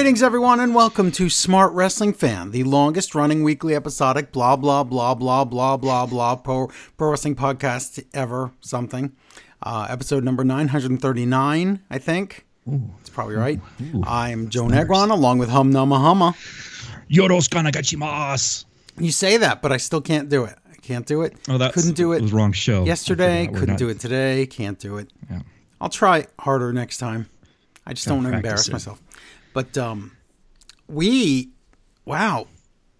Greetings, everyone, and welcome to Smart Wrestling Fan, the longest running weekly episodic blah, blah, blah, blah, blah, blah, blah, pro, pro wrestling podcast ever, something. Uh, episode number 939, I think. It's probably right. I'm Joe Negron, along with HumNummaHumma. Yoroshiku gachimasu. You say that, but I still can't do it. I can't do it. Oh, that's couldn't do it was wrong show. yesterday. Couldn't do it today. Can't do it. Yeah. I'll try harder next time. I just don't want to embarrass it. myself. But um, we, wow,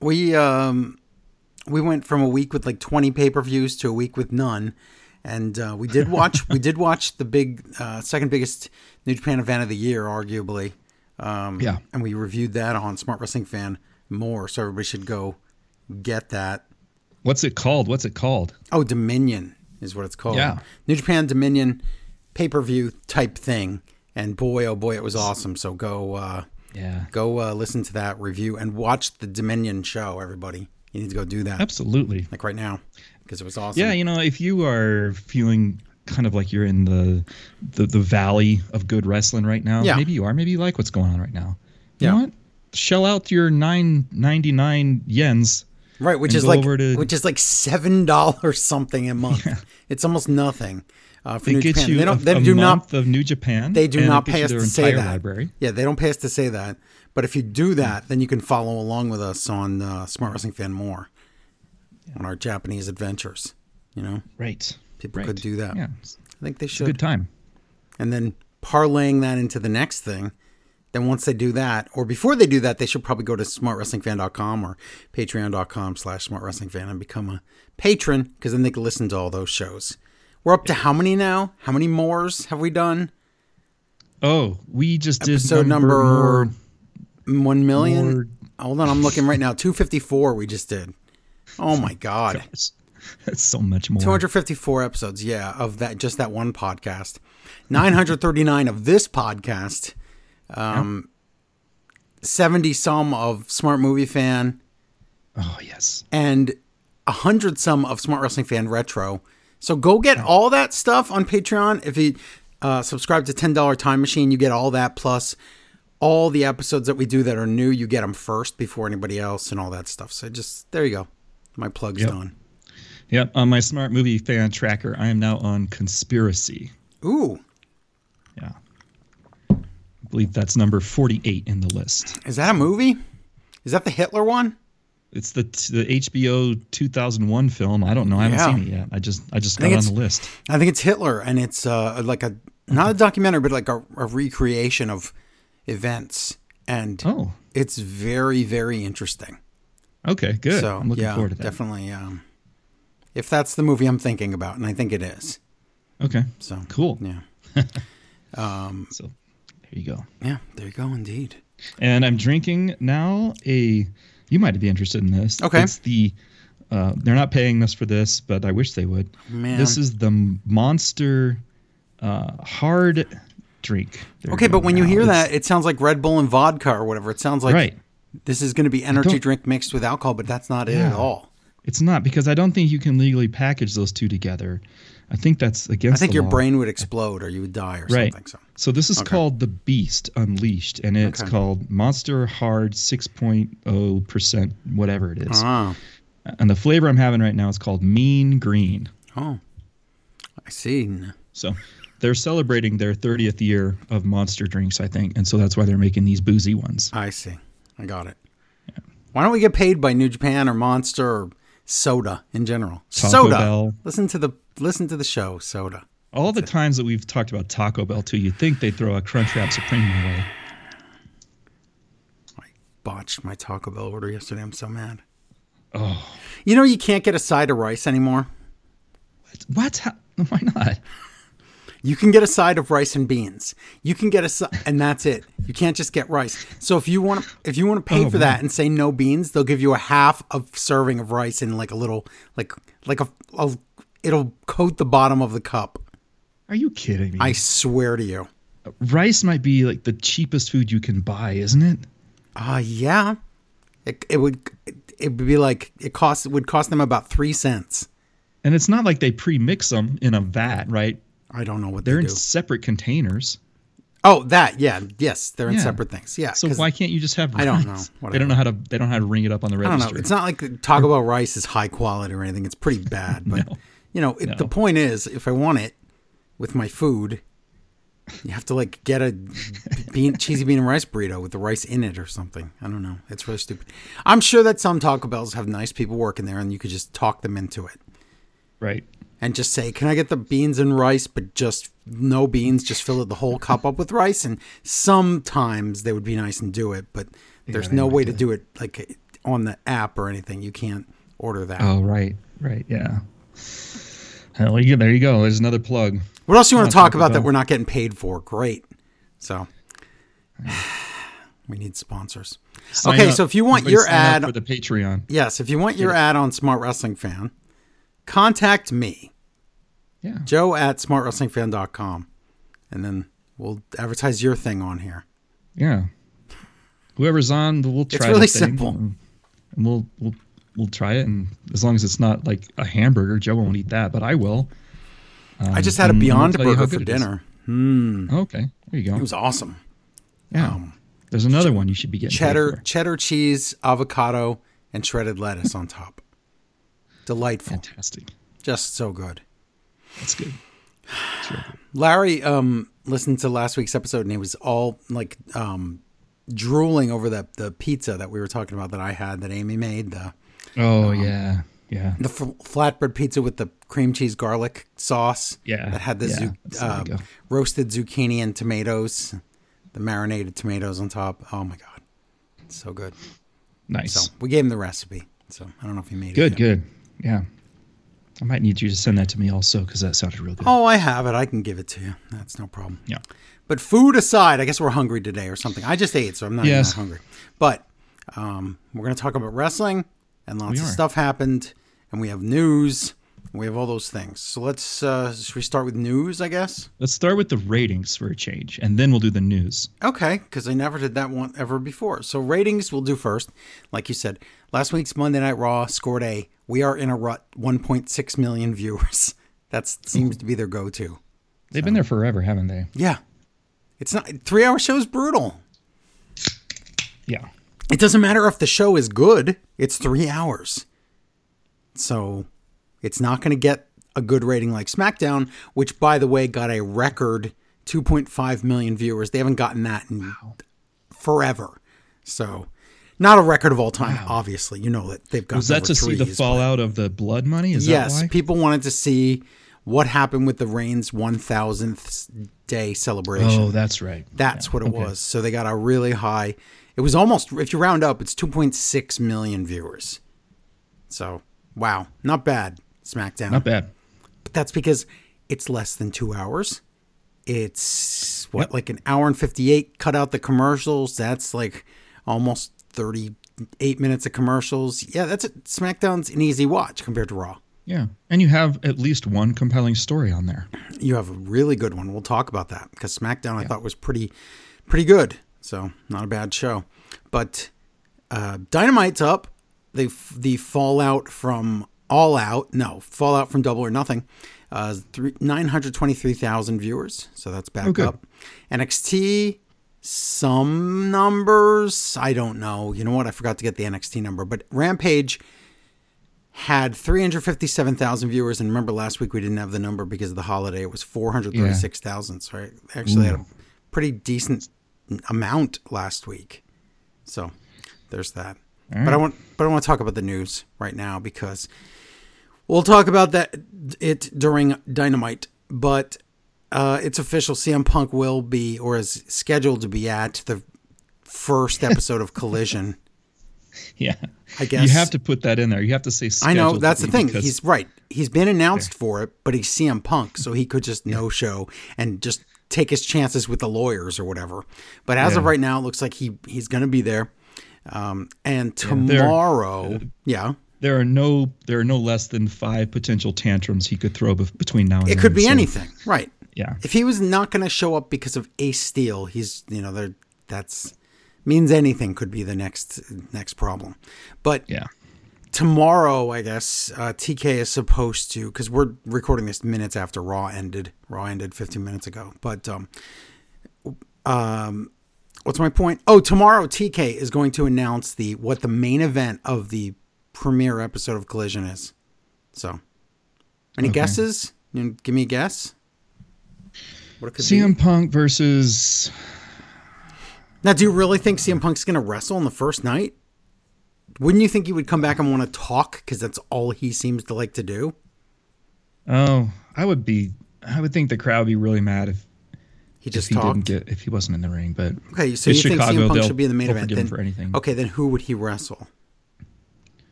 we um, we went from a week with like twenty pay per views to a week with none, and uh, we did watch we did watch the big uh, second biggest New Japan event of the year, arguably. Um, Yeah. and we reviewed that on Smart Wrestling Fan more, so everybody should go get that. What's it called? What's it called? Oh, Dominion is what it's called. Yeah. New Japan Dominion pay per view type thing. And boy, oh boy, it was awesome. So go, uh, Yeah. go uh, listen to that review and watch the Dominion show. Everybody, you need to go do that Absolutely. like right now because it was awesome. Yeah, you know, if you are feeling kind of like you're in the the, the valley of good wrestling right now, Yeah. maybe you are. Maybe you like what's going on right now. You Yeah. know what? Shell out your nine ninety nine yens. right. Which is like to- which is like seven dollars something a month. It's almost nothing uh, for It New Japan. you they don't. a, they a do month not. of New Japan. They do not pay us to say that. Library. Yeah, they don't pay us to say that. But if you do that, then you can follow along with us on uh, Smart Wrestling Fan more on our Japanese adventures. You know, Right. people right. could do that. Yeah. I think they a should. good time. and then parlaying that into the next thing. Then once they do that, or before they do that, they should probably go to smartwrestlingfan.com or patreon.com slash smartwrestlingfan and become a patron because then they can listen to all those shows. We're up to how many now? How many mores have we done? Oh, we just did Episode number, number one million. more- Hold on, I'm looking right now. 254 we just did. Oh my god. That's so much more. 254 episodes, yeah, of that just that one podcast. 939 of this podcast. Um 70 some of Smart Movie Fan Oh yes. and 100 some of Smart Wrestling Fan Retro. So go get all that stuff on Patreon. If you uh, subscribe to $10 Time Machine, you get all that plus all the episodes that we do that are new, you get them first before anybody else and all that stuff. So just there you go. My plug's Yep. done. Yep, on my smart movie fan tracker, I am now on Conspiracy. Ooh, Yeah. I believe that's number 48 in the list. is that a movie? Is that the Hitler one? It's the the HBO 2001 film. I don't know. I haven't Yeah. seen it yet. I just I just think got on the list. I think it's Hitler, and it's uh, like a not a documentary, but like a, a recreation of events, and Oh, it's very very interesting. okay, good. So I'm looking yeah, forward to that. definitely. Um, if that's the movie I'm thinking about, and I think it is. Okay, So cool. Yeah, um, So there you go. yeah. There you go. Indeed. And I'm drinking now a. You might be interested in this. Okay. It's the. Uh, they're not paying us for this, but I wish they would. Man. This is the Monster uh, Hard Drink. Okay, but when you hear It's- that, it sounds like Red Bull and vodka or whatever. It sounds like right. this is going to be energy drink mixed with alcohol, but that's not it at all. It's not because I don't think you can legally package those two together. I think that's against. I think your law. brain would explode or you would die or Right. something. So So this is Okay. called the Beast Unleashed, and it's Okay. called Monster Hard 6.0 percent, whatever it is. oh, And the flavor I'm having right now is called Mean Green. oh, I see. So they're celebrating their 30th year of monster drinks, I think, and so that's why they're making these boozy ones. I see. I got it. Why don't we get paid by New Japan or Monster or Soda in general? Taco soda. Bell. Listen to the listen to the show. Soda. All the times that we've talked about Taco Bell too, you'd think they'd throw a Crunchwrap Supreme my way. I botched my Taco Bell order yesterday. I'm so mad. Oh, You know you can't get a side of rice anymore. what? How- Why not? You can get a side of rice and beans. You can get a si- and that's it. You can't just get rice. So if you want to if you want to pay Oh, for man. that and say no beans, they'll give you a half of serving of rice in like a little like like a, a it'll coat the bottom of the cup. Are you kidding me? I swear to you. Rice might be like the cheapest food you can buy, isn't it? Uh yeah. It, it would it would be like it cost it would cost them about 3 cents. And it's not like they pre-mix them in a vat, right? I don't know what They're they in separate containers. Oh, that yeah, yes, they're in Yeah. separate things. Yeah. So why can't you just have rice? I don't know. They don't know how to. They don't know how to ring it up on the I don't register. know. It's not like Taco Bell rice is high quality or anything. It's pretty bad, but No. you know, it, the point is, if I want it with my food, you have to like get a bean, cheesy bean and rice burrito with the rice in it or something. I don't know. It's really stupid. I'm sure that some Taco Bells have nice people working there, and you could just talk them into it right. And just say, "Can I get the beans and rice, but just no beans? Just fill it the whole cup up with rice." And sometimes they would be nice and do it, but there's they no way to do it like on the app or anything. You can't order that. Oh, right. Right. Yeah. Hell, you, there you go. There's another plug. what else you want to Come talk Taco about that we're not getting paid for? Great. So we need sponsors. Sign okay, up. so if you want Everybody your ad, for the Patreon, yes, if you want your ad on Smart Wrestling Fan, contact me. Yeah, Joe at smartwrestlingfan.com. And then we'll advertise your thing on here. yeah. Whoever's on, we'll try. really the thing, simple. Um, and we'll we'll we'll try it, and as long as it's not like a hamburger, Joe won't eat that, but I will. I just had a um, we'll Beyond tell you how Burger for good it is. dinner. Hmm. Okay, there you go. It was awesome. Yeah. Um, There's another one you should be getting Cheddar, cheddar cheese, avocado, and shredded lettuce on top. Delightful. Fantastic. Just so good. That's good. That's good. Larry um listened to last week's episode and he was all like um drooling over the the pizza that we were talking about that I had that Amy made the Oh yeah, yeah, the f- flatbread pizza with the cream cheese garlic sauce Yeah, that had the yeah, zu- that's the way to uh, roasted zucchini and tomatoes the marinated tomatoes on top oh my god it's so good nice. so we gave him the recipe so I don't know if he made Good, it Good, good. Yeah. I might need you to send that to me also because that sounded real good. oh I have it I can give it to you that's no problem Yeah. But food aside, I guess we're hungry today or something. I just ate, so I'm not Yes. even hungry. But um, we're going to talk about wrestling, and lots of stuff happened, and we have news, we have all those things. So let's uh, should we start with news? I guess. Let's start with the ratings for a change, and then we'll do the news. Okay, because I never did that one ever before. So ratings we'll do first. Like you said, last week's Monday Night Raw scored a "We Are in a Rut" 1.6 million viewers. That seems to be their go-to. They've been there forever, haven't they? Yeah, it's not three-hour show's brutal. Yeah. It doesn't matter if the show is good, it's three hours. So it's not going to get a good rating like SmackDown, which, by the way, got a record 2.5 million viewers. They haven't gotten that in forever. So not a record of all time, obviously. You know that they've got Was that to see the fallout of the blood money? Is yes, that why? people wanted to see what happened with the Reigns 1000th day celebration. Oh, that's right. That's what it was. So they got a really high. It was almost, if you round up, it's 2.6 million viewers. So, wow, not bad. SmackDown. Not bad. But that's because it's less than two hours. It's what, like an hour and 58. Cut out the commercials. That's like almost 38 minutes of commercials. Yeah, that's it. SmackDown's an easy watch compared to Raw. Yeah. And you have at least one compelling story on there. You have a really good one. We'll talk about that because SmackDown I thought was pretty, pretty good. So not a bad show. But uh, Dynamite's up. The the fallout from All Out, no Fallout from Double or Nothing, uh, three, nine hundred twenty three thousand viewers. So that's back Oh, up. NXT some numbers I don't know. You know what? I forgot to get the NXT number, but Rampage had 357,000 viewers. And remember, last week we didn't have the number because of the holiday. It was 436,000. So I actually had a pretty decent amount last week. So there's that. But I want, but I want to talk about the news right now because we'll talk about that it during Dynamite. But uh, it's official. CM Punk will be, or is scheduled to be at the first episode of Collision. Yeah. I guess You have to put that in there. You have to say I know that's the thing. He's right. He's been announced for it, but he's CM Punk, so he could just no show and just take his chances with the lawyers or whatever. But as of right now, it looks like he he's going to be there. Um, and there- tomorrow, yeah, there are no there are no less than five potential tantrums he could throw bef- between now and it then. could be so, anything, right? Yeah. If he was not going to show up because of Ace Steel, he's you know there that's means anything could be the next next problem. But Yeah. tomorrow, I guess uh, TK is supposed to because we're recording this minutes after Raw ended. Raw ended 15 minutes ago, but um, um, what's my point? Oh, tomorrow TK is going to announce the what the main event of the premiere episode of Collision is. So, any Okay. guesses? Give me a guess. What it could CM be? Punk versus Now, do you really think CM Punk's going to wrestle on the first night? Wouldn't you think he would come back and want to talk because that's all he seems to like to do? oh, I would be I would think the crowd would be really mad if, He if just he talked. didn't get if he wasn't in the ring. But okay, so it's you think CM Punk should be in the main event? Then, for anything. Okay, then who would he wrestle?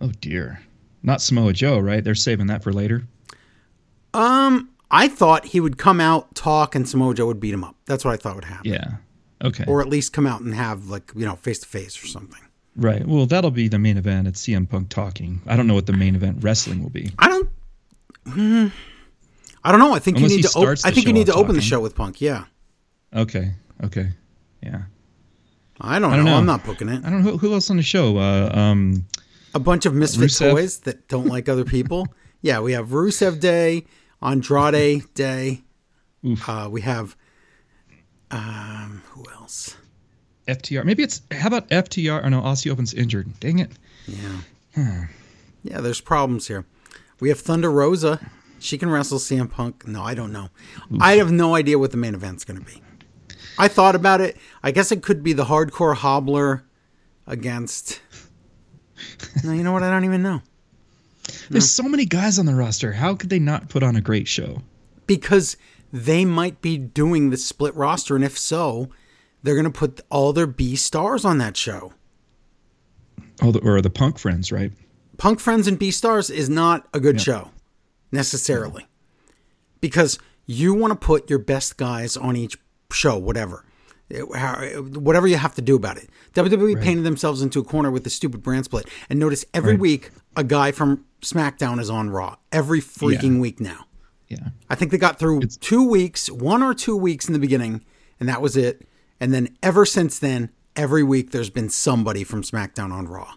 oh dear, not Samoa Joe, right? They're saving that for later. Um, I thought he would come out, talk, and Samoa Joe would beat him up. That's what I thought would happen. Yeah. Okay. Or at least come out and have like you know face to face or something. right. Well, that'll be the main event. It's CM Punk talking. I don't know what the main event wrestling will be. I don't. Hmm, I don't know. I think Unless you need to. Op- I think you need to off open the show with Punk. Yeah. Okay. Okay. Yeah. I don't, I don't know. know. I'm not booking it. I don't know who, who else on the show. Uh, um, A bunch of misfit Rusev? toys that don't like other people. yeah, we have Rusev Day, Andrade Day. Oof. Uh, we have. Um, who else? FTR. Maybe it's how about FTR? Oh no, Aussie Open's injured. Dang it. Yeah. Yeah, there's problems here. We have Thunder Rosa. She can wrestle CM Punk. No, I don't know. I have no idea what the main event's going to be. I thought about it. I guess it could be the hardcore hobbler against. No, you know what? I don't even know. There's so many guys on the roster. How could they not put on a great show? Because they might be doing the split roster, and if so, they're going to put all their B stars on that show. Oh, the, or the Punk friends, right? Punk Friends and B Stars is not a good show necessarily because you want to put your best guys on each show, whatever. Whatever you have to do about it. WWE painted themselves into a corner with the stupid brand split. And notice every Right. week a guy from SmackDown is on Raw. Every freaking Yeah. week now. Yeah. I think they got through two weeks, one or two weeks in the beginning, and that was it. And then ever since then, every week there's been somebody from SmackDown on Raw.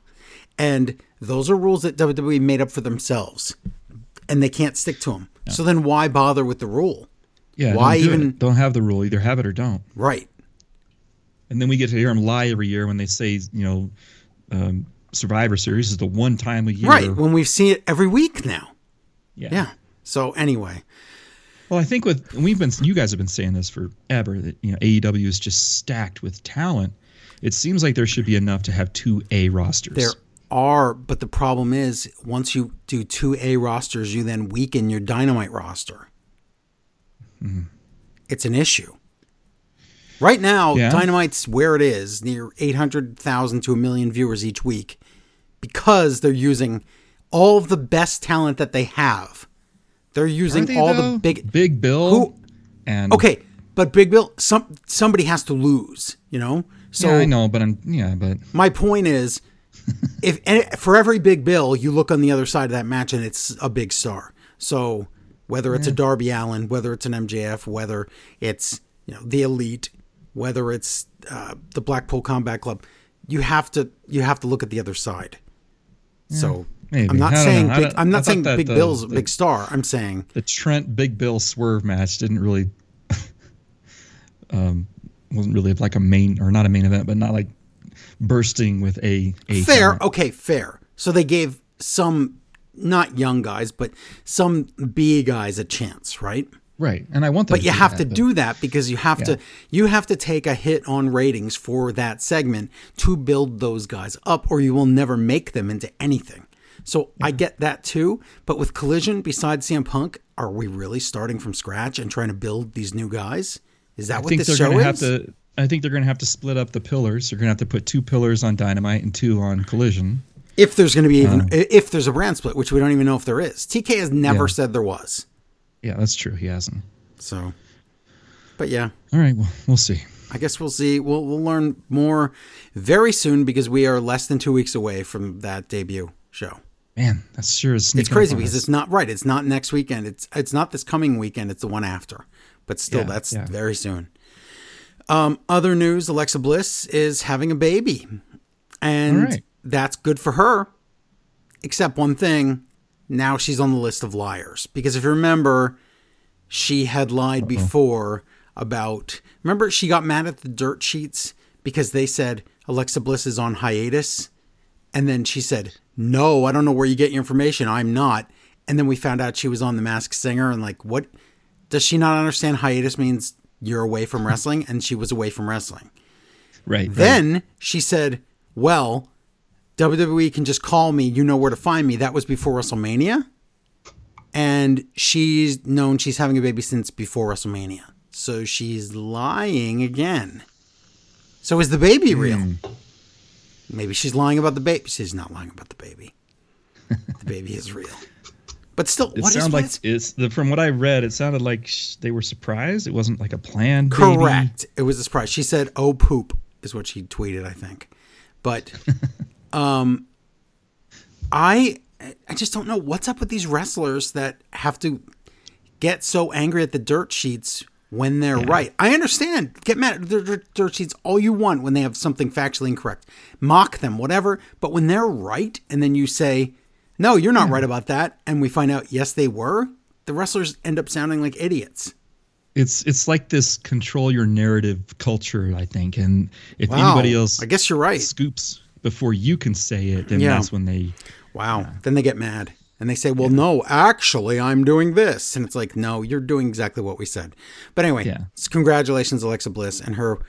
And those are rules that WWE made up for themselves, and they can't stick to them. So then why bother with the rule? Yeah. Why don't even- it. don't have the rule? Either have it or don't. Right. And then we get to hear them lie every year when they say, you know, um, Survivor Series is the one time a year. Right. When we've seen it every week now. Yeah. Yeah. So anyway, Well, I think with we've been you guys have been saying this forever that you know AEW is just stacked with talent. It seems like there should be enough to have two A rosters. there are, but the problem is once you do two A rosters, you then weaken your Dynamite roster. Hmm. It's an issue. Right now, Yeah. Dynamite's where it is, near 800,000 to a million viewers each week, because they're using all of the best talent that they have. They're using they, all though? the big. Big Bill Who- and Okay, but Big Bill, some somebody has to lose, you know. So yeah, I know, but I'm yeah, but my point is, if for every big bill, you look on the other side of that match and it's a big star. So whether it's a Darby Allin, whether it's an MJF, whether it's you know the Elite, whether it's uh, the Blackpool Combat Club, you have to you have to look at the other side. So maybe. I'm not saying. big, I'm not saying Big the- Bill's a the- big star. I'm saying the Trent Big Bill Swerve match didn't really um wasn't really like a main or not a main event, but not like bursting with a a fair. talent. Okay, fair. So they gave some not young guys, but some B guys a chance, right? Right. And I want them but you have that, to but- do that because you have Yeah. to you have to take a hit on ratings for that segment to build those guys up or you will never make them into anything so i get that too but with collision besides CM punk are we really starting from scratch and trying to build these new guys is that I what think this they're show gonna is have to I think they're gonna have to split up the pillars. They're gonna have to put two pillars on dynamite and two on collision. if there's going to be even uh, if there's a brand split which we don't even know if there is tk has never Yeah. said there was Yeah, that's true. He hasn't. so but yeah All right, well we'll see. I guess we'll see. We'll we'll learn more very soon because we are less than two weeks away from that debut show. Man, that's sure is It's crazy because us. it's not right. It's not next weekend. It's it's not this coming weekend. It's the one after. But still, Yeah, that's yeah. very soon. Um, other news: Alexa Bliss is having a baby, and right. that's good for her. Except one thing: now she's on the list of liars because if you remember, she had lied uh-huh. before about. Remember, she got mad at the dirt sheets because they said Alexa Bliss is on hiatus. And then she said, No, I don't know where you get your information. I'm not. And then we found out she was on The Masked Singer. And like, what? Does she not understand hiatus means you're away from wrestling? And she was away from wrestling. Right. right. Then she said, Well, WWE can just call me. You know where to find me. That was before WrestleMania. And she's known she's having a baby since before WrestleMania. So she's lying again. So is the baby hmm. real? Maybe she's lying about the baby. She's not lying about the baby. the baby is real. But still, It what is sounded like it's the from what I read, it sounded like sh- they were surprised. It wasn't like a planned. baby. Correct. It was a surprise. She said, "Oh poop," is what she tweeted, I think. But um I I just don't know what's up with these wrestlers that have to get so angry at the dirt sheets when they're right. I understand. Get mad at the dirt- sheets all you want when they have something factually incorrect. Mock them, whatever. But when they're right and then you say, "No, you're not right about that," and we find out yes they were, the wrestlers end up sounding like idiots. It's it's like this control your narrative culture, I think. And if Wow. anybody else I guess you're right. scoops before you can say it, then Yeah. that's when they. Wow. Then they get mad and they say, well, no, actually, I'm doing this. And it's like, no, you're doing exactly what we said. But anyway, Yeah. congratulations, Alexa Bliss and her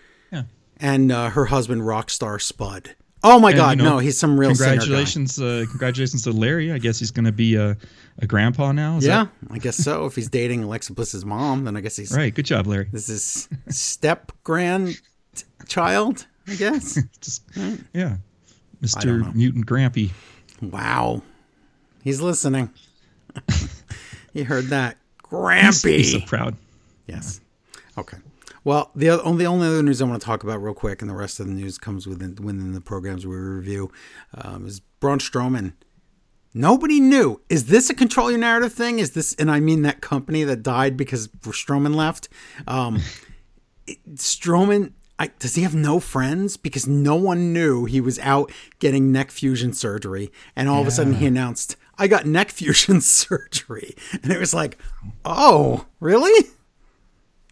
and uh, her husband, rock star Spud. Oh my And, God, you know, no, he's some real. Congratulations, uh, congratulations to Larry. I guess he's going to be a, a grandpa now. Is Yeah, I guess so. if he's dating Alexa Bliss's mom, then I guess he's that- right. Good job, Larry. this is step grandchild, I guess. Just, yeah, don't know. Mr. Mutant Grampy. wow, he's listening. he heard that. He's, Grampy. he's so proud. Yes. Okay. Well, the other, only, the only other news I want to talk about real quick, and the rest of the news comes within within the programs we review, um, is Braun Strowman. Nobody knew. Is this a control your narrative thing? Is this, and I mean that company that died because Strowman left? Um, it- Strowman, I, does he have no friends? Because no one knew he was out getting neck fusion surgery, and all of a sudden he announced, "I got neck fusion surgery," and it was like, "Oh, really?"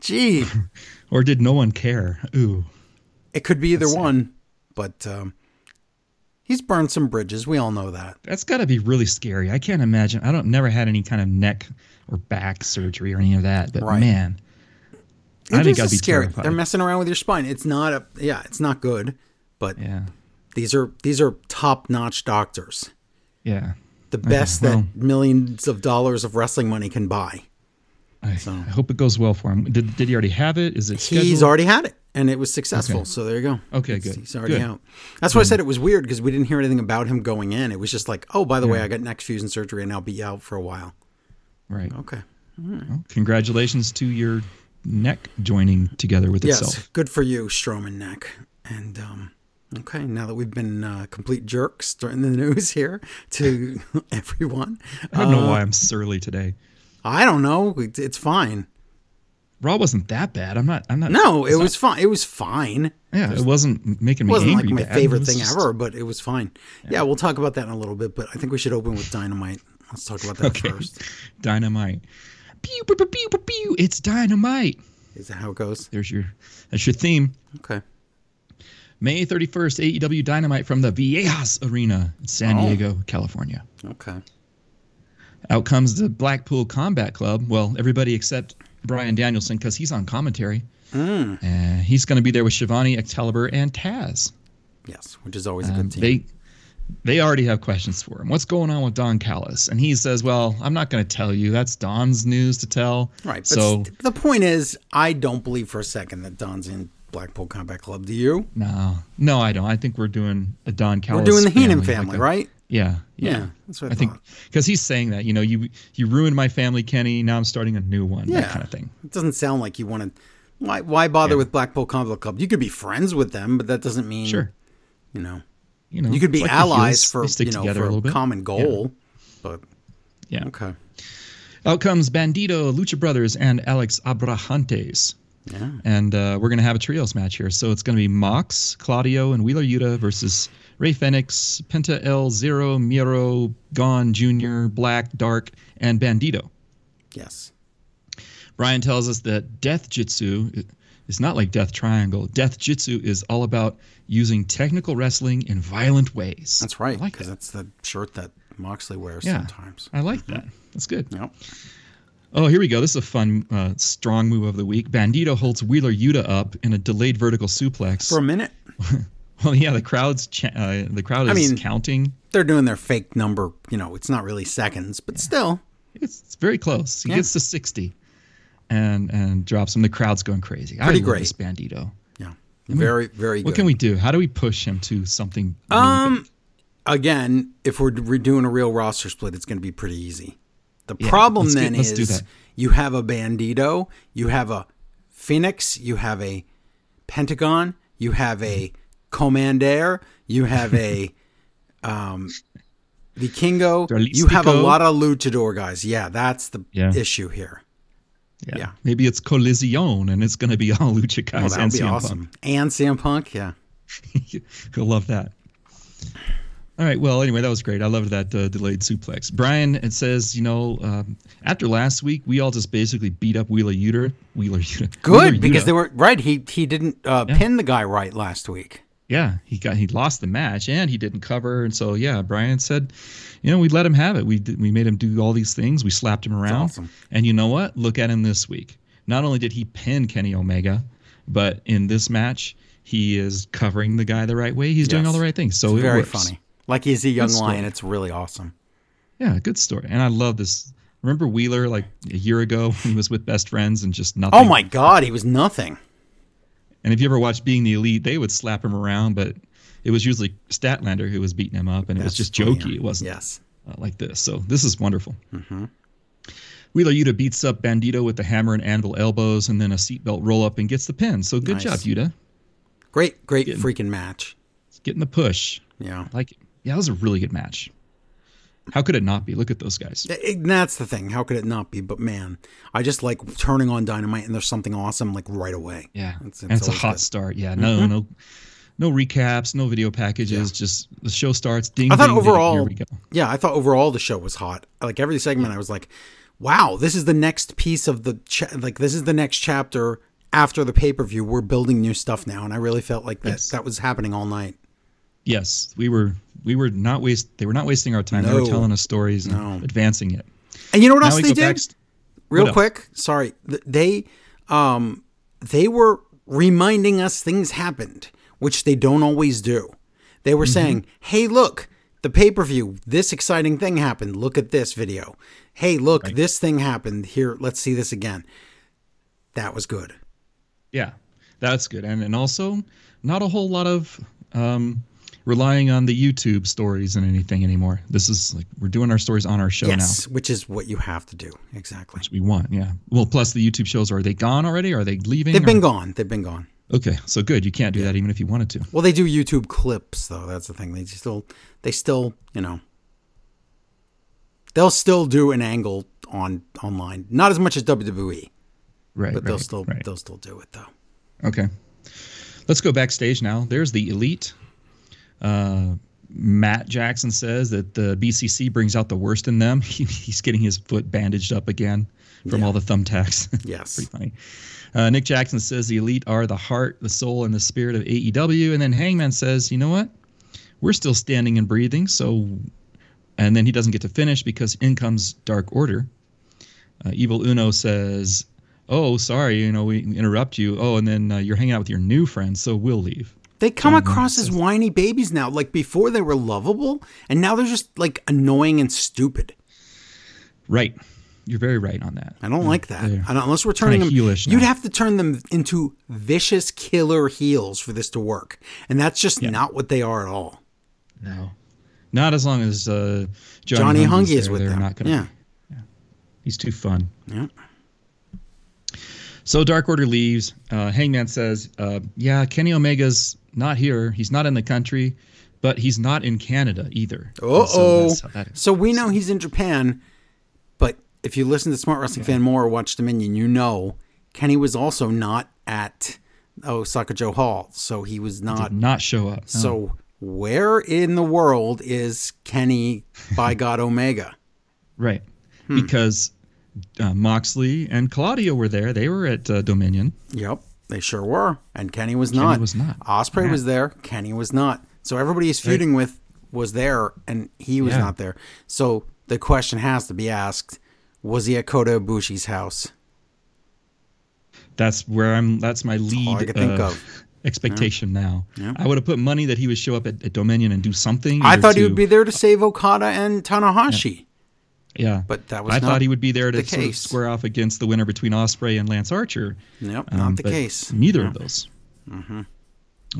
Gee, Or did no one care? Ooh. it could be either one, but um, he's burned some bridges. We all know that. That's got to be really scary. I can't imagine. I don't never had any kind of neck or back surgery or any of that. But Right. man, I think I'd be scary. terrified. They're messing around with your spine. It's not a yeah, it's not good. But yeah, these are these are top notch doctors, yeah. the best well- that millions of dollars of wrestling money can buy. I, I hope it goes well for him. Did, did he already have it? Is it scheduled? He's already had it, and it was successful. Okay. So there you go. Okay, He's- good. He's already Good. out. That's why I said it was weird because we didn't hear anything about him going in. It was just like, oh, by the way, I got neck fusion surgery, and I'll be out for a while. right. Okay. Well, congratulations to your neck joining together with Yes, itself. good for you, Strowman neck. And um, okay, now that we've been uh, complete jerks during the news here to everyone, I don't know uh, why I'm surly today. I don't know. It's fine. Raw wasn't that bad. I'm not. I'm not. No, it was fine. It was fine. It Yeah, it wasn't making me wasn't like angry. my bad. Favorite thing just- ever, but it was fine. Yeah. we'll talk about that in a little bit. But I think we should open with Dynamite. Let's talk about that Okay. first. Dynamite. Pew, pew, pew, pew, pew. It's dynamite. Is that how it goes? There's your. That's your theme. Okay. May 31st, AEW Dynamite from the Viejas Arena in San Oh. Diego, California. Okay. Out comes the Blackpool Combat Club. Well, everybody except Brian Danielson because he's on commentary. Mm. Uh, he's going to be there with Schiavone, Excalibur, and Taz. Yes, which is always a Um, good team. they they already have questions for him. What's going on with Don Callis? And he says, "Well, I'm not going to tell you. That's Don's news to tell." right. But So st- the point is, I don't believe for a second that Don's in Blackpool Combat Club. Do you? no, no, I don't. I think we're doing a Don Callis. We're doing the Heenan like family, a- right? Yeah, yeah. Yeah, that's what I I think because he's saying that you know you you ruined my family, Kenny. Now I'm starting a new one. Yeah. That kind of thing. It doesn't sound like you want to. Why? Why bother Yeah. with Blackpool Combat Club? You could be friends with them, but that doesn't mean Sure. You know, You know, you could be like allies for you know together for a little a bit. common goal. But Yeah. okay, Out comes Bandito, Lucha Brothers, and Alex Abrahantes. yeah, And uh, we're going to have a trios match here. So it's going to be Mox, Claudio, and Wheeler Yuta versus Rey Fenix, Penta El Zero, Miro, Gon Jr., Black, Dark, and Bandito. yes, Brian tells us that Death Jitsu is not like Death Triangle. Death Jitsu is all about using technical wrestling in violent ways. That's right. I like that. that's the shirt that Moxley wears Yeah. sometimes. I like that. That's good. Yep. Oh, here we go. This is a fun, uh, strong move of the week. Bandito holds Wheeler Yuta up in a delayed vertical suplex. For a minute, well, yeah, the crowd's cha- uh, the crowd is I mean- counting. they're doing their fake number. You know, it's not really seconds, but still. It's, it's very close. He Yeah. gets to sixty, and and drops him. The crowd's going crazy. I Pretty love great. this Bandito. Yeah. Very, very What can we do? How do we push him to something? Um, big? again, if we're re- doing a real roster split, it's going to be pretty easy. The Yeah, problem get- then do is you have a Bandito, you have a Fenix, you have a Pentagon, you have a Commander, you have a um, Vikingo, you have a lot of luchador guys. Yeah, that's the Yeah. issue here. Yeah. Maybe it's Collision, and it's going to be all Lucha Oh, guys that and CM awesome. And CM Punk, yeah. Punk. He'll love that. All right. Well, anyway, that was great. I loved that uh, delayed suplex. Brian, it says, you know, um, after last week, we all just basically beat up Wheeler Uter. Wheeler Uter. Good because they were right. He he didn't uh, Yeah. pin the guy right last week. Yeah, he got he lost the match and he didn't cover, and so yeah, Brian said, you know, we let him have it. We did, we made him do all these things. We slapped him around, awesome. and you know what? Look at him this week. Not only did he pin Kenny Omega, but in this match, he is covering the guy the right way. He's doing all the right things. So it Very works. funny. Like he's a young lion. It's really awesome. Yeah, good story. And I love this. Remember Wheeler like a year ago when he was with best friends and just nothing. Oh my God, he was nothing. And if you ever watched Being the Elite, they would slap him around, but it was usually Statlander who was beating him up, and it was just jokey. It wasn't Yes. uh, like this. So this is wonderful. Mm-hmm. Wheeler Yuta beats up Bandito with the hammer and anvil elbows, and then a seatbelt roll up and gets the pin. So good Nice. job, Yuta. Great, great Getting- freaking match. Getting the push. Yeah. I like it. Yeah, that was a really good match. How could it not be? Look at those guys. It- that's the thing. How could it not be? But man, I just like turning on Dynamite and there's something awesome like right away. Yeah, It's- it's it's a hot good. start. Yeah, no, no, no recaps, no video packages. Just the show starts. Ding. I thought ding, ding, overall, here we go. yeah, I thought overall the show was hot. Like every segment, I was like, wow, this is the next piece of the cha- like this is the next chapter after the pay per view. We're building new stuff now, and I really felt like that Yes. that was happening all night. Yes, we were. We were not waste. They were not wasting our time. They were telling us stories and No. advancing it. And you know what Now else they did? back. real quick sorry they um they were reminding us things happened which they don't always do they Mm-hmm. were saying hey look the pay-per-view this exciting thing happened look at this video hey look this thing happened here let's see this again that was good Yeah, that's good. And and also not a whole lot of um, relying on the YouTube stories and anything anymore. This is like we're doing our stories on our show yes now. which is what you have to do exactly Which we want. Yeah. Well, plus the YouTube shows are they gone already? Are they leaving? they've or- been gone they've been gone Okay, so good. You can't do that even if you wanted to. well they do youtube clips though that's the thing they still they still you know they'll still do an angle on online not as much as wwe Right. but they'll still right. they'll still do it though Okay. Let's go backstage now. There's the elite. Uh, Matt Jackson says that the BCC brings out the worst in them. He, he's getting his foot bandaged up again from Yeah. all the thumbtacks. yes Pretty funny. Uh, Nick Jackson says the elite are the heart, the soul, and the spirit of AEW. And then Hangman says, you know what? We're still standing and breathing. So, and then he doesn't get to finish because in comes Dark Order. Uh, Evil Uno says, oh, sorry, you know, we interrupt you. Oh, and then uh, you're hanging out with your new friends, so we'll leave. they come John across as whiny babies now like before they were lovable and now they're just like annoying and stupid Right. You're very right on that. i don't like that I don't, unless we're turning them you'd have to turn them into vicious killer heels for this to work and that's just not what they are at all No. Not as long as uh, Johnny, johnny Hungee is there, with them Not gonna, yeah He's too fun. yeah So Dark Order leaves. Uh, Hangman says, uh, "Yeah, Kenny Omega's not here. He's not in the country, but he's not in Canada either." Uh so oh. that's how that is. So we know he's in Japan, if you listen to Smart Wrestling Fan more or watch Dominion, you know Kenny was also not at Osaka-jo Hall. So he was not. Did not show up. No. So where in the world is Kenny by God Omega? right, Hmm. because uh, Moxley and Claudio were there. They were at uh, Dominion. Yep, they sure were. And Kenny was not. was not. Ospreay Yeah. was there. Kenny was not. So everybody he's feuding with was there, and he was Yeah. not there. So the question has to be asked: Was he at Kota Ibushi's house? That's where I'm. That's my lead all I could think uh, of. expectation now. Yeah. I would have put money that he would show up at, at Dominion and do something. I thought he would be there to save Okada and Tanahashi. Yeah, But that was I thought he would be there to the sort of square off against the winner between Ospreay and Lance Archer. Nope, Um, not the case. Neither of those. Mm-hmm.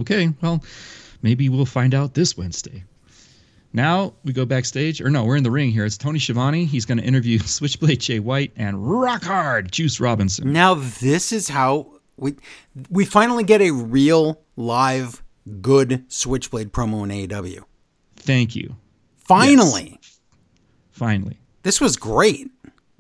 Okay, well, maybe we'll find out this Wednesday. Now we go backstage, or no, we're in the ring here. It's Tony Schiavone. He's going to interview Switchblade Jay White and Rock Hard Juice Robinson. Now this is how we we finally get a real live good Switchblade promo in AEW. Thank you. Finally, Finally, this was great.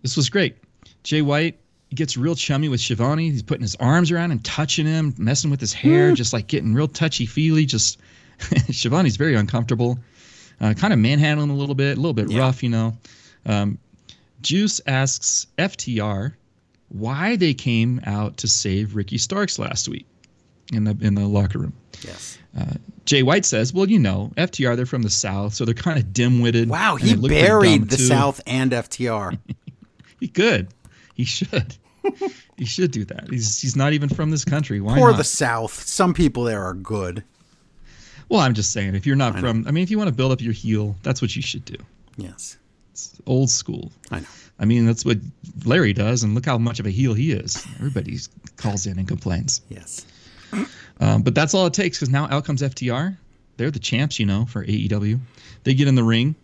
this was great. Jay White gets real chummy with Schiavone. He's putting his arms around him, touching him, messing with his hair, mm. just like getting real touchy feely. Just Schiavone's very uncomfortable, uh, kind of manhandling him a little bit, a little bit Yeah. rough, you know. Um, Juice asks FTR why they came out to save Ricky Starks last week in the in the locker room. Yes. Jay White says, "Well, you know, FTR they're from the South, so they're kind of dim-witted. Wow, he they look pretty buried the too." South and FTR. He could. He should. he should do that. He's he's not even from this country. Why Or the South. Some people there are good. Well, I'm just saying, if you're not from, I mean, if you want to build up your heel, that's what you should do. Yes. It's old school. I know. I mean, that's what Larry does, and look how much of a heel he is. Everybody calls in and complains. Yes. Um, but that's all it takes because now out comes FTR. They're the champs, you know, for AEW. They get in the ring,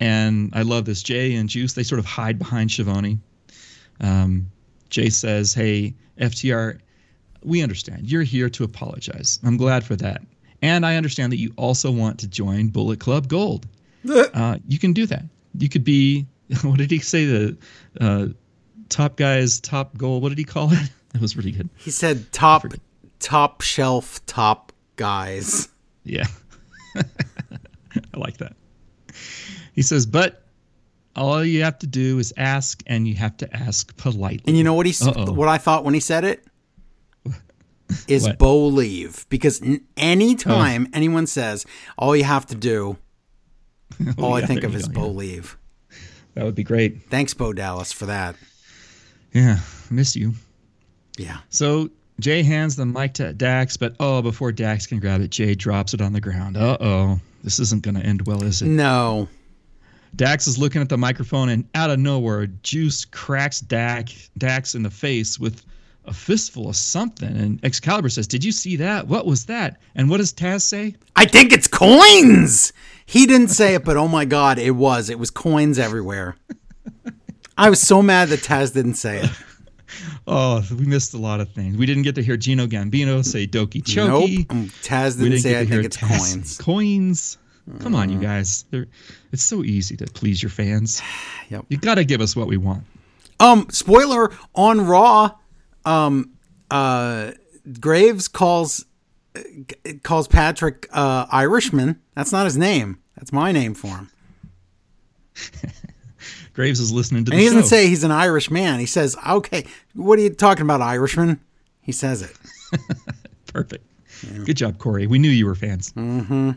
and I love this. Jay and Juice, they sort of hide behind Schiavone. Um, Jay says, Hey, FTR, we understand. You're here to apologize. I'm glad for that. And I understand that you also want to join Bullet Club Gold. Uh, you can do that. You could be, what did he say? The uh, top guys, top goal. What did he call it? That was pretty good. He said top top shelf top guys. Yeah. I like that. He says, but all you have to do is ask, and you have to ask politely. And you know what he Uh-oh. what I thought when he said it is What? bow leave because n- anytime anyone says all you have to do, Oh, all I think of is go, bow yeah. leave. That would be great. Thanks, Bo Dallas, for that. Yeah, miss you. Yeah. So Jay hands the mic to Dax, but oh, before Dax can grab it, Jay drops it on the ground. Uh oh, this isn't going to end well, is it? No. Dax is looking at the microphone, and out of nowhere, Juice cracks Dax, Dax in the face with a fistful of something. And Excalibur says, Did you see that? What was that? And what does Taz say? I think it's coins. He didn't say it, but oh my god, it was. It was coins everywhere. I was so mad that Taz didn't say it. Oh, we missed a lot of things. We didn't get to hear Gino Gambino say Doki Nope. Choki. Um, Taz We didn't say I think it's Taz- coins. Coins. Come on, you guys. They're, it's so easy to please your fans. Yep. You got to give us what we want. Um, spoiler on Raw, um, uh, Graves calls calls Patrick uh, Irishman. That's not his name. That's my name for him. Graves is listening to the And he doesn't say he's an Irish man. He says, "Okay, what are you talking about, Irishman?" He says it. Perfect. Good job, Corey. We knew you were fans. Mm-hmm.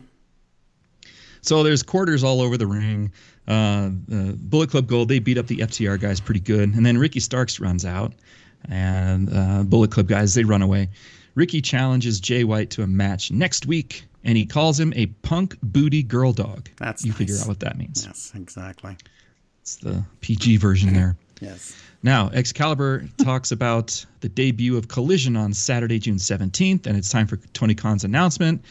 So there's quarters all over the ring. Uh, uh, Bullet Club Gold, they beat up the FTR guys pretty good. And then Ricky Starks runs out, and uh, Bullet Club guys, they run away. Ricky challenges Jay White to a match next week, and he calls him a punk booty girl dog. That's You figure out what that means. Yes, exactly. It's the PG version there. Yes. Now, Excalibur talks about the debut of Collision on Saturday, June 17th, and it's time for Tony Khan's announcement.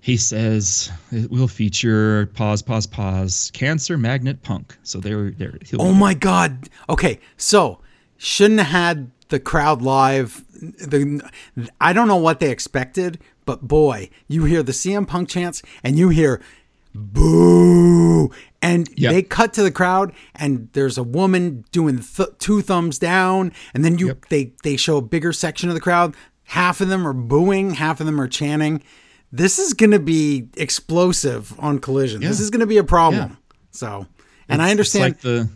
He says it will feature pause, pause, pause, Cancer Magnet Punk. So there, there. Oh my God. Okay, so shouldn't have had the crowd live. The I don't know what they expected, but boy, you hear the CM Punk chants and you hear boo, and Yep. they cut to the crowd and there's a woman doing th- two thumbs down, and then you Yep. they they show a bigger section of the crowd. Half of them are booing, half of them are chanting. This is going to be explosive on Collision. This is going to be a problem. Yeah. So, and I understand. It's like the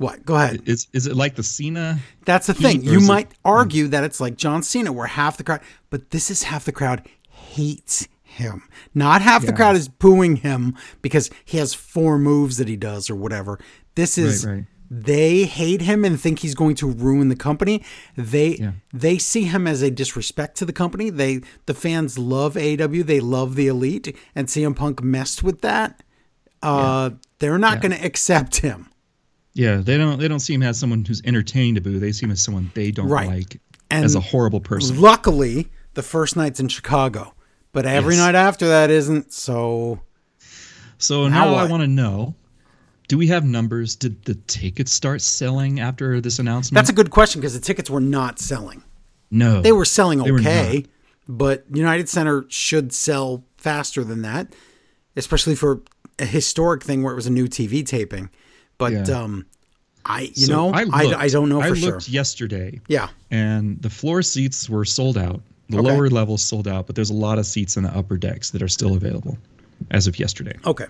What? Go ahead. Is is it like the Cena? That's the thing. You is it- might argue that it's like John Cena, where half the crowd, but this is half the crowd hates him. Not half the crowd is booing him because he has four moves that he does or whatever. This is Right, right. they hate him and think he's going to ruin the company. They Yeah. they see him as a disrespect to the company. They the fans love AW. They love the elite, and CM Punk messed with that. Uh, They're not going to accept him. Yeah, they don't they don't see him as someone who's entertaining to boo. They see him as someone they don't Right. like And- as a horrible person. Luckily, the first night's in Chicago, but every Yes. night after that isn't. So So Now now I want to know: Do we have numbers? Did the tickets start selling after this announcement? that's a good question because the tickets were not selling. no. They were selling They were okay, but United Center should sell faster than that, especially for a historic thing where it was a new TV taping. But Yeah. um, I you So know I, I, looked- don't know I for sure. looked yesterday, Yeah. and the floor seats were sold out. The Okay. lower levels sold out, but there's a lot of seats in the upper decks that are still available as of yesterday. Okay.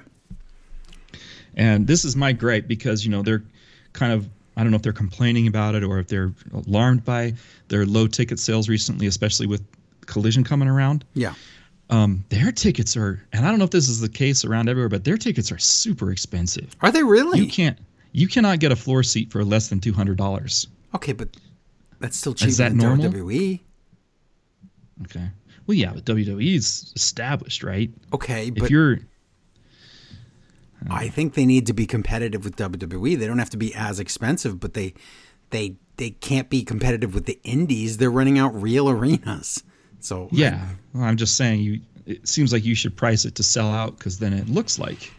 And this is my gripe because you know they're kind of I don't know if they're complaining about it or if they're alarmed by their low ticket sales recently, especially with Collision coming around. Yeah. Um, their tickets are, and I don't know if this is the case around everywhere, but their tickets are super expensive. Are they really? You can't, you cannot get a floor seat for less than two hundred dollars. okay, but that's still cheaper is that than normal? WWE. Okay. Well, yeah, but WWE is established, right? Okay, If but you're, I think they need to be competitive with WWE. They don't have to be as expensive, but they they they can't be competitive with the indies. They're running out real arenas. So yeah, well, I'm just saying you. It seems like you should price it to sell out because then it looks like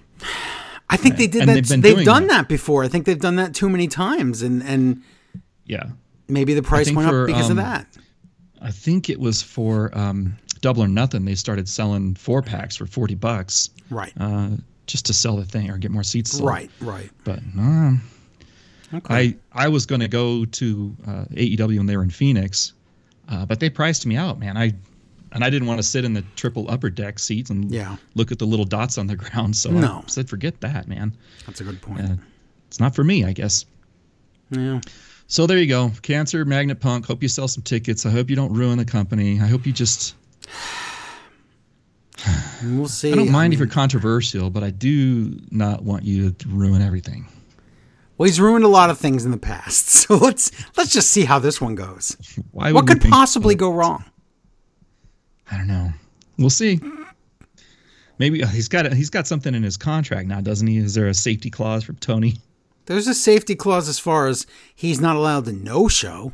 I think they did And that. they've They've, doing done that. that. before. I think they've done that too many times, and and yeah. maybe the price went for, up because um, of that. I think it was for um, Double or Nothing. They started selling four packs for forty bucks, Right, uh, just to sell the thing or get more seats. Sold. right, right. But um, Okay. I I was going to go to uh, AEW when they were in Phoenix, uh, but they priced me out, man. I and I didn't want to sit in the triple upper deck seats and Yeah. look at the little dots on the ground. So No. I said, forget that, man. That's a good point. Uh, it's not for me, I guess. yeah. So there you go. Cancer, Magnet Punk. Hope you sell some tickets. I hope you don't ruin the company. I hope you just. We'll see. I don't mind if mean, you're controversial, but I do not want you to ruin everything. Well, he's ruined a lot of things in the past. So let's let's just see how this one goes. Why? What could possibly go wrong? I don't know. We'll see. Maybe uh, he's got he's got something in his contract now, doesn't he? Is there a safety clause for Tony? There's a safety clause as far as he's not allowed to no show.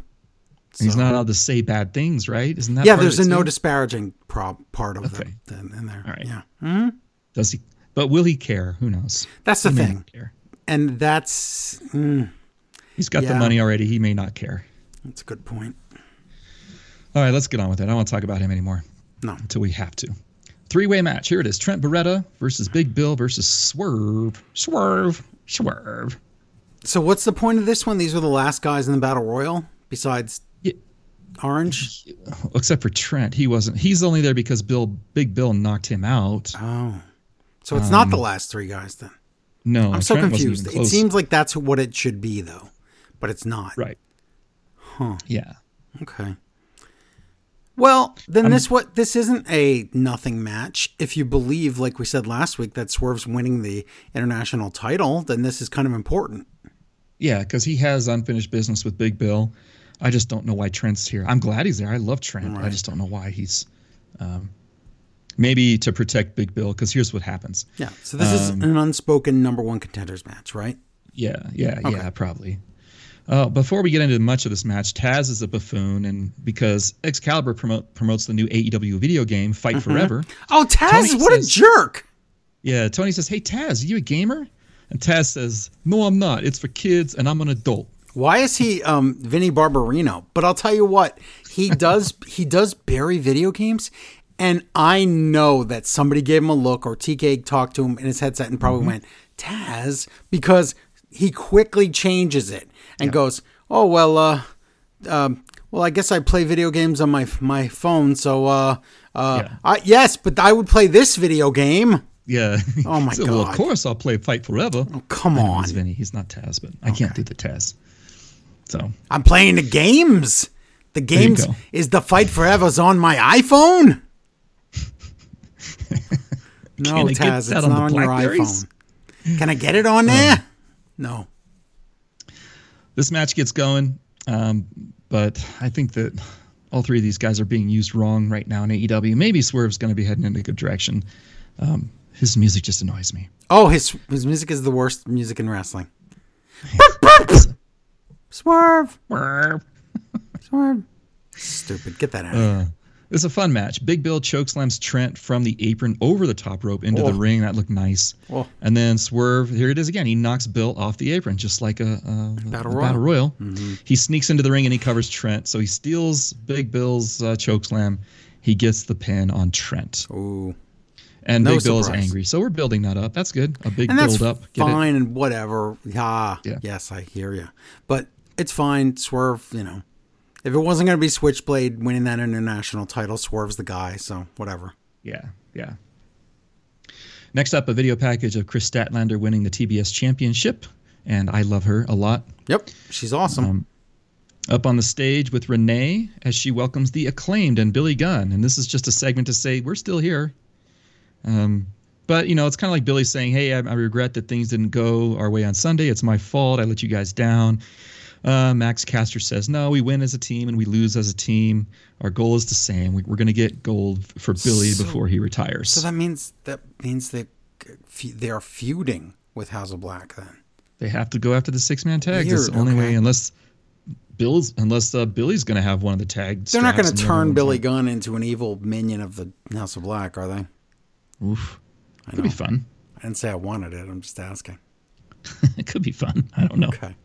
He's not allowed to say bad things, right? Isn't that? Yeah, there's a no disparaging prob- part of Okay. the, the, in there. All right. Yeah. Does he? But will he care? Who knows? That's the He thing. care. And that's mm, He's got Yeah. the money already. He may not care. that's a good point. All right, let's get on with it. I don't want to talk about him anymore. No. Until we have to. Three way match. Here it is Trent Beretta versus Big Bill versus Swerve. Swerve. Swerve. So what's the point of this one? These are the last guys in the battle royal besides Yeah. Orange. Except for Trent. He wasn't. He's only there because Bill, Big Bill knocked him out. Oh, so it's not the last three guys then. No. I'm so Trent confused. It seems like that's what it should be though, but it's not. Right. Huh. Yeah. Okay. Well, then this what this isn't a nothing match. If you believe, like we said last week, that Swerve's winning the international title, then this is kind of important. Yeah, because he has unfinished business with Big Bill. I just don't know why Trent's here. I'm glad he's there. I love Trent. I just don't know why he's. Um, maybe to protect Big Bill, because here's what happens. Yeah. So this is an unspoken number one contenders match, right? Yeah, yeah, yeah, probably. Uh, before we get into much of this match, Taz is a buffoon, and because Excalibur promote, promotes the new AEW video game, Fight Forever. Oh, Taz! Tony what a jerk! Yeah, Tony says, "Hey Taz, are you a gamer?" And Taz says, "No, I'm not. It's for kids, and I'm an adult." Why is he um Vinny Barbarino? But I'll tell you what, he does he does bury video games, and I know that somebody gave him a look or TK talked to him in his headset and probably went Taz because he quickly changes it and goes, "Oh well, uh, um, well I guess I play video games on my my phone, so uh, uh, Yeah. I, yes, but I would play this video game." Yeah. Oh, my He said, Well, of course I'll play Fight Forever. Oh, come on. He's Vinny. He's not Taz, but I can't do the Taz. So I'm playing the games. The games is the Fight Forever's on my iPhone. No, Can I get Taz, it's that not on on, your iPhone. Can I get it on there? No. this match gets going, um, but I think that all three of these guys are being used wrong right now in AEW. Maybe Swerve's going to be heading in a good direction. Um, his music just annoys me. Oh, his his music is the worst music in wrestling. Swerve, swerve. Stupid. Get that out of Uh, it's a fun match. Big Bill chokeslams Trent from the apron over the top rope into Oh. the ring. That looked nice. Oh. And then Swerve, here it is again. He knocks Bill off the apron, just like a, a Battle a Royal. Battle Royal. Mm-hmm. He sneaks into the ring and he covers Trent. So he steals Big Bill's uh, chokeslam. He gets the pin on Trent. Ooh. And No Big Bill is angry. So we're building that up. That's good. A big And build up. Get it? fine and whatever. Ah, Yeah. yes, I hear you. But it's fine. Swerve, you know. If it wasn't going to be Switchblade winning that international title, Swerve's the guy. So whatever. Yeah, yeah. Next up, a video package of Kris Statlander winning the TBS championship. And I love her a lot. Yep, she's awesome. Um, up on the stage with Renee as she welcomes the acclaimed and Billy Gunn. And this is just a segment to say, we're still here. Um, but, you know, it's kind of like Billy saying, hey, I, I regret that things didn't go our way on Sunday. It's my fault. I let you guys down. Uh, Max Caster says, no, we win as a team and we lose as a team. Our goal is the same. We, we're going to get gold for Billy So- before he retires. so that means that means they they're feuding with House of Black then. they have to go after the six man tags. It's the only okay. way, unless Bill's, unless uh, Billy's going to have one of the tags. They're not going to turn Billy Gunn into an evil minion of the House of Black, are they? Oof. I Could be know. fun. I didn't say I wanted it. I'm just asking. it could be fun. I don't know. Okay.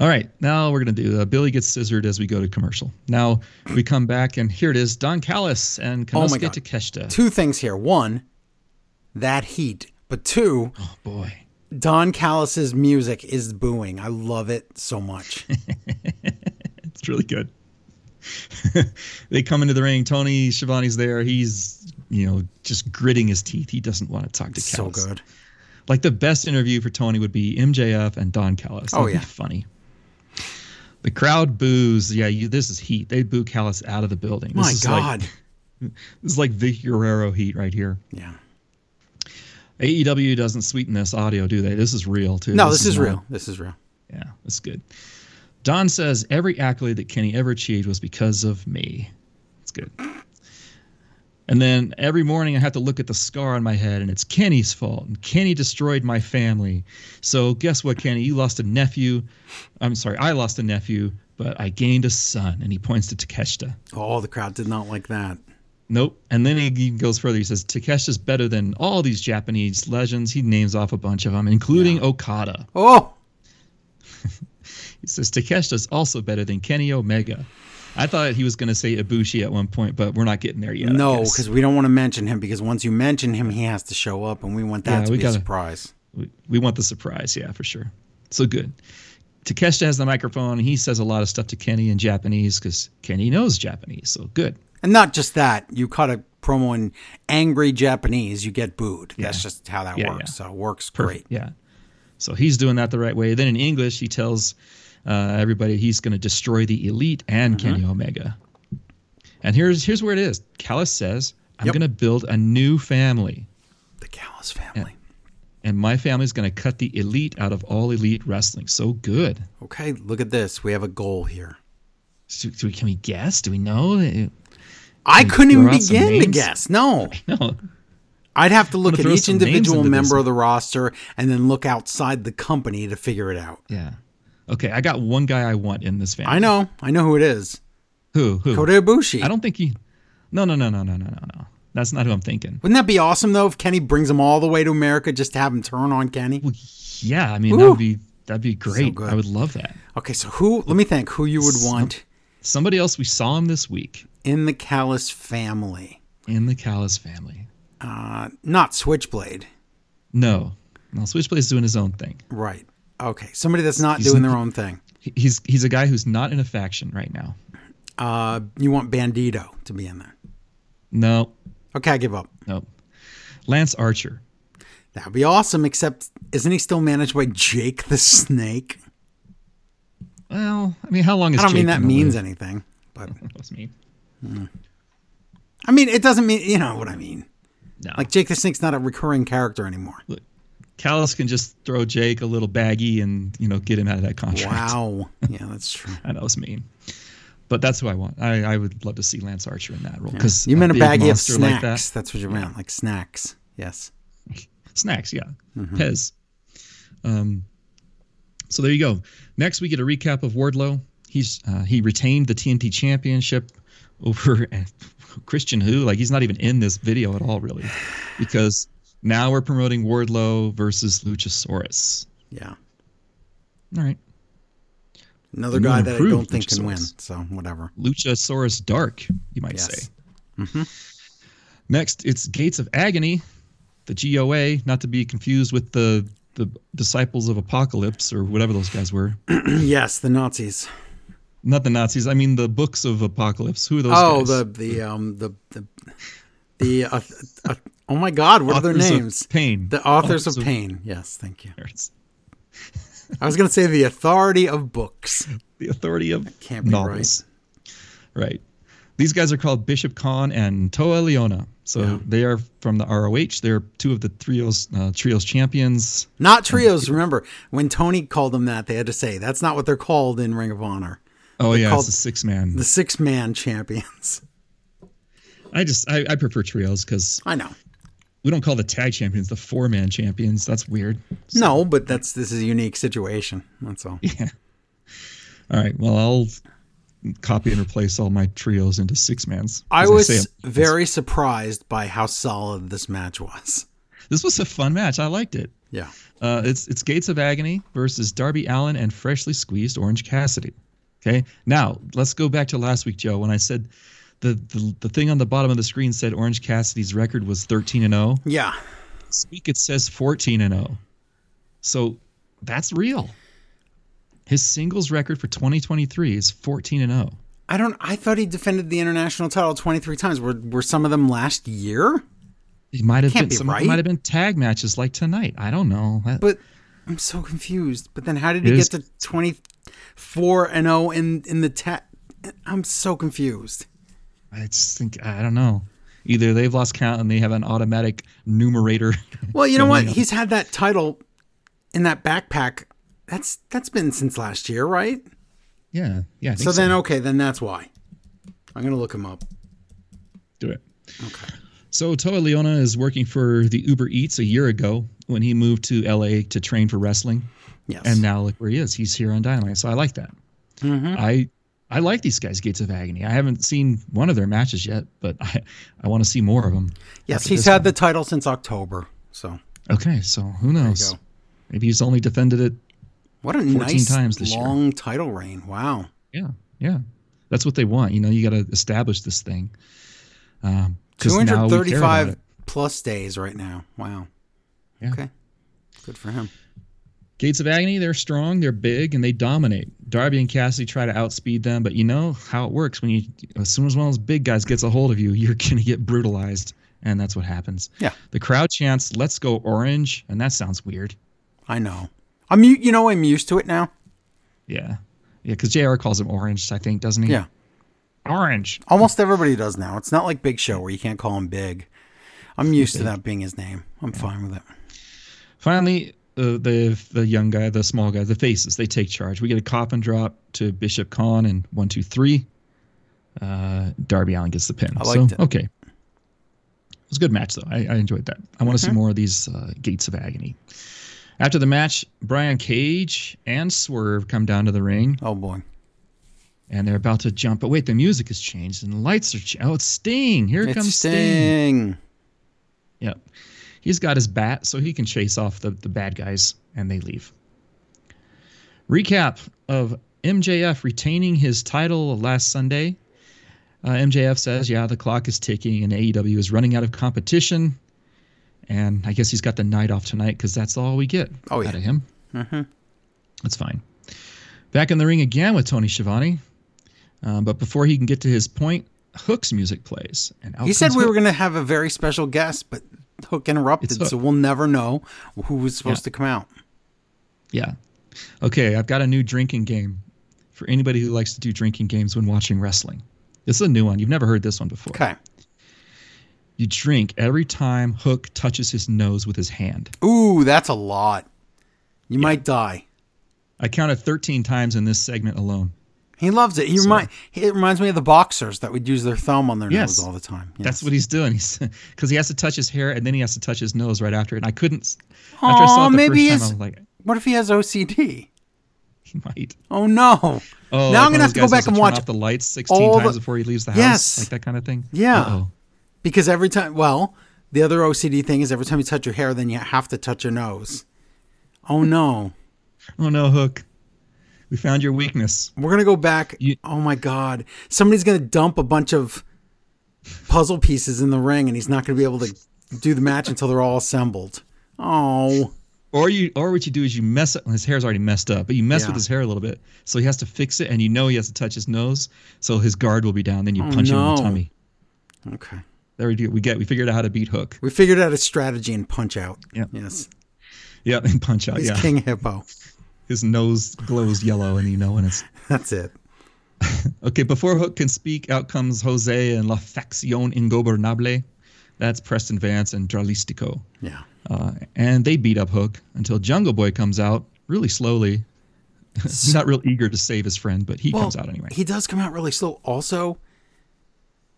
All right, now we're gonna do. Uh, Billy gets scissored as we go to commercial. Now we come back and here it is: Don Callis and Oh my Konosuke Takeshita. Two things here. One, that heat. But two, Oh boy, Don Callis's music is booing. I love it so much. it's really good. they come into the ring. Tony Schiavone's there. He's you know just gritting his teeth. He doesn't want to talk to Callis. so good. Like the best interview for Tony would be MJF and Don Callis. Oh, That'd yeah. be funny. The crowd boos. Yeah, you, this is heat. They boo Callis out of the building. This My is like- God. this is like Vic Guerrero heat right here. yeah. AEW doesn't sweeten this audio, do they? This is real too. No, this, is, not- real. This is real. Yeah, that's good. Don says every accolade that Kenny ever achieved was because of me. It's good. And then every morning I have to look at the scar on my head, and it's Kenny's fault. And Kenny destroyed my family. So guess what, Kenny? You lost a nephew. I'm sorry, I lost a nephew, but I gained a son. And he points to Takeshita. Oh, the crowd did not like that. Nope. And then he he goes further. He says Takesha's better than all these Japanese legends. He names off a bunch of them, including Okada. Oh, He says Takesha's also better than Kenny Omega. I thought he was going to say Ibushi at one point, but we're not getting there yet. No, because we don't want to mention him because once you mention him, he has to show up, and we want that Yeah, to we be a gotta- surprise. we, we want the surprise, yeah, for sure. So good. Takesha has the microphone. and He says a lot of stuff to Kenny in Japanese because Kenny knows Japanese. So good. And not just that, you cut a promo in angry Japanese, you get booed. That's just how that Yeah, works. yeah. So it works Perfect. great. Yeah. So he's doing that the right way. Then in English, he tells uh, everybody he's going to destroy the elite and Mm-hmm. Kenny Omega. And here's here's where it is. Callis says, "I'm Yep. going to build a new family, The Callis family. and my family's going to cut the elite out of all elite wrestling." So good. Okay, look at this. We have a goal here. So, do we, can we guess? Do we know? I couldn't even throw out some begin to guess. No. No. I'd have to look at each individual member of the roster and then look outside the company to figure it out. Yeah. Okay, I got one guy I want in this family. I know. I know who it is. Who? Who? Kota Ibushi. I don't think he. No, no, no, no, no, no, no, no. That's not who I'm thinking. Wouldn't that be awesome though if Kenny brings him all the way to America just to have him turn on Kenny? Yeah, I mean that would be that'd be great. good. I would love that. Okay, so who? Let me think. Who you would Some- want Somebody else we saw him this week in the Callis family? in the Callis family. Uh, not Switchblade. No, no, Switchblade's doing his own thing. Right. Okay. Somebody that's not He's doing their own thing. He's he's a guy who's not in a faction right now. Uh, you want Bandito to be in there. No, Okay, I give up. no. Lance Archer. That would be awesome, except isn't he still managed by Jake the Snake? Well, I mean, how long is I don't Jake mean that means live? anything, but That's me. I mean it doesn't mean you know what I mean. No. Like Jake the Snake's not a recurring character anymore. Callis can just throw Jake a little baggie and you know get him out of that contract. Wow. Yeah, that's true. I know it's mean, but that's who I want. I, I would love to see Lance Archer in that role because You meant a big baggie of snacks. like that. That's what you meant, like snacks. Yes. Snacks, yeah. Mm-hmm. Pez. Um, so there you go. Next, we get a recap of Wardlow. He's uh, he retained the TNT Championship over Christian Who. Like he's not even in this video at all, really, because now we're promoting Wardlow versus Luchasaurus. Yeah. All right, Another The guy that I don't think can win. So whatever. Luchasaurus Dark, you might Yes. say. Next, it's Gates of Agony, the GOA, not to be confused with the the Disciples of Apocalypse or whatever those guys were. yes, the Nazis. Not the Nazis. I mean the books of Apocalypse. Who are those Oh, guys? the the um the the the uh, uh, oh my God, what are their Authors names? Pain. The authors of pain. Yes, thank you. I was gonna say the authority of books. The authority of Can't be novels. Right. These guys are called Bishop Kaun and Toa Liona. So Yeah. they are from the ROH. They're two of the trios uh, trios champions. Not trios. Remember when Tony called them that, they had to say that's not what they're called in Ring of Honor. Oh yeah, called it's a six man. The six man champions. I just I, I prefer trios because I know. We don't call the tag champions the four man champions. That's weird. No, but that's this is a unique situation. That's all. Yeah. All right. Well, I'll copy and replace all my trios into six mans. I was say, very surprised by how solid this match was. This was a fun match. I liked it. Yeah. Uh, it's it's Gates of Agony versus Darby Allin and freshly squeezed Orange Cassidy. Okay. Now let's go back to last week, Joe, when I said the the, the thing on the bottom of the screen said Orange Cassidy's record was 13 and 0. Yeah. This week it says 14 and 0. So that's real. His singles record for 2023 is 14 and oh. 0. I don't I thought he defended the international title 23 times. Were were some of them last year? It might have Can't been be some right. might have been tag matches like tonight. I don't know. That- But I'm so confused. But then how did he It is- get to 24 and 0 in in the ta- I'm so confused. I just think I don't know. Either they've lost count and they have an automatic numerator. Well, you know what? on. He's had that title in that backpack. That's that's been since last year, right? yeah, yeah. Think So then okay, then that's why. I'm going to look him up. do it. Okay. So Toa Liona is working for the Uber Eats a year ago when he moved to LA to train for wrestling, Yes. and now look where he is. He's here on Dynamite. So I like that. Mm-hmm. I I like these guys, Gates of Agony. I haven't seen one of their matches yet, but I I want to see more of them. yes, he's had one. the title since October. So, Okay, so who knows? Maybe he's only defended it. what a 14 nice times this year. long title reign. Wow. Yeah, yeah. That's what they want. You know, you got to establish this thing. Um, 'cause now we care about 235 plus days right now. Wow. Yeah. Okay. Good for him. Gates of Agony, they're strong, they're big, and they dominate. Darby and Cassidy try to outspeed them, but you know how it works when you, as soon as one of those big guys gets a hold of you, you're gonna get brutalized, and that's what happens. Yeah. The crowd chants "Let's go Orange," and that sounds weird. I know. I'm you know I'm used to it now. Yeah, yeah, because Jr. calls him Orange, I think, doesn't he? Yeah. Orange. Almost everybody does now. It's not like Big Show where you can't call him Big. I'm used to that being his name. I'm fine with it. Finally, uh, the the young guy, the small guy, the faces, they take charge. We get a cop and drop to Bishop Kaun and one, two, three. Uh, Darby Allin gets the pin. I liked so, it. Okay. It was a good match, though. I, I enjoyed that. I want to see more of these uh, Gates of Agony. After the match, Brian Cage and Swerve come down to the ring, Oh boy. and they're about to jump. But wait, the music has changed, and the lights are. Ch- oh, it's Sting! Here It's comes Sting. Sting. Yep. He's got his bat, so he can chase off the, the bad guys, and they leave. Recap of MJF retaining his title last Sunday. Uh, MJF says, yeah, the clock is ticking, and AEW is running out of competition. And I guess he's got the night off tonight because that's all we get Oh, out of him. That's fine. Back in the ring again with Tony Schiavone. Um, but before he can get to his point, Hook's music plays. And He said we Hook. were going to have a very special guest, but Hook interrupted, Hook. so we'll never know who was supposed to come out. Yeah. Okay, I've got a new drinking game for anybody who likes to do drinking games when watching wrestling. This is a new one. You've never heard this one before. Okay. You drink every time Hook touches his nose with his hand. Ooh, that's a lot. You might die. I counted 13 times in this segment alone. He loves it. He remind it reminds me of the boxers that would use their thumb on their Yes. nose all the time. That's what he's doing. He's because he has to touch his hair and then he has to touch his nose right after it. And I couldn't. After I saw Aw, it the maybe he's- time, I was like, What if he has OCD? he might. Oh no. Oh, Now like I'm gonna have to go back and turn watch off the lights 16 times the- before he leaves the house, Yes. like that kind of thing. Yeah. Uh-oh. Because every time, well, the other OCD thing is every time you touch your hair, then you have to touch your nose. Oh no. Oh no, Hook. We found your weakness. We're gonna go back. You- oh my god. Somebody's gonna dump a bunch of puzzle pieces in the ring and he's not gonna be able to do the match until they're all assembled. Oh. Or you, or what you do is you mess up. His hair's already messed up, but you mess Yeah. with his hair a little bit, so he has to fix it, and you know he has to touch his nose, so his guard will be down. Then you Oh, punch him in the tummy. Okay. There we do. We get. We figured out how to beat Hook. We figured out a strategy and punch out. Yeah. Yes. Yeah, and punch out. He's Yeah, King Hippo. His nose glows yellow, and you know when it's That's it. okay. Before Hook can speak, out comes Jose and La Facción Ingobernable. That's Preston Vance and Dralistico. Yeah. Uh, and they beat up Hook until Jungle Boy comes out really slowly. He's not real eager to save his friend, but he comes out anyway. He does come out really slow. Also,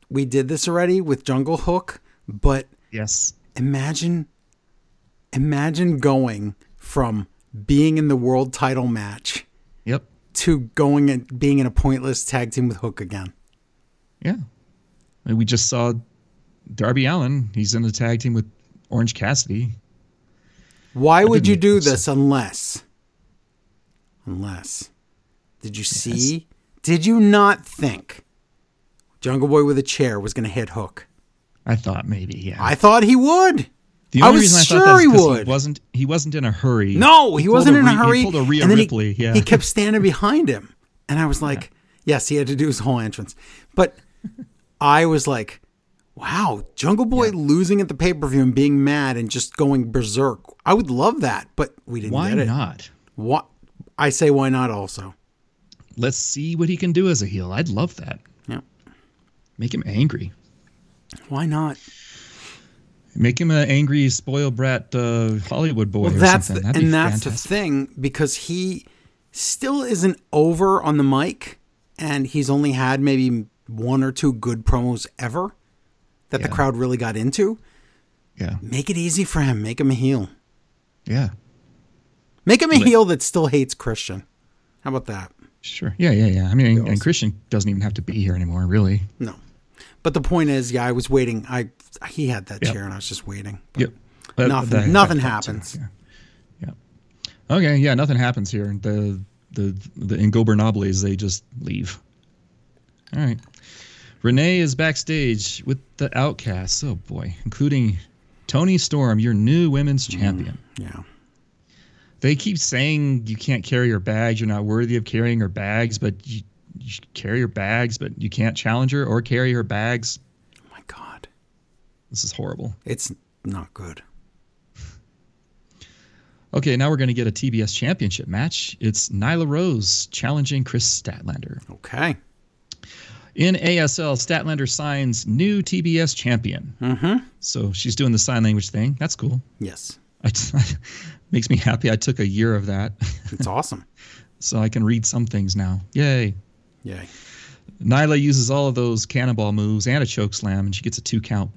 we did this already with Jungle Hook, but yes. imagine imagine going from being in the world title match Yep. to going and being in a pointless tag team with Hook again. Yeah. And we just saw Darby Allin. He's in a tag team with Orange Cassidy. Why would you do this unless unless did you see did you not think Jungle Boy with a chair was going to hit Hook? I thought maybe, yeah. I thought he would. The I only was reason I sure thought that he would. he wasn't he wasn't in a hurry. No, he, pulled wasn't in a Rhea- hurry. He pulled a Rhea and then he- Ripley. yeah. He kept standing behind him. And I was like, yes, he had to do his whole entrance. But I was like, wow, Jungle Boy losing at the pay per view and being mad and just going berserk. I would love that, but we didn't Why get it. not? What? I say, why not also? Let's see what he can do as a heel. I'd love that. Yeah. Make him angry. Why not? Make him an angry, spoiled brat uh, Hollywood boy Well, or that's something. the, That'd be and that's fantastic. the thing because he still isn't over on the mic, and he's only had maybe one or two good promos ever that the crowd really got into. Yeah. Make it easy for him. Make him a heel. Yeah. Make him a heel that still hates Christian. How about that? Sure. Yeah, yeah, yeah. I mean, and, and Christian doesn't even have to be here anymore, really. No. But the point is, yeah, I was waiting. I he had that Yep. chair, and I was just waiting. Yep. That- Nothing- that- nothing that- happens. Yeah. yeah. Okay. Yeah. Nothing happens here. The the the Ingobernables they just leave. All right. Renee is backstage with the Outcasts. Oh boy, including Toni Storm, your new women's Mm. champion. Yeah. They keep saying you can't carry your bags. You're not worthy of carrying your bags, but you, you should carry your bags, but you can't challenge her or carry her bags. Oh my God. This is horrible. It's not good. Okay, now we're going to get a TBS championship match. It's Nyla Rose challenging Kris Statlander. Okay. In ASL, Statlander signs new TBS champion. Mm-hmm. So she's doing the sign language thing. That's cool. Yes. I, makes me happy. I took a year of that, It's awesome. so I can read some things now. Yay. Yay. Nyla uses all of those cannonball moves and a choke slam, and she gets a two count.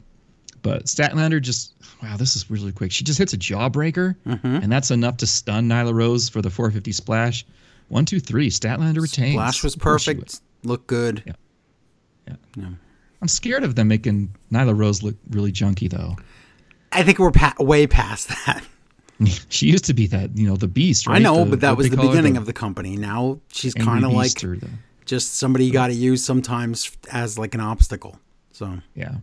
But Statlander just, wow, this is really quick. She just hits a jawbreaker, mm-hmm. and that's enough to stun Nyla Rose for the 450 splash. One, two, three. Statlander retains. Splash was Of course she perfect. Looked good. Yeah. would. I'm scared of them making Nyla Rose look really junky, though. I think we're pa- way past that. she used to be that, you know, the beast, right? I know, The- but that was the beginning of the company. Now she's kind of like or the, just somebody you got to use sometimes as like an obstacle. So yeah.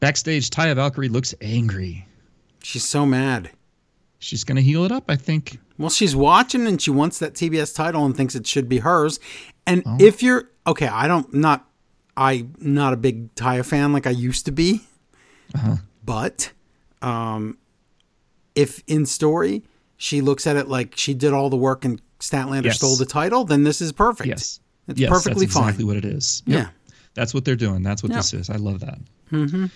Backstage, Taya Valkyrie looks angry. she's so mad. She's going to heal it up, I think. Well, she's watching and she wants that TBS title and thinks it should be hers. And Oh. if you're okay, I don't not I not a big Taya fan like I used to be. Uh-huh. But um, if in story she looks at it like she did all the work and Statlander Yes. stole the title, then this is perfect. Yes. It's yes, perfectly that's exactly fine. what it is. Yeah. That's what they're doing. That's what Yep. this is. I love that. Mm-hmm.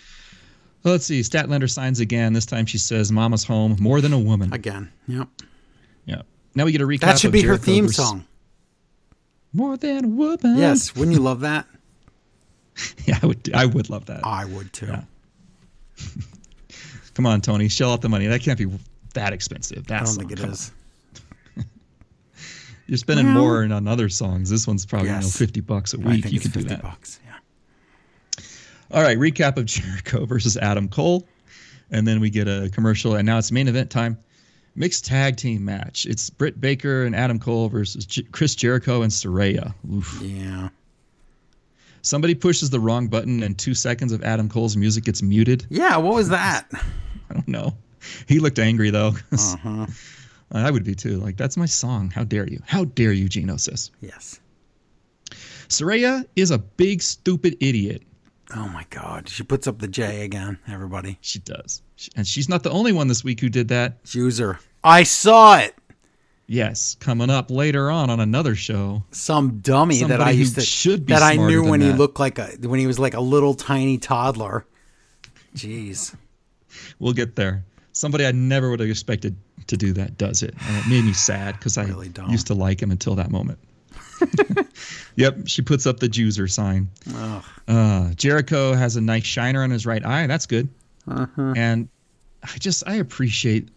Well, let's see. Statlander signs again. This time she says, Mama's home, more than a woman. Again. Yep. yeah. Now we get a recap. That should be her theme versus- song. More than a woman. Yes. Wouldn't you love that? Yeah, I would. I would love that. I would too. Yeah. Come on, Tony, shell out the money. That can't be that expensive. That I don't song, think it come is. on. You're spending Well- more on other songs. This one's probably you know, fifty bucks a week. You can do that. bucks. Yeah. All right, recap of Jericho versus Adam Cole, and then we get a commercial, and now it's main event time. Mixed tag team match. It's Britt Baker and Adam Cole versus J- Chris Jericho and Saraya. Oof. Yeah. Somebody pushes the wrong button, and two seconds of Adam Cole's music gets muted. Yeah. What was that? I don't know. He looked angry though. Uh-huh. Uh, I would be too. Like that's my song. How dare you? How dare you, Genosis? Yes. Saraya is a big stupid idiot. Oh my God. She puts up the J again, everybody. She does, and she's not the only one this week who did that. User. I saw it. Yes, coming up later on on another show. Some dummy that I Somebody used to should be that I knew when he looked like a when he was like a little tiny toddler. Jeez. We'll get there. Somebody I never would have expected to do that does it, and it made me sad because I Really don't. used to like him until that moment. yep, she puts up the Juicer sign. Uh, Jericho has a nice shiner on his right eye. That's good. Uh-huh. And I just I appreciate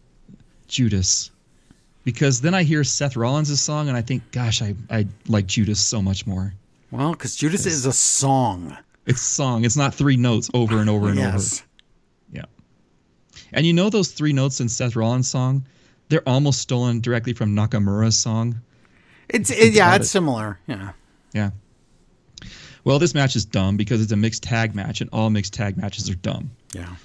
Judas because then I hear Seth Rollins' song and I think, gosh, I I like Judas so much more. Well, because Judas is a song. It's a song. It's not three notes over and over and Yes. over. Yeah. And you know those three notes in Seth Rollins' song? They're almost stolen directly from Nakamura's song. It's it, yeah, it's it. similar. Yeah. Yeah. Well, this match is dumb because it's a mixed tag match, and all mixed tag matches are dumb. Yeah.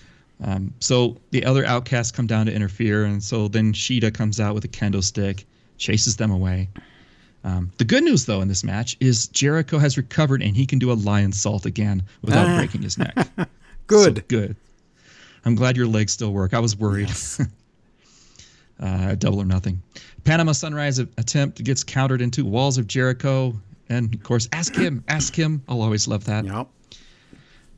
Um, so the other outcasts come down to interfere, and so then Sheeta comes out with a kendo stick, chases them away. Um, the good news, though, in this match is Jericho has recovered and he can do a Lionsault again without Ah. breaking his neck. Good. So good. I'm glad your legs still work. I was worried. uh, double or nothing. Panama Sunrise attempt gets countered into walls of Jericho, and of course, ask him, ask him. I'll always love that. Yep.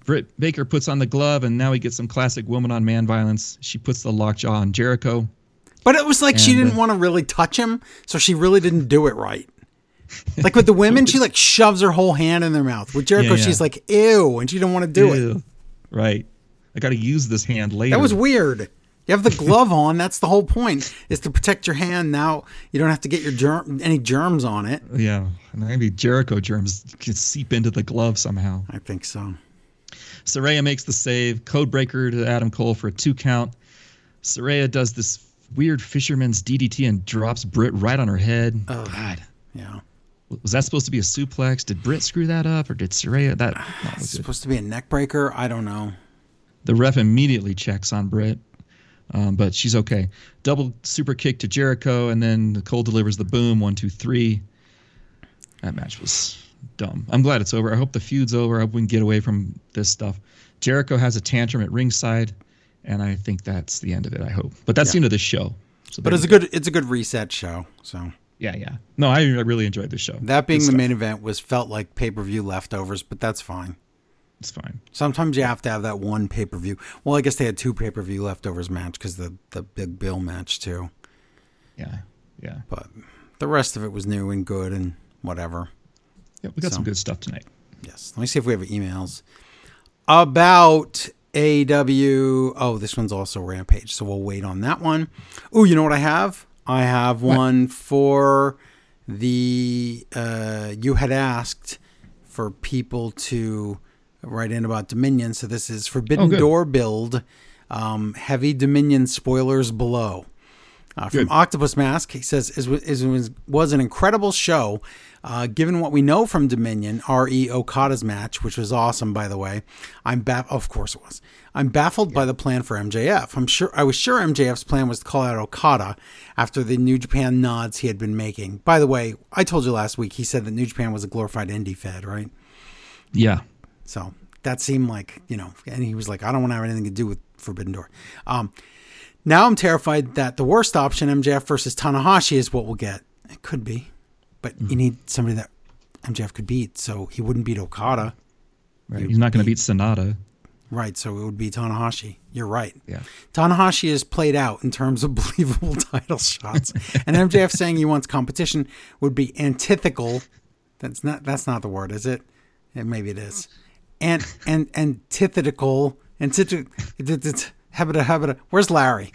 Britt Baker puts on the glove, and now we get some classic woman on man violence. She puts the lockjaw on Jericho. But it was like she didn't uh, want to really touch him, so she really didn't do it right. Like with the women, she like shoves her whole hand in their mouth. With Jericho, Yeah, yeah. she's like, ew, and she didn't want to do it. Right. I got to use this hand later. That was weird. You have the glove on. That's the whole point, is to protect your hand. Now you don't have to get your germ any germs on it. Yeah. Maybe Jericho germs could seep into the glove somehow. I think so. Saraya makes the save. Codebreaker to Adam Cole for a two count. Saraya does this weird fisherman's DDT and drops Britt right on her head. Oh. God. Yeah. Was that supposed to be a suplex? Did Britt screw that up or did Saraya? That, was supposed to be a neck breaker. I don't know. The ref immediately checks on Britt, um, but she's okay. Double super kick to Jericho, and then Cole delivers the boom. One, two, three. That match was dumb. I'm glad it's over. I hope the feud's over. I hope we can get away from this stuff. Jericho has a tantrum at ringside, and I think that's the end of it. I hope. But that's the end of this show. So But it's a good it's a good reset show. So Yeah, yeah. No, I, I really enjoyed this show. that being Good the stuff. main event was felt like pay per view leftovers, but that's fine. It's fine. Sometimes you have to have that one pay per view. Well, I guess they had two pay per view leftovers match because the the Big Bill match too. Yeah, yeah. But the rest of it was new and good and whatever. Yeah, we got So- some good stuff tonight. Yes. Let me see if we have emails about AW. Oh, this one's also Rampage, so we'll wait on that one. Oh, you know what I have? I have one for the. Uh, you had asked for people to write in about Dominion, so this is Forbidden Oh. Door build. Um, heavy Dominion spoilers below. Uh, from Good. Octopus Mask, he says, is, is, was, an incredible show. Uh, given what we know from Dominion, R.E. Okada's match, which was awesome, by the way, I'm baff- Of course, it was. I'm baffled by the plan for MJF. I'm sure I was sure MJF's plan was to call out Okada after the New Japan nods he had been making. By the way, I told you last week he said that New Japan was a glorified indie fed, right? Yeah, So that seemed like you know, and he was like, I don't want to have anything to do with Forbidden Door. Um, now I'm terrified that the worst option, MJF versus Tanahashi, is what we'll get. It could be, but Mm-hmm. you need somebody that MJF could beat, so he wouldn't beat Okada. Right. He's not going to beat Sonata. Right, so it would be Tanahashi. You're right. Yeah. Tanahashi is played out in terms of believable title shots, and MJF saying he wants competition would be antithetical. That's not that's not the word, is it? And maybe it is. And and antithetical. Antith- habita habita. Where's Larry?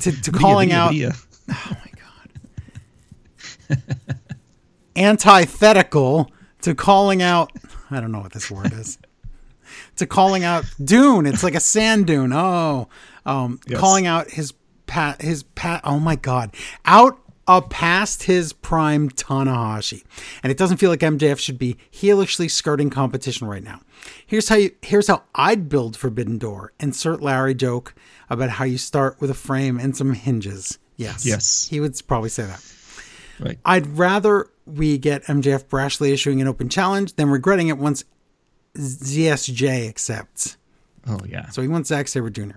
To, to calling out. Oh my god. Antithetical to calling out. I don't know what this word is. to calling out Dune. It's like a sand dune. Oh, um, Yes. calling out his pat his pat. Oh my god, out uh, past his prime Tanahashi, and it doesn't feel like MJF should be heelishly skirting competition right now. Here's how you. Here's how I'd build Forbidden Door. Insert Larry joke about how you start with a frame and some hinges. Yes. Yes. He would probably say that. Right. I'd rather we get MJF brashly issuing an open challenge than regretting it once ZSJ accepts. Oh yeah. So he wants Zack Sabre Jr.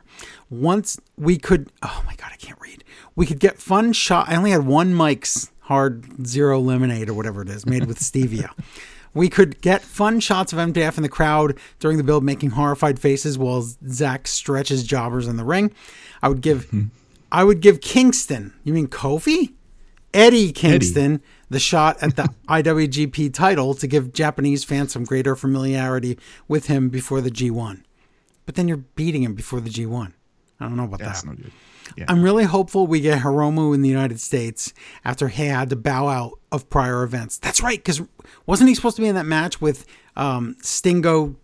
Once we could, oh my god, I can't read. We could get fun shot. I only had one Mike's Hard Zero Lemonade or whatever it is, made with stevia. We could get fun shots of MJF in the crowd during the build, making horrified faces while Zack stretches jobbers in the ring. I would give, mm-hmm. I would give Kingston. You mean Kofi? Eddie Kingston the shot at the IWGP title to give Japanese fans some greater familiarity with him before the G1. But then you're beating him before the G1. I don't know about That's that. no. Yeah. I'm really hopeful we get Hiromu in the United States after he had to bow out of prior events. That's right, because wasn't he supposed to be in that match with um, Shingo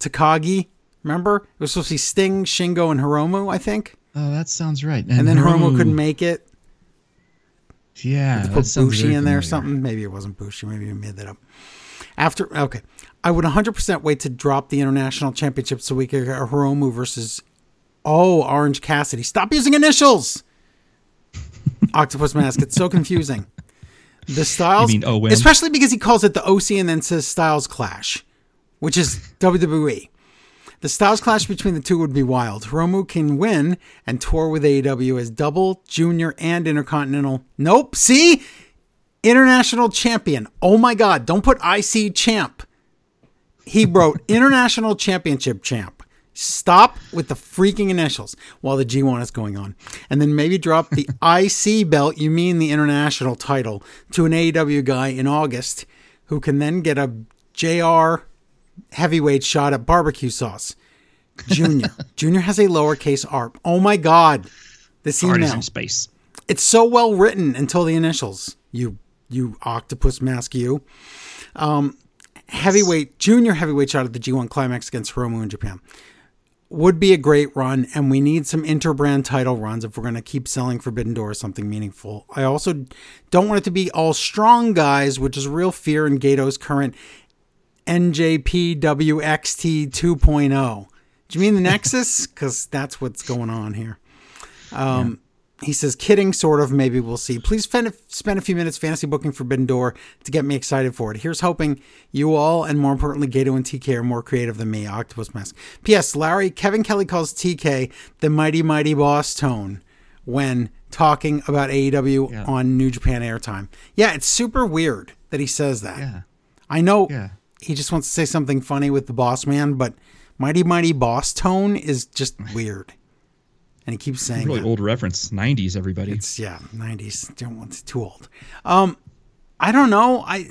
Takagi? Remember? It was supposed to be Sting, Shingo, and Hiromu, I think. oh, that sounds right. And then Hiromu couldn't make it. Yeah. put Bushi in there or something. Maybe it wasn't Bushi. Maybe you made that up. After okay, I would 100% wait to drop the international championship so we could get Hiromu versus oh Orange Cassidy. Stop using initials. Octopus Mask. It's so confusing. The Styles, You mean OM? especially because he calls it the OC and then says Styles Clash, which is WWE. The Styles Clash between the two would be wild. Hiromu can win and tour with AEW as double, junior, and intercontinental. Nope. See? International champion. Oh my God. Don't put IC champ. He wrote international championship champ. Stop with the freaking initials while the G1 is going on. And then maybe drop the IC belt, you mean the international title, to an AEW guy in August who can then get a JR heavyweight shot at barbecue sauce. Junior. Junior has a lowercase r. Oh my God. This email. in space. It's so well written until the initials. You you octopus mask you. Um, heavyweight junior heavyweight shot at the G1 climax against Hiromu in Japan would be a great run, and we need some interbrand title runs if we're going to keep selling Forbidden Door something meaningful. I also don't want it to be all strong guys, which is real fear in Gedo's current NJPWXT 2.0. oh. Do you mean the Nexus? Because that's what's going on here. Um, He says, kidding, sort of. Maybe we'll see. Please spend a, spend a few minutes fantasy booking Forbidden Door to get me excited for it. Here's hoping you all, and more importantly, Gedo and TK, are more creative than me. Octopus Mask. P.S. Larry, Kevin Kelly calls TK the mighty, mighty boss tone when talking about AEW Yeah. on New Japan airtime. Yeah, it's super weird that he says that. Yeah. I know Yeah. he just wants to say something funny with the boss man, but mighty, mighty boss tone is just weird. And he keeps saying Really that. old reference. 90s, everybody. It's yeah, nineties. Don't want too old. Um, I don't know. I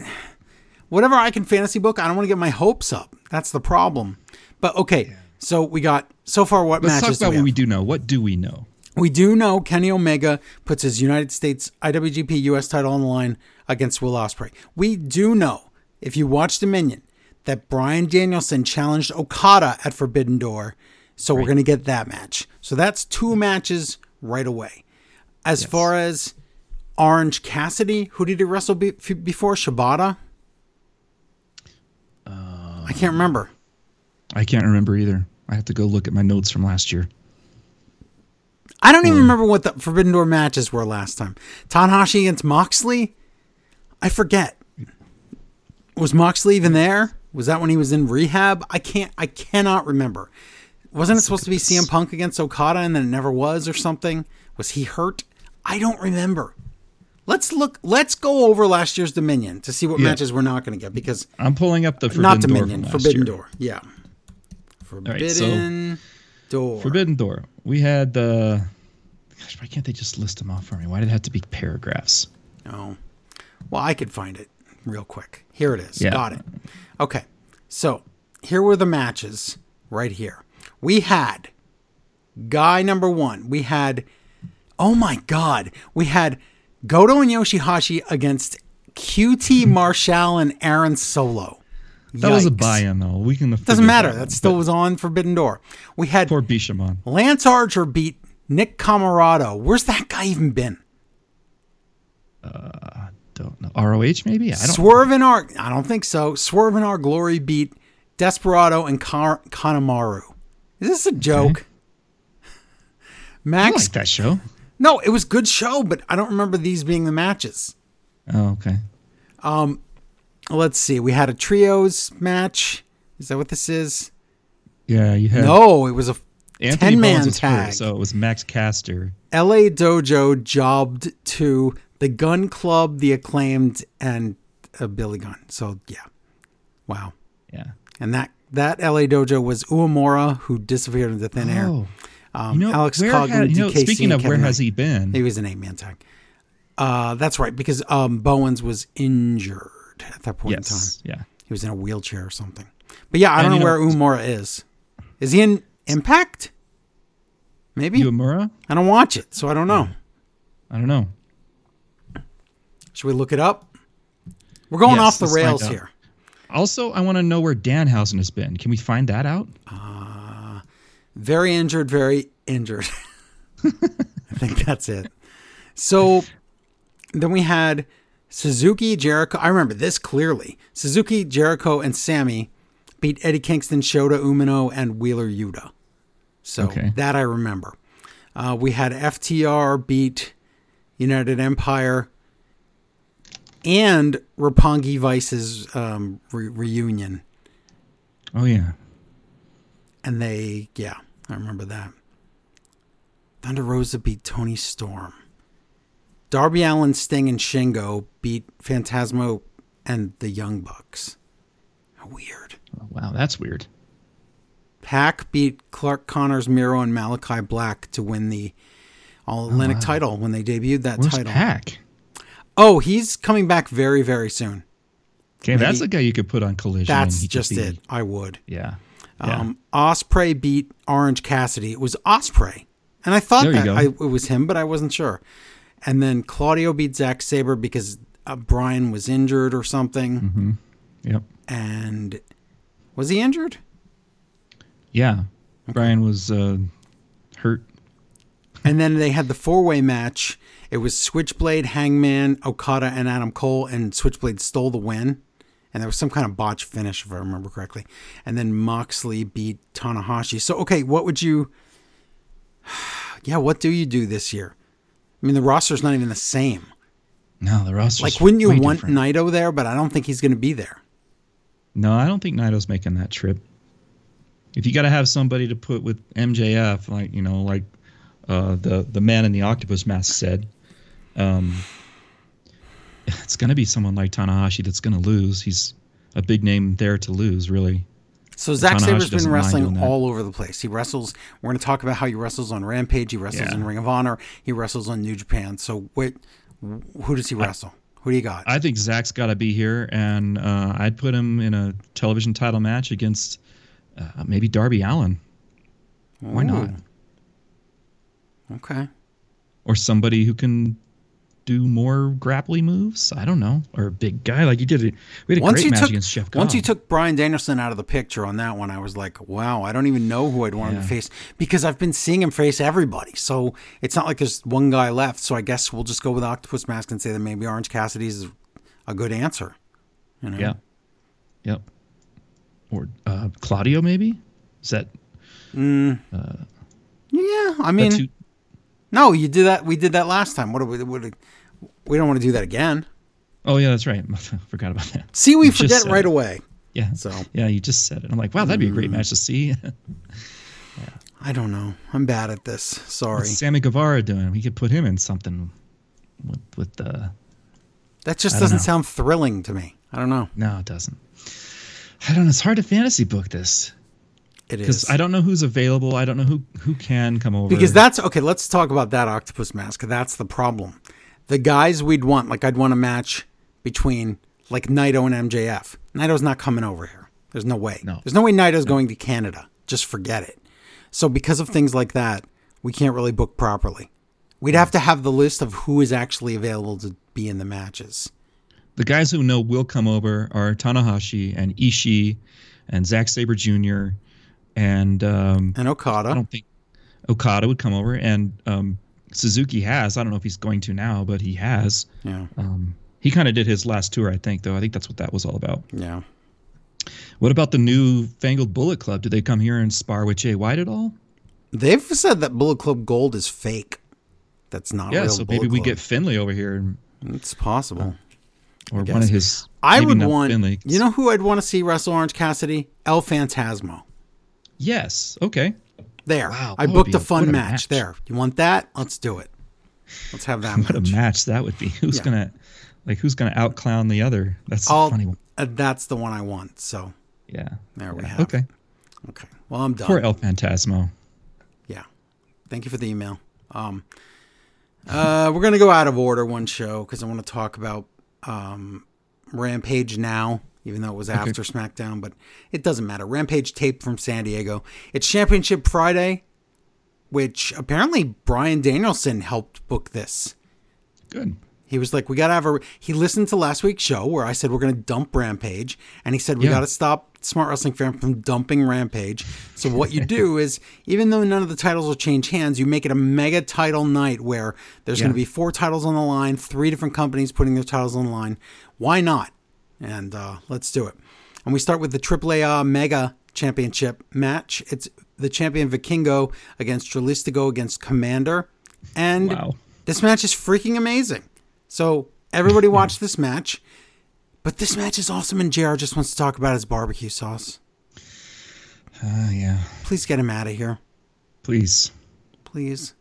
whatever I can fantasy book. I don't want to get my hopes up. That's the problem. But okay, so we got so far. What Let's talk matches do about we, what have? we do know. What do we know? we do know Kenny Omega puts his United States IWGP US title on the line against Will Ospreay. We do know if you watch Dominion that Bryan Danielson challenged Okada at Forbidden Door. So we're going to get that match. So that's two matches right away. As far as Orange Cassidy, who did he wrestle be- before? Shibata? Uh, I can't remember. I can't remember either. I have to go look at my notes from last year. I don't even um, remember what the Forbidden Door matches were last time. Tanahashi against Moxley? I forget. Was Moxley even there? Was that when he was in rehab? I can't. I cannot remember. Wasn't it supposed to be CM Punk against Okada and then it never was or something? Was he hurt? I don't remember. Let's look. Let's go over last year's Dominion to see what Yeah. matches we're not going to get because I'm pulling up the Forbidden not Door Dominion, last Forbidden year. Door. Yeah, right, so- Forbidden Door. Forbidden Door. We had uh gosh, why can't they just list them off for me? Why did it have to be paragraphs? Oh, well, I could find it real quick. Here it is. Yeah. Got it. Okay, so here were the matches right here. We had guy number one. We had, oh my God, we had Goto and Yoshihashi against QT Marshall and Aaron Solo. That was a buy-in though. We can Doesn't matter. that That still was on Forbidden Door. We had poor Bishamon. Lance Archer beat Nick Comoroto. Where's that guy even been? Uh, don't know. ROH maybe? I don't Swerve in our, I don't think so. Swerve in our glory beat Desperado and Car- Kanemaru. Is this a joke? I Max, like that show. no, it was good show, but I don't remember these being the matches. Oh, okay. Um, let's see. We had a trios match. Is that what this is? Yeah, you had No, it was a 10 man Bones was hurt, tag. so it was Max Caster. LA Dojo jobbed to the Gun Club, the Acclaimed, and uh, Billy Gunn. So yeah, wow. Yeah. And that that LA Dojo was Uemura, who disappeared into thin air. Oh, Um, you know, Alex where had- you know, DKC, speaking of where Kevin has Knight. he been? He was an eight man tag. Uh, that's right, because um, Bowens was injured at that point in time. Yeah. He was in a wheelchair or something. But yeah, I don't know, you know- where Umura is. Is he in Impact? Maybe. Uemura? I don't watch it, so I don't know. I don't know. Should we look it up? We're going Yes, off the rails here. Also, I want to know where Danhausen has been. Can we find that out? Very injured, very injured. I think that's it. So then we had Suzuki, Jericho. I remember this clearly. Suzuki, Jericho, and Sammy beat Eddie Kingston, Shota Umino, and Wheeler Yuta. So Okay. that I remember. Uh, we had FTR beat United Empire and Roppongi Vice's um, re- reunion. Oh yeah. And they, yeah, I remember that. Thunder Rosa beat Toni Storm. Darby Allin, Sting, and Shingo beat Phantasmo and the Young Bucks. How weird. Oh, wow, that's weird. Pack beat Clark Connors, Miro, and Malakai Black to win the All Atlantic title when they debuted that Where's title. Pack? Oh, he's coming back very, very soon. Okay, that's a guy you could put on Collision. That's just be- it. I would. Yeah. Yeah. Um, Ospreay beat Orange Cassidy. It was Ospreay, and I thought that. I, it was him, but I wasn't sure. And then Claudio beat Zack Sabre because uh, Bryan was injured or something. Mm-hmm. yep. And was he injured? Yeah. Bryan was uh, hurt. And then they had the four way match. It was Switchblade, Hangman, Okada, and Adam Cole, and Switchblade stole the win. And there was some kind of botch finish, if I remember correctly. And then Moxley beat Tanahashi. So, okay, what would you. Yeah, what do you do this year? I mean, the roster's not even the same. No, the roster's Like, wouldn't you want different. Naito there? But I don't think he's going to be there. No, I don't think Naito's making that trip. If you got to have somebody to put with MJF, like you know, like uh, the the man in the octopus mask said, um, it's going to be someone like Tanahashi that's going to lose. He's a big name there to lose, really. So Zack Sabre's been wrestling all over the place. He wrestles. We're going to talk about how he wrestles on Rampage. He wrestles Yeah. in Ring of Honor. He wrestles on New Japan. So, wait, who does he wrestle? Who do you got? I think Zach's got to be here, and uh, I'd put him in a television title match against uh, maybe Darby Allin. Why not? Okay. Or somebody who can do more grappling moves. I don't know, or a big guy like you did. A, we had a Once great match took against Jeff. once you took Bryan Danielson out of the picture on that one, I was like, wow, I don't even know who I'd want him to face because I've been seeing him face everybody. So it's not like there's one guy left. So I guess we'll just go with Octopus Mask and say that maybe Orange Cassidy's a good answer. You know? Yeah. Yep. Or uh, Claudio, maybe? Is that, Yeah. I mean, no, you did that. We did that last time. What do we? What do, we don't want to do that again. Oh, yeah, that's right. Forgot about that. See, we You forget right it. away. Yeah. So Yeah, you just said it. I'm like, wow, that'd be a great Mm. match to see. I don't know. I'm bad at this. Sorry. What's Sammy Guevara doing? We could put him in something with with the. That just doesn't know. sound thrilling to me. I don't know. No, it doesn't. I don't know. It's hard to fantasy book this It because. I don't know who's available. I don't know who who can come over. Because that's okay. Let's talk about that octopus mask. That's the problem. The guys we'd want, like I'd want a match between like Naito and MJF. Naito's not coming over here. There's no way. No. There's no way Naito's going to Canada. Just forget it. So because of things like that, we can't really book properly. We'd have to have the list of who is actually available to be in the matches. the guys who know will come over are Tanahashi and Ishii and Zack Sabre Jr. and um, And Okada. I don't think Okada would come over and um, Suzuki has. I don't know if he's going to now, but he has. Yeah. Um, he kind of did his last tour, I think, though. I think that's what that was all about. Yeah. What about the new Fangled Bullet Club? Did they come here and spar with Jay White at all? They've said that Bullet Club Gold is fake. That's not Yeah, real. so Bullet maybe we get Finlay over here, and- It's possible. or one of his. I would want. Finlay. You know who I'd want to see wrestle Orange Cassidy? El Phantasmo. Yes. Okay. There. Wow, I booked a fun a match. match. There. You want that? Let's do it. Let's have that What a match. match that would be. Who's Yeah. gonna, like, who's gonna out clown the other? That's I'll- funny one. Uh, that's the one I want. So Yeah. there we Yeah. have. Okay. it. Okay. Well, I'm done. Poor El Phantasmo. Yeah. Thank you for the email. Um, uh, we're gonna go out of order one show because I want to talk about um, Rampage now, even though it was after SmackDown, but it doesn't matter. Rampage tape from San Diego. It's Championship Friday, which apparently Bryan Danielson helped book this. Good. He was like, "We gotta have a." He listened to last week's show where I said we're gonna dump Rampage, and he said we Yeah. gotta stop Smart Wrestling Fan from dumping Rampage. So what you do is, even though none of the titles will change hands, you make it a mega title night where there's Yeah. gonna be four titles on the line, three different companies putting their titles on the line. Why not? And uh, let's do it. And we start with the AAA Mega Championship match. It's the champion Vikingo against Dralistico against Komander, and Wow. this match is freaking amazing. So everybody watch this match. But this match is awesome, and JR just wants to talk about his barbecue sauce. Uh, yeah. Please get him out of here. Please. Please.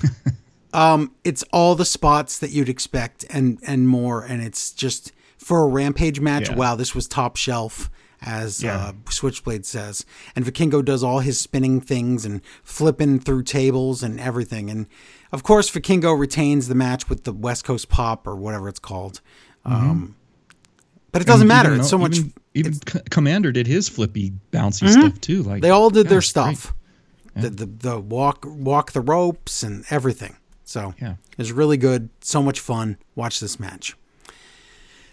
um, it's all the spots that you'd expect and and more, and it's just for a rampage match. Yeah. Wow, this was top shelf, as Yeah. uh, Switchblade says. And Vikingo does all his spinning things and flipping through tables and everything. And of course, Vikingo retains the match with the West Coast Pop or whatever it's called. Um, but it doesn't And matter. even It's so much. Even, even C- Komander did his flippy, bouncy stuff too. Like They all did yeah, their stuff. The, the the walk walk the ropes and everything. So Yeah. it was really good. So much fun. Watch this match.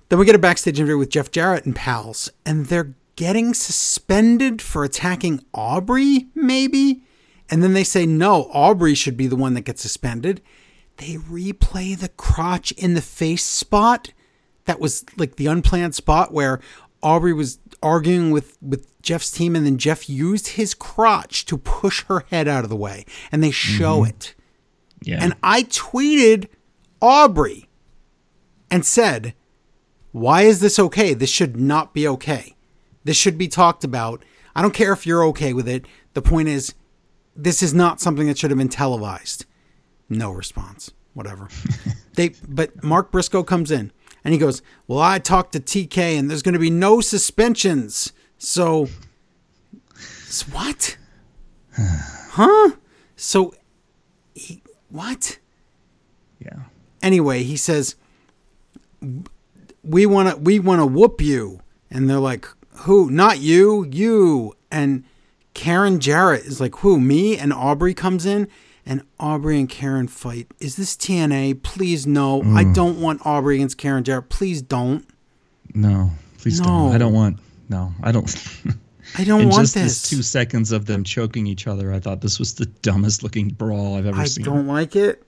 Then we get a backstage interview with Jeff Jarrett and pals, and they're getting suspended for attacking Aubrey, maybe. And then they say no, Aubrey should be the one that gets suspended. They replay the crotch in the face spot. That was like the unplanned spot where Aubrey was arguing with with Jeff's team, and then Jeff used his crotch to push her head out of the way, and they show mm-hmm. it. Yeah. And I tweeted Aubrey and said, Why is this okay? This should not be okay. This should be talked about. I don't care if you're okay with it. The point is, this is not something that should have been televised. No response. Whatever. they but Mark Briscoe comes in and he goes, Well, I talked to TK and there's gonna be no suspensions. So what? huh? So he, what? yeah. anyway, he says, "We want to, we want to whoop you," and they're like, "Who? Not you, you." And Karen Jarrett is like, "Who? Me?" And Aubrey comes in, and Aubrey and Karen fight. Is this TNA? Please no. I mm. don't want Aubrey against Karen Jarrett. Please don't. No. Please No. don't. I don't want. No. I don't. I don't In want just this. this two seconds of them choking each other, I thought this was the dumbest looking brawl I've ever I seen. I don't like it.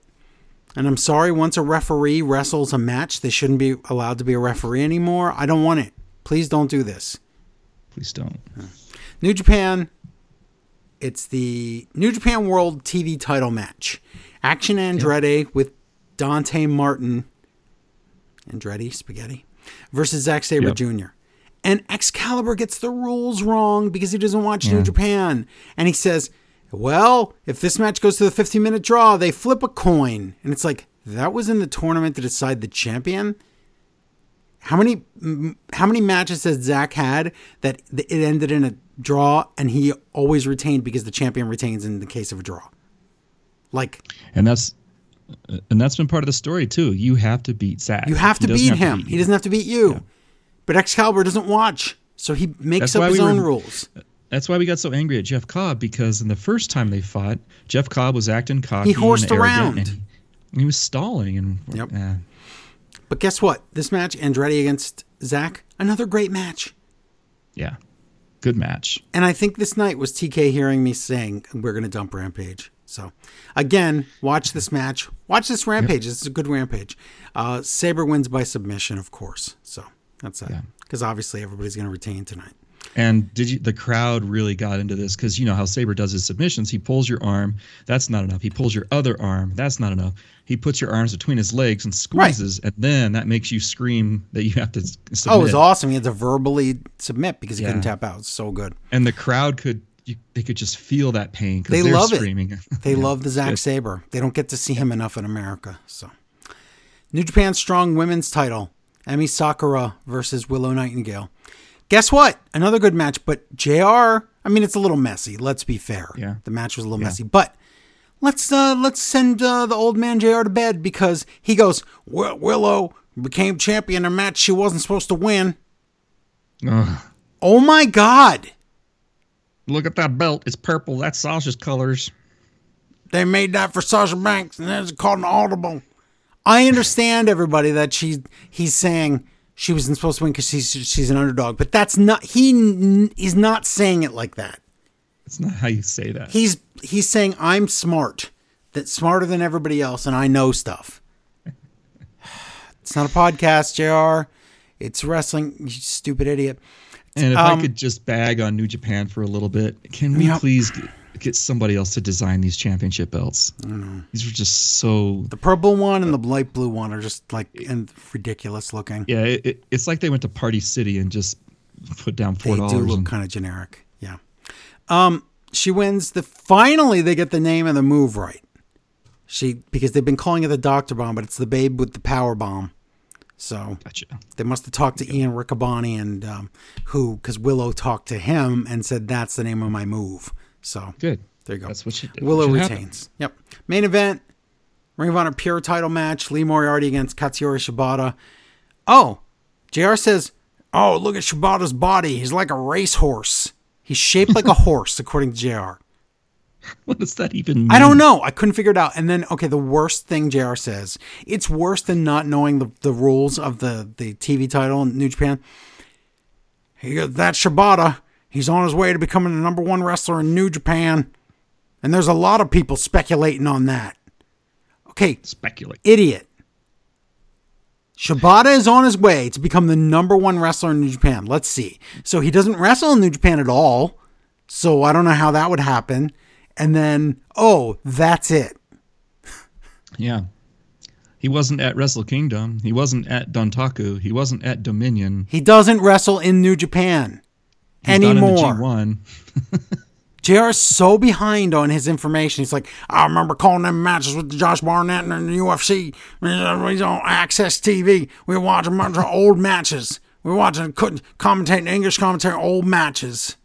And I'm sorry, once a referee wrestles a match, they shouldn't be allowed to be a referee anymore. I don't want it. Please don't do this. Please don't. New Japan. It's the New Japan World TV title match. Action Andretti with Dante Martin. Andretti Spaghetti versus Zack Sabre Yep. Jr. And Excalibur gets the rules wrong because he doesn't watch New Japan. And he says, Well, if this match goes to the 15 minute draw, they flip a coin. And it's like, that was in the tournament to decide the champion? How many how many matches has Zach had that it ended in a draw and he always retained because the champion retains in the case of a draw? Like And that's and that's been part of the story too. You have to beat Zach. you have to beat him. beat he doesn't have to beat you. But Excalibur doesn't watch, so he makes That's up his we own were- rules. That's why we got so angry at Jeff Cobb because in the first time they fought, Jeff Cobb was acting cocky. He horsed and around. and he, and he was stalling and Yep. eh, But guess what? This match, Andretti against Zach, another great match. yeah, good match. And I think this night was TK hearing me saying we're going to dump Rampage. So again, watch this match. Watch this Rampage. It's a good Rampage. Uh, Sabre wins by submission, of course. So that's it. Yeah. Because obviously everybody's going to retain tonight. And did you? The crowd really got into this because you know how Sabre does his submissions. He pulls your arm. That's not enough. He pulls your other arm. That's not enough. He puts your arms between his legs and squeezes, and then that makes you scream that you have to submit. Oh, it was awesome. He had to verbally submit because he couldn't tap out. It's so good. And the crowd could you, they could just feel that pain They love it. screaming. They love the Zack. Sabre. They don't get to see him enough in America. So, New Japan Strong Women's Title: Emi Sakura versus Willow Nightingale. Guess what? Another good match, but Jr. I mean, it's a little messy. Let's be fair. Yeah. the match was a little Yeah. messy, but let's uh, let's send uh, the old man Jr. to bed because he goes. Well, Willow became champion in a match she wasn't supposed to win. Ugh. Oh my God! Look at that belt. It's purple. That's Sasha's colors. They made that for Sasha Banks, and it's called an audible. I understand everybody that she he's saying she wasn't supposed to win because she's she's an underdog, but that's not he n- he's not saying it like that. That's not how you say that. He's he's saying I'm smart, that smarter than everybody else, and I know stuff. It's not a podcast, Jr. It's wrestling. You stupid idiot. and if um, I could just bag on New Japan for a little bit, can we Yeah. please get, somebody else to design these championship belts? These are just so. The purple one and the light blue one are just like and ridiculous looking. Yeah, it, it, it's like they went to Party City and just put down four dollars. They do look kind of generic. Yeah. Um, she wins the. Finally, they get the name of the move right. She because they've been calling it the Doctor Bomb, but it's the Babe with the Power Bomb. So Gotcha. they must have talked to Ian Riccaboni and um, who, because Willow talked to him and said that's the name of my move. So Good. there you go. That's what she did. Willow Should happen. retains. Yep. Main event: Ring of Honor Pure Title match. Lee Moriarty against Katsuyori Shibata. Oh, Jr. says, "Oh, look at Shibata's body. He's like a racehorse. He's shaped like a horse, according to Jr." What does that even mean? I don't know. I couldn't figure it out. And then, okay, the worst thing Jr. says, it's worse than not knowing the, the rules of the, the TV title in New Japan. He goes, That's Shibata. He's on his way to becoming the number one wrestler in New Japan. And there's a lot of people speculating on that. Okay, Speculate. idiot. Shibata is on his way to become the number one wrestler in New Japan. Let's see. So he doesn't wrestle in New Japan at all. So I don't know how that would happen. And then, oh, that's it. Yeah. He wasn't at Wrestle Kingdom. He wasn't at Dontaku. He wasn't at Dominion. He doesn't wrestle in New Japan He's not in the anymore. G1. JR's so behind on his information. He's like, I remember calling them matches with Josh Barnett and the UFC. He's on AXS TV. We were watching a bunch of old matches. We were watching, couldn't commentating English commentary, old matches.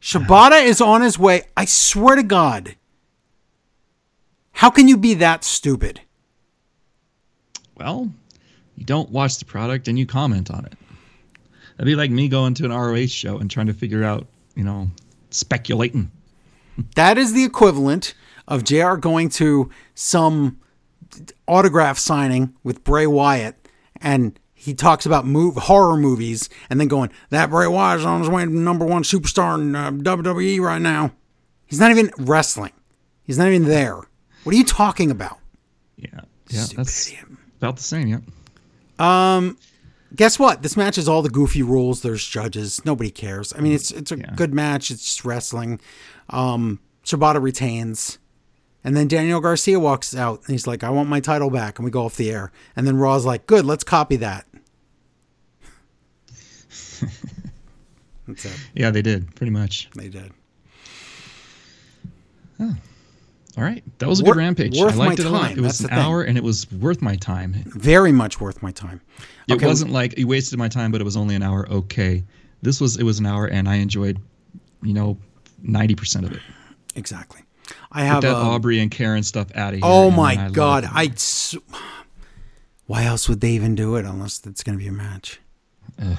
Shibata is on his way. I swear to God. How can you be that stupid? Well, you don't watch the product and you comment on it. That'd be like me going to an ROH show and trying to figure out, you know, speculating. That is the equivalent of JR going to some autograph signing with Bray Wyatt and he talks about move, horror movies and then going, that Bray Wyatt's on his way to number one superstar in uh, WWE right now. He's not even wrestling. He's not even there. What are you talking about? Yeah. Yeah. Stupid That's idiot. about the same. Yeah. Guess what? This match is all the goofy rules. There's judges. Nobody cares. I mean, it's it's a Yeah. good match. It's just wrestling. Um, Shibata retains, and then Daniel Garcia walks out and he's like, "I want my title back," and we go off the air. And then Raw's like, "Good, let's copy that." That's. Yeah, they did pretty much. They did. All right, that was a Wor- good rampage. worth I liked my it a lot. time, It was an hour, and it was worth my time. Very much worth my time. It Okay, wasn't like you wasted my time, but it was only an hour. Okay, this was it was an hour, and I enjoyed, you know, ninety percent of it. Exactly. I have That um, Aubrey and Karen stuff out of here. Oh my I god! I. Why else would they even do it unless it's going to be a match? Ugh.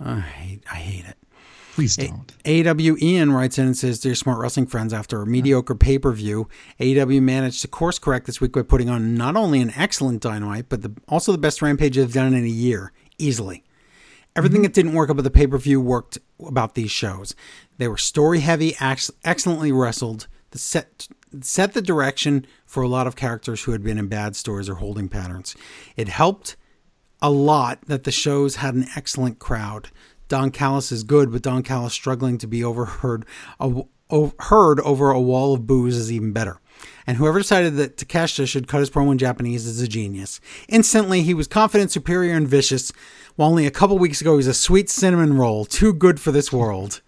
I hate. I hate it. Please don't. AW Ian writes in and says, Dear Smart Wrestling friends, after a mediocre pay per view, AW managed to course correct this week by putting on not only an excellent dynamite, but the, also the best rampage they've done in a year, easily. Everything mm-hmm. that didn't work about the pay per view worked about these shows. They were story heavy, ex- excellently wrestled, the set set the direction for a lot of characters who had been in bad stories or holding patterns. It helped a lot that the shows had an excellent crowd. Don Callis is good, but Don Callis struggling to be overheard a, o- heard over a wall of booze is even better. And whoever decided that Takeshita should cut his promo in Japanese is a genius. Instantly, he was confident, superior, and vicious, while only a couple weeks ago he was a sweet cinnamon roll, too good for this world.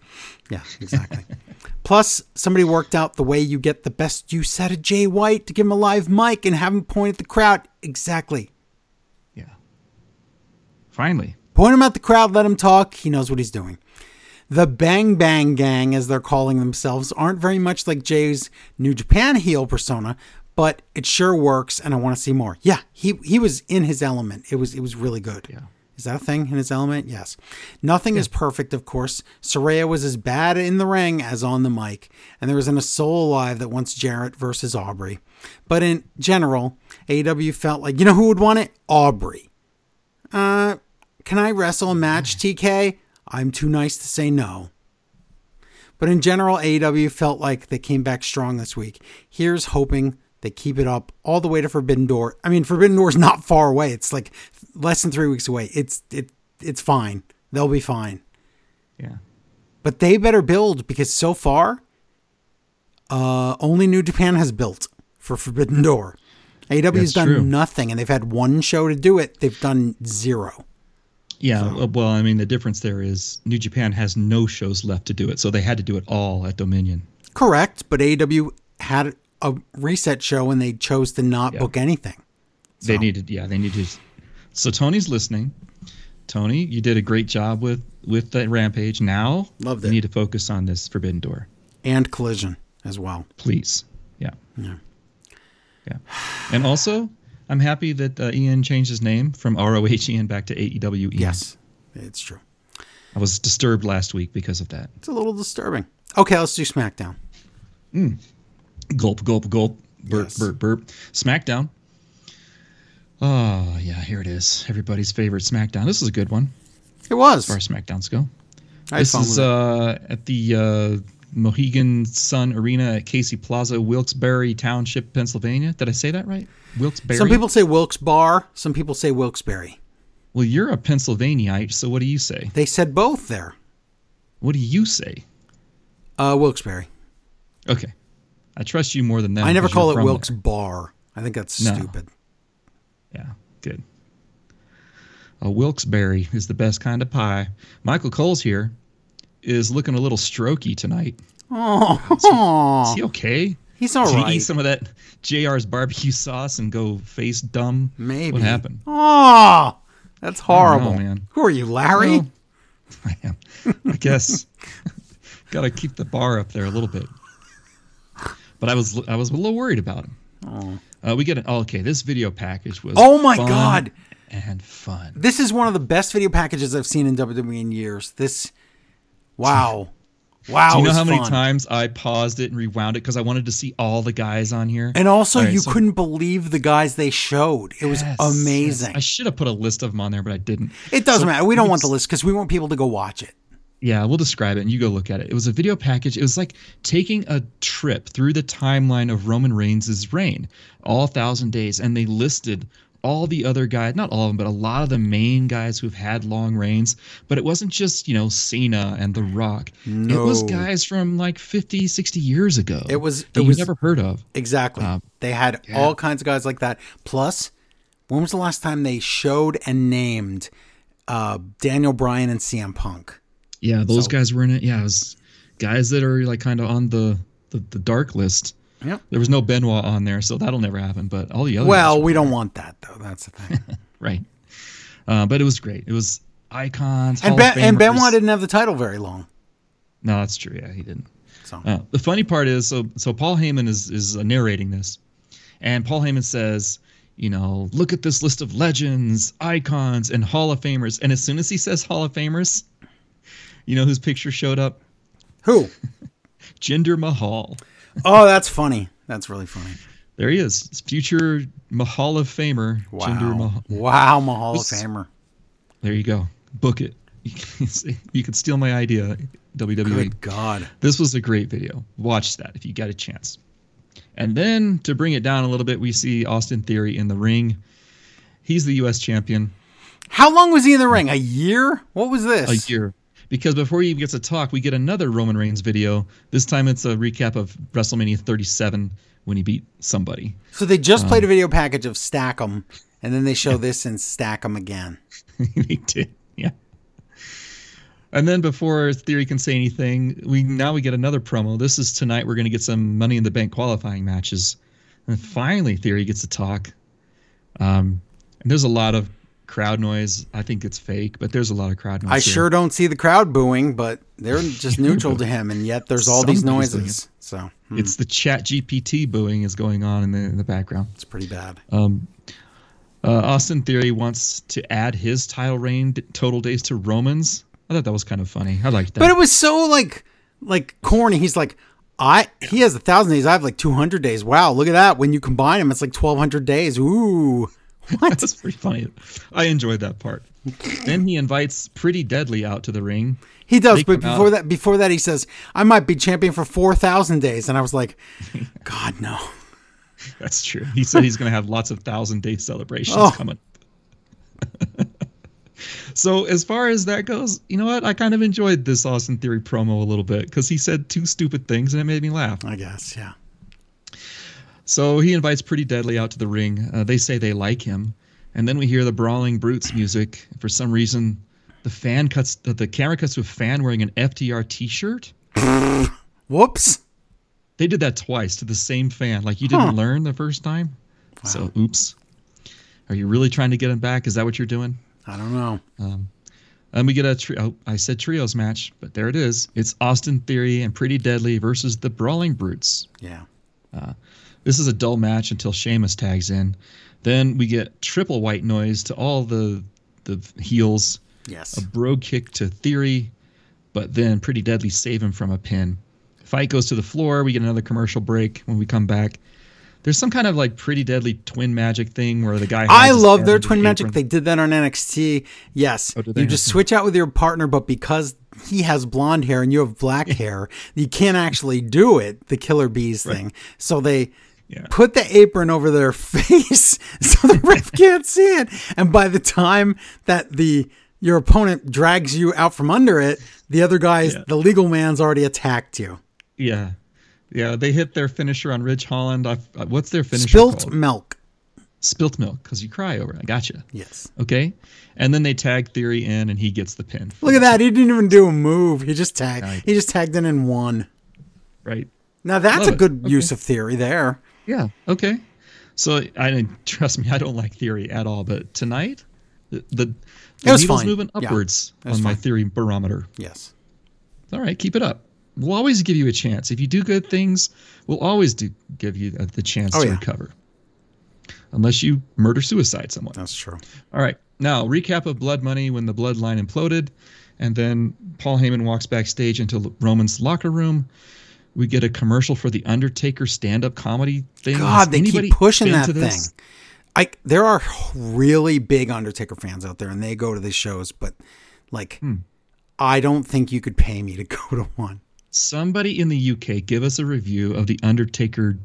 Yeah, exactly. Plus, somebody worked out the way you get the best use out of Jay White to give him a live mic and have him point at the crowd. Exactly. Yeah. Finally. Point him at the crowd, let him talk. He knows what he's doing. The Bang Bang Gang, as they're calling themselves, aren't very much like Jay's New Japan heel persona, but it sure works, and I want to see more. Yeah, he he was in his element. It was it was really good. Yeah. Is that a thing in his element? Yes. Nothing is perfect, of course. Saraya was as bad in the ring as on the mic, and there isn't a soul alive that wants Jarrett versus Aubrey. But in general, AEW felt like, you know who would want it? Aubrey. Uh, can I wrestle a match, TK? I'm too nice to say no. But in general, AEW felt like they came back strong this week. Here's hoping they keep it up all the way to Forbidden Door. I mean, Forbidden Door is not far away. It's like less than three weeks away. It's it it's fine. They'll be fine. Yeah. But they better build because so far, uh, only New Japan has built for Forbidden Door. AEW has That's done true. nothing, and they've had one show to do it. They've done zero. Yeah. uh, Well, I mean, the difference there is New Japan has no shows left to do it, so they had to do it all at Dominion. Correct, but AEW had a reset show and they chose to not Yeah. book anything. They needed, yeah, they needed. So Tony's listening. Tony, you did a great job with with that Rampage. Now, Loved you need to focus on this Forbidden Door, And Collision as well. please. Yeah. Yeah. Yeah. And also, I'm happy that uh, Ian changed his name from ROH Ian back to AEW Ian. Yes, it's true. I was disturbed last week because of that. It's a little disturbing. Okay, let's do SmackDown. Gulp, gulp, gulp. Burp, Yes. burp, burp. SmackDown. Oh, yeah, here it is. Everybody's favorite SmackDown. This is a good one It was. as far as SmackDowns go. I this is uh, at the uh, Mohegan Sun Arena at Casey Plaza, Wilkes-Barre Township, Pennsylvania. Did I say that right? Wilkes-Barre. Some people say Wilkes Bar. Some people say Wilkes-Barre. Well, you're a Pennsylvaniite, so what do you say? They said both there. What do you say? Uh, Wilkes-Barre. Okay, I trust you more than that. I never call it Wilkes there. Bar. I think that's No. stupid. Yeah, good. A Wilkes-Barre is the best kind of pie. Michael Cole's here is looking a little strokey tonight. Oh, Is he okay? he's all Did he eat some of that JR's barbecue sauce and go face dumb? Maybe. What happened? Oh, that's horrible. man. Who are you, Larry? Well, I am. I guess. Got to keep the bar up there a little bit. But I was I was a little worried about him. Uh, we get an oh, okay. This video package was Oh my God. and fun. this is one of the best video packages I've seen in WWE in years. This, wow, wow. Do you know how many fun. times I paused it and rewound it because I wanted to see all the guys on here? And also, right, you so- couldn't believe the guys they showed. It was Yes, amazing. yes. I should have put a list of them on there, but I didn't. it doesn't So matter. We don't want the list because we want people to go watch it. Yeah, we'll describe it and you go look at it. It was a video package. It was like taking a trip through the timeline of Roman Reigns' reign, all thousand days, and they listed all the other guys, not all of them, but a lot of the main guys who've had long reigns. But it wasn't just, you know, Cena and The Rock. No. It was guys from like 50, 60 years ago. It was- that it was- never heard of. Exactly. Um, they had yeah. all kinds of guys like that. Plus, when was the last time they showed and named uh, Daniel Bryan and CM Punk? Yeah, those So- guys were in it. Yeah, it was guys that are like kind of on the, the the dark list. Yep. There was no Benoit on there, so that'll never happen. But all the other Well, we don't want that though. That's the thing. right. Uh, but it was great. It was icons. and ben, and Benoit didn't have the title very long. No, that's true. Yeah, he didn't. So Uh, the funny part is, so so Paul Heyman is is uh, narrating this, and Paul Heyman says, you know, look at this list of legends, icons, and Hall of Famers. And as soon as he says Hall of Famers, you know whose picture showed up? who? Jinder Mahal. Oh, that's funny. That's really funny. There he is, future Mahal of Famer. Jinder Wow. Mahal. Wow, I'm Hall of Famer. There you go. Book it. you could steal my idea, WWE. Good God. This was a great video. Watch that if you get a chance. And then to bring it down a little bit, we see Austin Theory in the ring. He's the U.S. champion How long was he in the ring? A year? What was this? a year. Because before he even gets to talk, we get another Roman Reigns video. This time it's a recap of WrestleMania 37 when he beat somebody. So they just Um, played a video package of Stack 'em, and then they show this and Stack 'em again. he did, yeah. And then before Theory can say anything, we now we get another promo. This is tonight. We're going to get some Money in the Bank qualifying matches, and finally Theory gets to talk. Um, and there's a lot of crowd noise. I think it's fake, but there's a lot of crowd noise. I here. sure don't see the crowd booing, but they're just neutral to him, and yet there's all these Somebody's noises. So hmm, it's the Chat GPT booing is going on in the in the background. it's pretty bad. Um, uh, Austin Theory wants to add his title reign total days to Romans. I thought that was kind of funny. I liked that. But it was so like like corny. He's like, I he has a thousand days. I have like two hundred days. Wow, look at that. When you combine them, it's like twelve hundred days. Ooh, what? That's pretty funny. I enjoyed that part. then he invites Pretty Deadly out to the ring. He does, They but before out- that, before that, he says, "I might be champion for four thousand days," and I was like, "God no." That's true. He said he's going to have lots of thousand day celebrations Oh. coming. so as far as that goes, you know what? I kind of enjoyed this Austin Theory promo a little bit because he said two stupid things and it made me laugh. I guess, yeah. So he invites Pretty Deadly out to the ring. Uh, they say they like him, and then we hear the Brawling Brutes music. For some reason, the fan cuts the, the camera cuts to a fan wearing an FTR T-shirt. Whoops. They did that twice to the same fan. Like you didn't Huh. learn the first time. So oops. Are you really trying to get him back? Is that what you're doing? I don't know. And we get a tri- oh, I said trios match, but there it is. It's Austin Theory and Pretty Deadly versus the Brawling Brutes. Yeah. This is a dull match until Sheamus tags in. Then we get triple white noise to all the the heels. Yes. A bro kick to Theory, but then Pretty Deadly save him from a pin. Fight goes to the floor. We get another commercial break when we come back. There's some kind of like Pretty Deadly twin magic thing where the guy. I love their the twin magic. They did that on NXT. Yes. Oh, you just switch out with your partner, but because he has blonde hair and you have black hair, you can't actually do it, the killer bees thing. So they Yeah. put the apron over their face so the ref can't see it. And by the time that the your opponent drags you out from under it, the other guy's Yeah. the legal man's already attacked you. Yeah, yeah. They hit their finisher on Ridge Holland. I, uh, what's their finisher Spilt called? milk. Spilt milk because you cry over it. I gotcha. Yes. Okay, and then they tag Theory in, and he gets the pin. Look at that. He didn't even do a move. He just tagged. Right. He just tagged in and won. Right. Now that's Love a it. good Okay. use of theory there. Yeah. Okay. So I trust me. I don't like Theory at all. But tonight, the the, the needle's fine. moving upwards was on my fine. Theory barometer. Yes. All right, keep it up. We'll always give you a chance. If you do good things, we'll always do give you the chance Oh, to yeah. recover. Unless you murder suicide someone. That's true. All right. Now, recap of Blood Money when the bloodline imploded. And then Paul Heyman walks backstage into Roman's locker room. We get a commercial for the Undertaker stand up comedy thing. Has God, they anybody keep pushing that thing. I there are really big Undertaker fans out there, and they go to these shows, but like, Hmm. I don't think you could pay me to go to one. Somebody in the UK give us a review of the Undertaker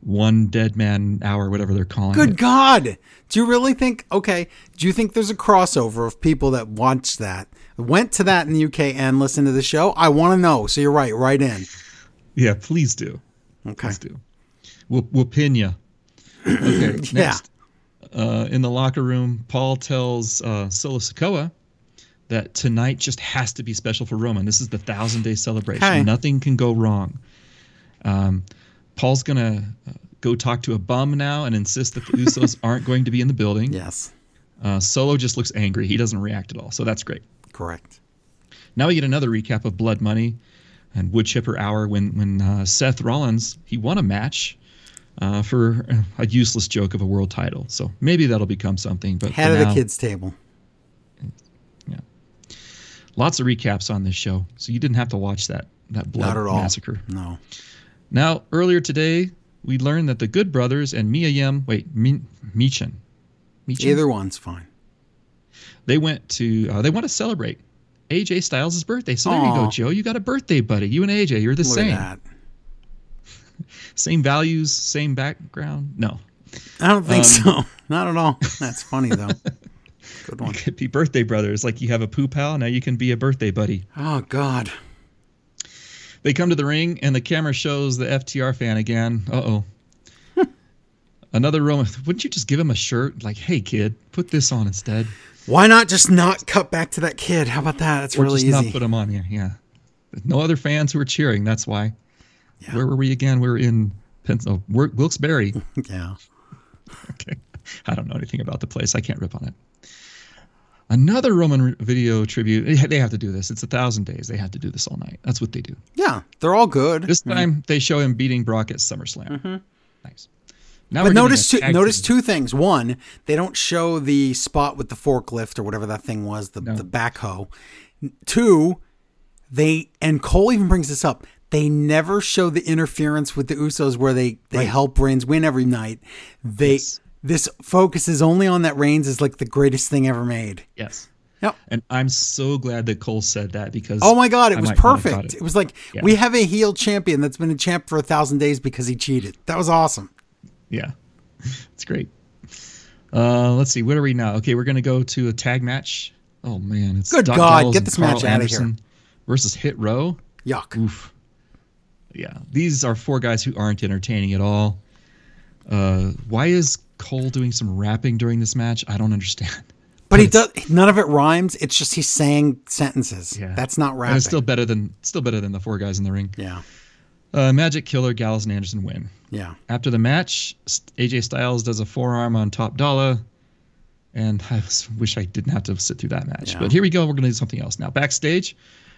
one dead man hour, whatever they're calling Good it. Good God, do you really think? Okay, do you think there's a crossover of people that watched that, went to that in the UK, and listened to the show? I want to know. So you're right. Right in. Yeah, please do. Okay. Please do. We'll, we'll pin you. Okay, Yeah. next. Uh, in the locker room, Paul tells uh, Solo Sikoa that tonight just has to be special for Roman. This is the thousand day celebration. Okay. Nothing can go wrong. Um, Paul's gonna uh, go talk to a bum now and insist that the Usos aren't going to be in the building. Yes, Uh, Solo just looks angry. He doesn't react at all, so that's great. correct. Now we get another recap of Blood Money and Wood Chipper Hour when when uh, Seth Rollins he won a match uh, for a useless joke of a world title. So maybe that'll become something. But Head of the kids table. Yeah, lots of recaps on this show, so you didn't have to watch that that blood Not at all. massacre. No. Now earlier today we learned that the Good Brothers and Mia Yim wait Mi- Michin, Michin? Either one's fine. they went to uh, they want to celebrate AJ Styles' birthday. So there you go, Joe. You got a birthday buddy. You and AJ, you're the Look same. Same values, same background. No, I don't think Um, so. Not at all. That's funny though. Good you one. could be birthday brothers. Like you have a poo pal, now you can be a birthday buddy. Oh God. They come to the ring, and the camera shows the FTR fan again. Uh oh. Another Roman. Wouldn't you just give him a shirt? Like, hey kid, put this on instead. Why not just not cut back to that kid? How about that? That's Or really just easy. not put him on. Yeah, yeah. No other fans who were cheering. That's why. Yeah. Where were we again? We were in Pens- oh, Wilkes-Barre. yeah. Okay. I don't know anything about the place. I can't rip on it. Another Roman video tribute. They have to do this. It's a thousand days. They have to do this all night. That's what they do. Yeah. They're all good. This mm-hmm. time they show him beating Brock at SummerSlam. Mm-hmm. Nice. Now But notice two, notice two things. One, they don't show the spot with the forklift or whatever that thing was, the, No. the backhoe. Two, they and Cole even brings this up. They never show the interference with the Usos where they they Right. help Reigns win every night. They Yes. this focuses only on that Reigns is like the greatest thing ever made. Yes. Yep. And I'm so glad that Cole said that because Oh my god, it I was might not have got perfect. it. It. was like Yeah. we have a heel champion that's been a champ for a thousand days because he cheated. That was awesome. Yeah, it's great. Uh, let's see, what are we now? Okay, we're gonna go to a tag match. Oh man, it's Good Doc God, Gallows get and this match outta here. Anderson versus Hit Row. Yuck. Oof. Yeah, these are four guys who aren't entertaining at all. Uh, why is Cole doing some rapping during this match? I don't understand. But he does none of it rhymes. It's just he's saying sentences. Yeah. That's not And rapping. it's still better than still better than the four guys in the ring. yeah. Uh, Magic Killer, Gallows, and Anderson win. Yeah. After the match, AJ Styles does a forearm on Top Dollar, and I wish I didn't have to sit through that match. Yeah. But here we go. We're going to do something else now. Backstage,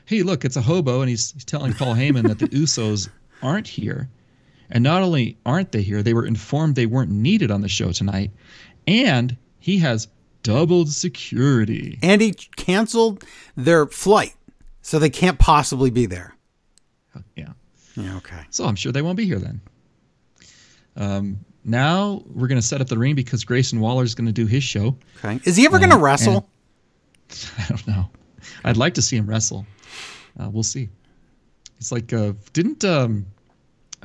hey, look, it's a hobo, and he's, he's telling Paul Heyman that the Usos aren't here. And not only aren't they here, they were informed they weren't needed on the show tonight, and he has doubled security. And he canceled their flight. So they can't possibly be there. Yeah. Okay. So I'm sure they won't be here then. Um, now we're going to set up the ring because Grayson Waller is going to do his show. Okay. Is he ever gonna wrestle? I don't know. I'd like to see him wrestle. Uh, we'll see. It's like uh, didn't um,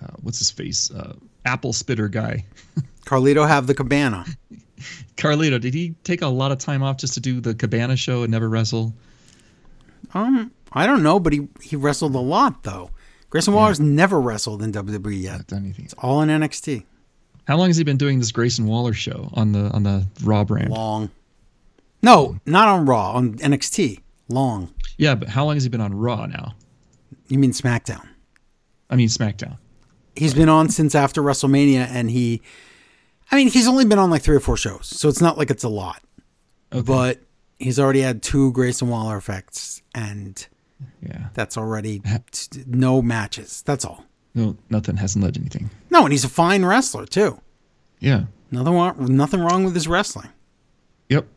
uh, what's his face? Uh, apple spitter guy, Carlito have the cabana. Carlito. Did he take a lot of time off just to do the Cabana show and never wrestle? Um, I don't know, but he, he wrestled a lot though. Grayson Waller's never wrestled in WWE yet. Not done anything. All in NXT. How long has he been doing this Grayson Waller show on the on the Raw brand? Long. No, not on Raw, on NXT. Long. Yeah, but how long has he been on Raw now? You mean SmackDown? I mean SmackDown. He's been on since after WrestleMania, and he, I mean, he's only been on like three or four shows, so it's not like it's a lot. Okay. But he's already had two Grayson Waller effects, and yeah. that's already no matches. That's all. No, nothing hasn't led to anything. No, and he's a fine wrestler too. Yeah. Nothing wrong, nothing wrong with his wrestling. Yep.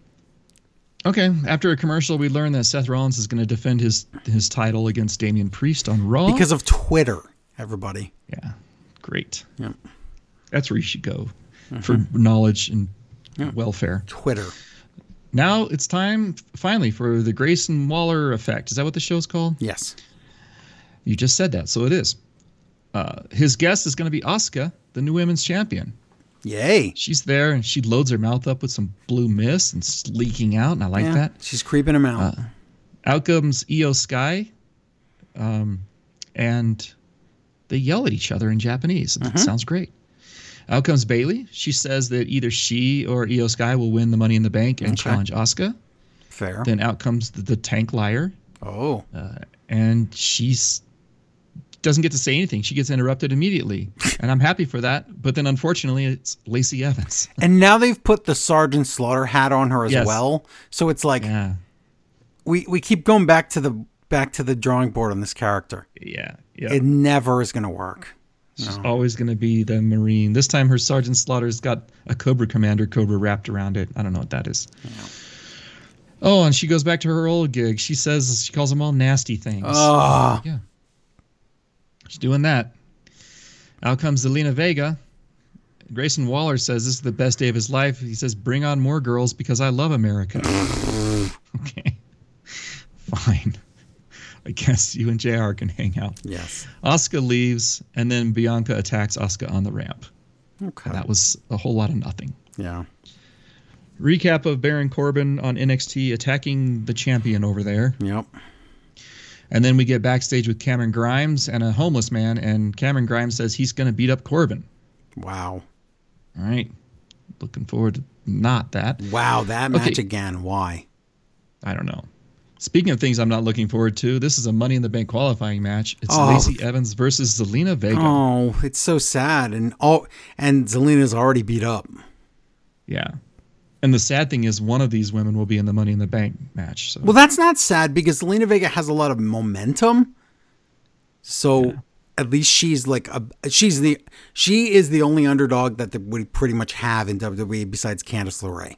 Okay. After a commercial, we learn that Seth Rollins is going to defend his his title against Damian Priest on Raw. Because of Twitter, everybody. yeah, great. Yep. That's where you should go mm-hmm. for knowledge and welfare. Twitter. Now it's time finally for the Grayson Waller effect. Is that what the show's called? Yes. You just said that, so it is. Uh, his guest is going to be Asuka, the new women's champion. Yay. She's there and she loads her mouth up with some blue mist and it's leaking out, and I like Yeah, that. She's creeping him out. out comes Io Sky, um, and they yell at each other in Japanese. It sounds great. Out comes Bayley. She says that either she or Io Sky will win the Money in the Bank and Okay. challenge Asuka. Fair. Then out comes the, the tank liar, oh. uh, and she's doesn't get to say anything. She gets interrupted immediately, and I'm happy for that. But then, unfortunately, it's Lacey Evans. And now they've put the Sergeant Slaughter hat on her as Yes. well. So it's like Yeah, we, we keep going back to the back to the drawing board on this character. yeah, yeah. It never is going to work. She's always going to be the Marine. This time, her Sergeant Slaughter's got a Cobra Commander Cobra wrapped around it. I don't know what that is. Oh, and she goes back to her old gig. She says she calls them all nasty things. Ah, Yeah. She's doing that. Out comes Zelina Vega. Grayson Waller says this is the best day of his life. He says, Bring on more girls because I love America. okay. Fine. I guess you and JR can hang out. yes. Asuka leaves, and then Bianca attacks Asuka on the ramp. Okay. That was a whole lot of nothing. Yeah. Recap of Baron Corbin on NXT attacking the champion over there. Yep. And then we get backstage with Cameron Grimes and a homeless man, and Cameron Grimes says he's going to beat up Corbin. Wow. All right. Looking forward to not that. Wow. That Okay. match again. Why? I don't know. Speaking of things I'm not looking forward to, this is a Money in the Bank qualifying match. It's Oh. Lacey Evans versus Zelina Vega. Oh, it's so sad. And oh, and Zelina's already beat up. Yeah. And the sad thing is, one of these women will be in the Money in the Bank match. So Well, that's not sad because Zelina Vega has a lot of momentum. So at least she's like a she's the she is the only underdog that would pretty much have in WWE besides Candice LeRae.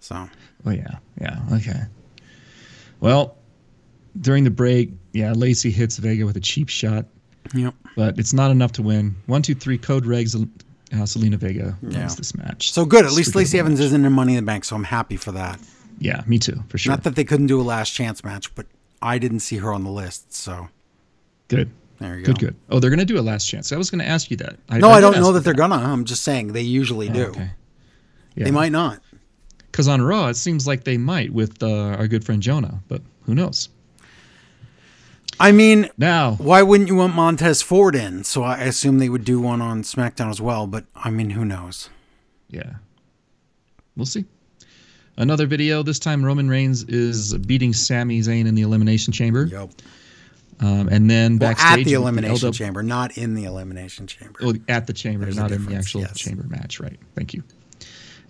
So Oh yeah, yeah, okay. Well, during the break, yeah, Lacey hits Vega with a cheap shot, yep. but it's not enough to win. One, two, three. Code regs. Uh, Zelina Vega wins Yeah. this match. So good. At least Stupid Lacey match. Evans isn't in Money in the Bank, so I'm happy for that. Yeah, me too, for sure. Not that they couldn't do a last chance match, but I didn't see her on the list. So good. there you Good, go. good. Good. Oh, they're gonna do a last chance. I was gonna ask you that. I, No, I, did don't know you that they're gonna. I'm just saying they usually Oh, do. Okay. Yeah. They might not. Because on Raw, it seems like they might with uh, our good friend Jonah, but who knows? I mean, Now, Why wouldn't you want Montez Ford in? So I assume they would do one on SmackDown as well, but I mean, who knows? yeah, we'll see. Another video. This time, Roman Reigns is beating Sami Zayn in the Elimination Chamber. Yep. Um, and then Well, backstage at the Elimination LW Chamber, not in the Elimination Chamber. Oh, at the chamber, There's not in the actual yes. chamber match. Right. Thank you.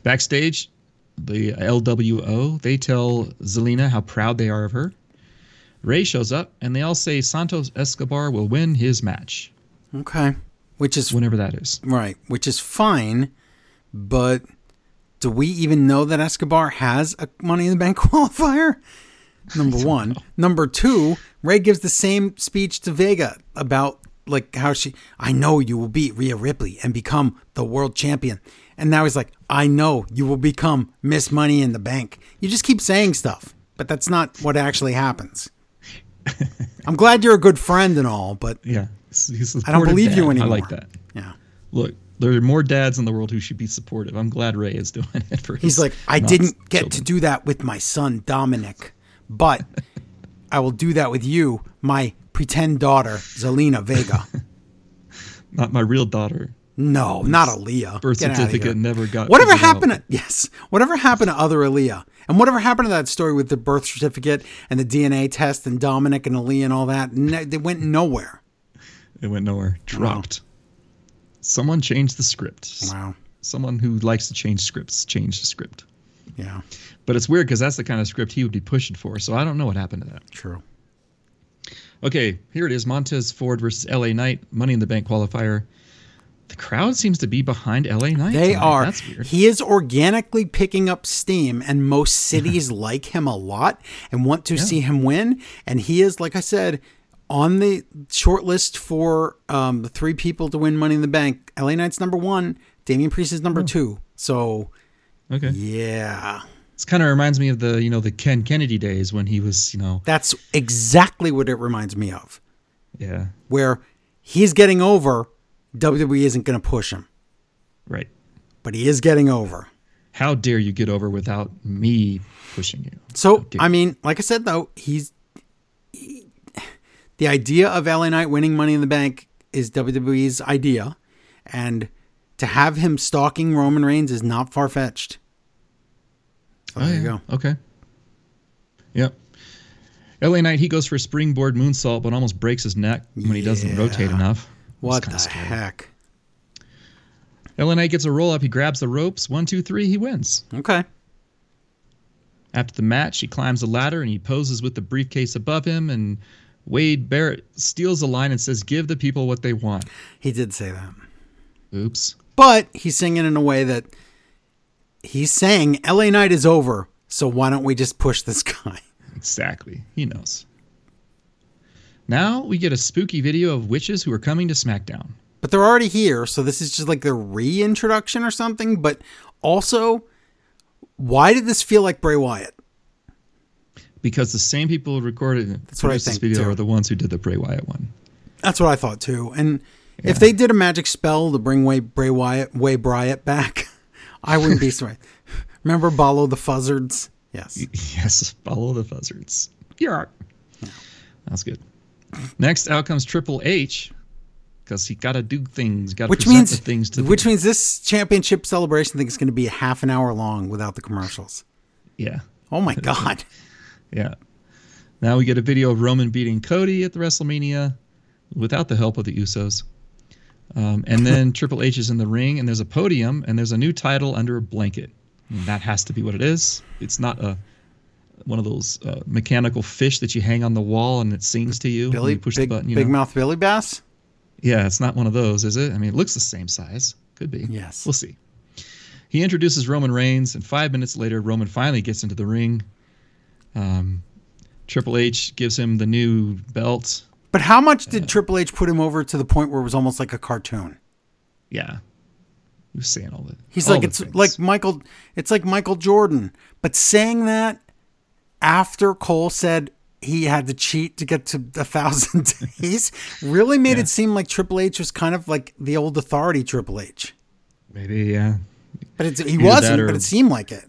Backstage, the LWO they tell Zelina how proud they are of her. Rey shows up, and they all say Santos Escobar will win his match, Okay. Which is whenever that is. right, which is fine, but do we even know that Escobar has a Money in the Bank qualifier? Number one. Number two, Rey gives the same speech to Vega about like how she I know you will beat Rhea Ripley and become the world champion. And now he's like, I know you will become Miss Money in the Bank. You just keep saying stuff, but that's not what actually happens. I'm glad you're a good friend and all, but Yeah, he's- he's a I don't believe you anymore. I like that. yeah. Look, there are more dads in the world who should be supportive. I'm glad Rey is doing it for. He's like, I didn't get to do that with my son Dominik, but I will do that with you, my pretend daughter Zelina Vega. Not my real daughter. No, not Aalyah. Birth Get certificate never got. Whatever happened to yes, whatever happened to other Aalyah, and whatever happened to that story with the birth certificate and the DNA test and Dominik and Aalyah and all that? They went nowhere. It went nowhere. Dropped. Someone changed the script. Wow. Someone who likes to change scripts changed the script. Yeah. But it's weird because that's the kind of script he would be pushing for. So I don't know what happened to that. True. Okay, here it is: Montez Ford versus L.A. Knight, Money in the Bank qualifier. The crowd seems to be behind L.A. Knight. They tonight. are. That's weird. He is organically picking up steam, and most cities like him a lot and want to see him win. And he is, like I said, on the short list for um, the three people to win Money in the Bank. LA Knight's number one. Damian Priest is number two. So Okay. yeah, This kind of reminds me of the you know the Ken Kennedy days when he was you know that's exactly what it reminds me of. yeah Where he's getting over, WWE isn't going to push him, right. but he is getting over. How dare you get over without me pushing you? So I mean, like I said though, he's he- the idea of LA Knight winning Money in the Bank is WWE's idea, and to have him stalking Roman Reigns is not far fetched. So there oh, you go. Okay. Yep. LA Knight, he goes for a springboard moonsault, but almost breaks his neck when he doesn't rotate enough. What the scary. heck? LA Knight gets a roll up. He grabs the ropes. One, two, three. He wins. Okay. After the match, he climbs the ladder and he poses with the briefcase above him. And Wade Barrett steals the line and says, "Give the people what they want." He did say that. Oops. But he's singing in a way that he's saying LA Knight is over. So why don't we just push this guy? Exactly. He knows. Now we get a spooky video of witches who are coming to SmackDown. But they're already here, so this is just like their reintroduction or something. But also, why did this feel like Bray Wyatt? Because the same people who recorded That's what I produced this video too. are the ones who did the Bray Wyatt one. That's what I thought too. And if they did a magic spell to bring Way Bray Wyatt, Way Bryant back, I wouldn't be surprised. Remember Follow the Fuzzards? Yes. Yes, follow the buzzards. Yeah. That's good. Next out comes Triple H because he got to do things, got to present means the things to which means this championship celebration thing is going to be a half an hour long without the commercials. yeah, Oh my god. yeah. Now we get a video of Roman beating Cody at the WrestleMania without the help of the Usos. Um, and then Triple H is in the ring, and there's a podium, and there's a new title under a blanket. And that has to be what it is. It's not a one of those uh, mechanical fish that you hang on the wall and it sings to you Billy you push big, the button. You big know? mouth Billy Bass? Yeah, it's not one of those, is it? I mean, it looks the same size. Could be. Yes. We'll see. He introduces Roman Reigns, and five minutes later, Roman finally gets into the ring. Um, Triple H gives him the new belt. But how much did Triple H put him over to the point where it was almost like a cartoon? Yeah. He was saying all the. He's all like it's things. like Michael it's like Michael Jordan. But saying that after Cole said he had to cheat to get to a thousand days really made Yeah. it seem like Triple H was kind of like the old authority Triple H. maybe yeah. But it's, he Either wasn't, or- but it seemed like it.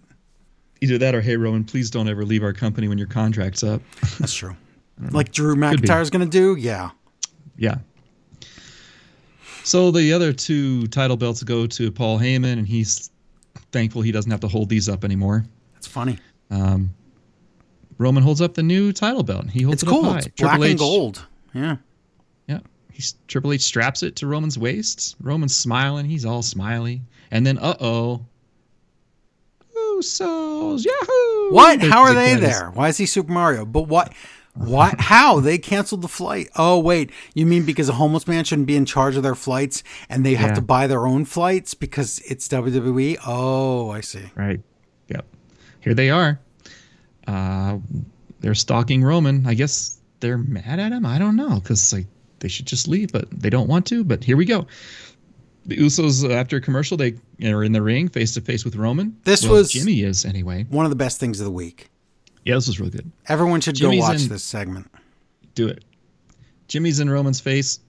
Either that or hey Roman, please don't ever leave our company when your contract's up. That's true. Like Drew. McIntyre's going to do? Yeah. Yeah. So the other two title belts go to Paul Heyman, and he's thankful he doesn't have to hold these up anymore. That's funny. Um, Roman holds up the new title belt. He holds It's it cool. up high. It's black Triple and H, gold. Yeah. Yeah, he's Triple H straps it to Roman's waist. Roman's smiling. He's all smiley. And then, uh oh, Usos, Yahoo! What? How are they there? Why is he Super Mario? But what? What? How they canceled the flight? Oh wait, you mean because a homeless man shouldn't be in charge of their flights and they have Yeah. to buy their own flights because it's WWE? Oh, I see. Right. Yep. Here they are. Uh, they're stalking Roman. I guess they're mad at him. I don't know because like they should just leave, but they don't want to. But here we go. The Usos after a commercial, they are in the ring face to face with Roman. This Well, was- Jimmy is anyway. One of the best things of the week. Yeah, this was really good. Everyone should Jimmy's go watch in- this segment. Do it. Jimmy's in Roman's face.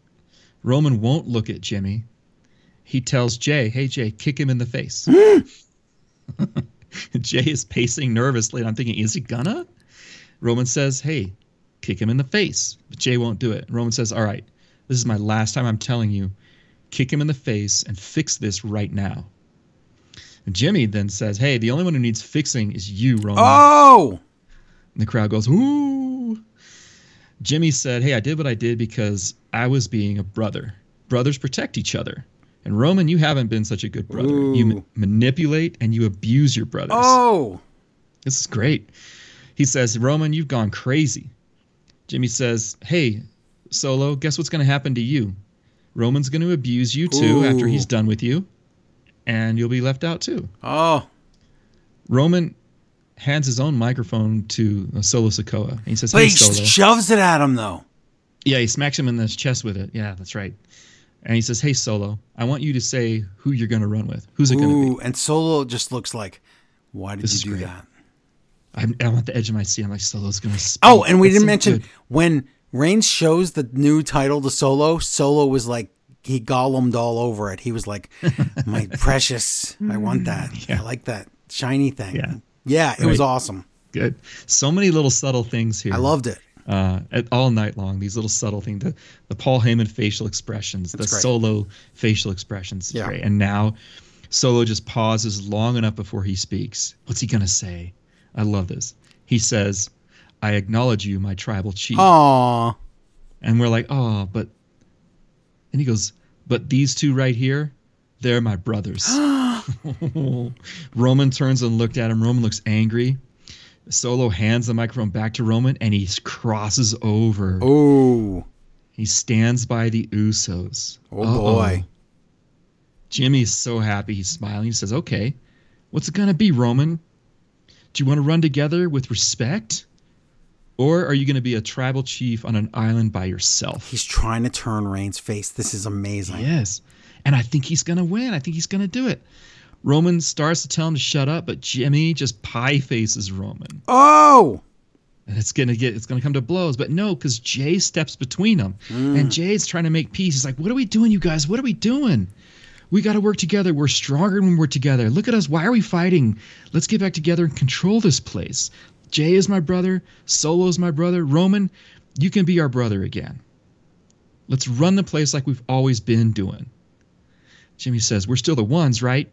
Roman won't look at Jimmy. He tells Jay, "Hey Jay, kick him in the face." Jay is pacing nervously, and I'm thinking, is he gonna? Roman says, "Hey, kick him in the face," but Jay won't do it. Roman says, "All right, this is my last time. I'm telling you, kick him in the face and fix this right now." And Jimmy then says, "Hey, the only one who needs fixing is you, Roman." Oh, And the crowd goes, ooh. Jimmy said, Hey, I did what I did because I was being a brother. Brothers protect each other. And Roman, you haven't been such a good brother. You ma- manipulate and you abuse your brothers. oh, This is great. He says, Roman, you've gone crazy. Jimmy says, Hey, Solo, guess what's going to happen to you? Roman's going to abuse you too after he's done with you, and you'll be left out too. oh. Roman hands his own microphone to uh, Solo Sikoa. And he says, But Hey, he Solo. shoves it at him though. Yeah, he smacks him in the chest with it. Yeah, that's right. And he says, "Hey, Solo, I want you to say who you're going to run with. Who's it going to be?" and Solo just looks like, why did This you do great. that? I'm, I'm at the edge of my seat. I'm like, Solo's going to. Oh, and we didn't mention when Reigns shows the new title to Solo. Solo was like he gollumed all over it. He was like, "My precious, I want mm. that. Yeah. I like that shiny thing." Yeah. yeah, it was awesome. Good. So many little subtle things here. I loved it. Uh, at, all night long. These little subtle things, the the Paul Heyman facial expressions, the great. Solo facial expressions. Yeah. Great. And now Solo just pauses long enough before he speaks. What's he gonna say? I love this. He says, I acknowledge you, my tribal chief. Aw. And we're like, oh, but. And he goes, but these two right here, they're my brothers. Roman turns and looked at him. Roman looks angry. Solo hands the microphone back to Roman and he crosses over. Oh. He stands by the Usos. Oh Uh-oh. boy. Jimmy's so happy. He's smiling. He says, okay, what's it going to be, Roman? Do you want to run together with respect? Or are you going to be a tribal chief on an island by yourself? He's trying to turn Reigns' face. This is amazing. Yes. And I think he's going to win. I think he's going to do it. Roman starts to tell him to shut up, but Jimmy just pie faces Roman. Oh. And it's to get it's to come to blows, but no, cuz Jay steps between them. Mm. And Jay's trying to make peace. He's like, "What are we doing, you guys? What are we doing? We got to work together. We're stronger when we're together. Look at us. Why are we fighting? Let's get back together and control this place. Jay is my brother. Solo's my brother. Roman, you can be our brother again. Let's run the place like we've always been doing. Jimmy says, We're still the ones, right?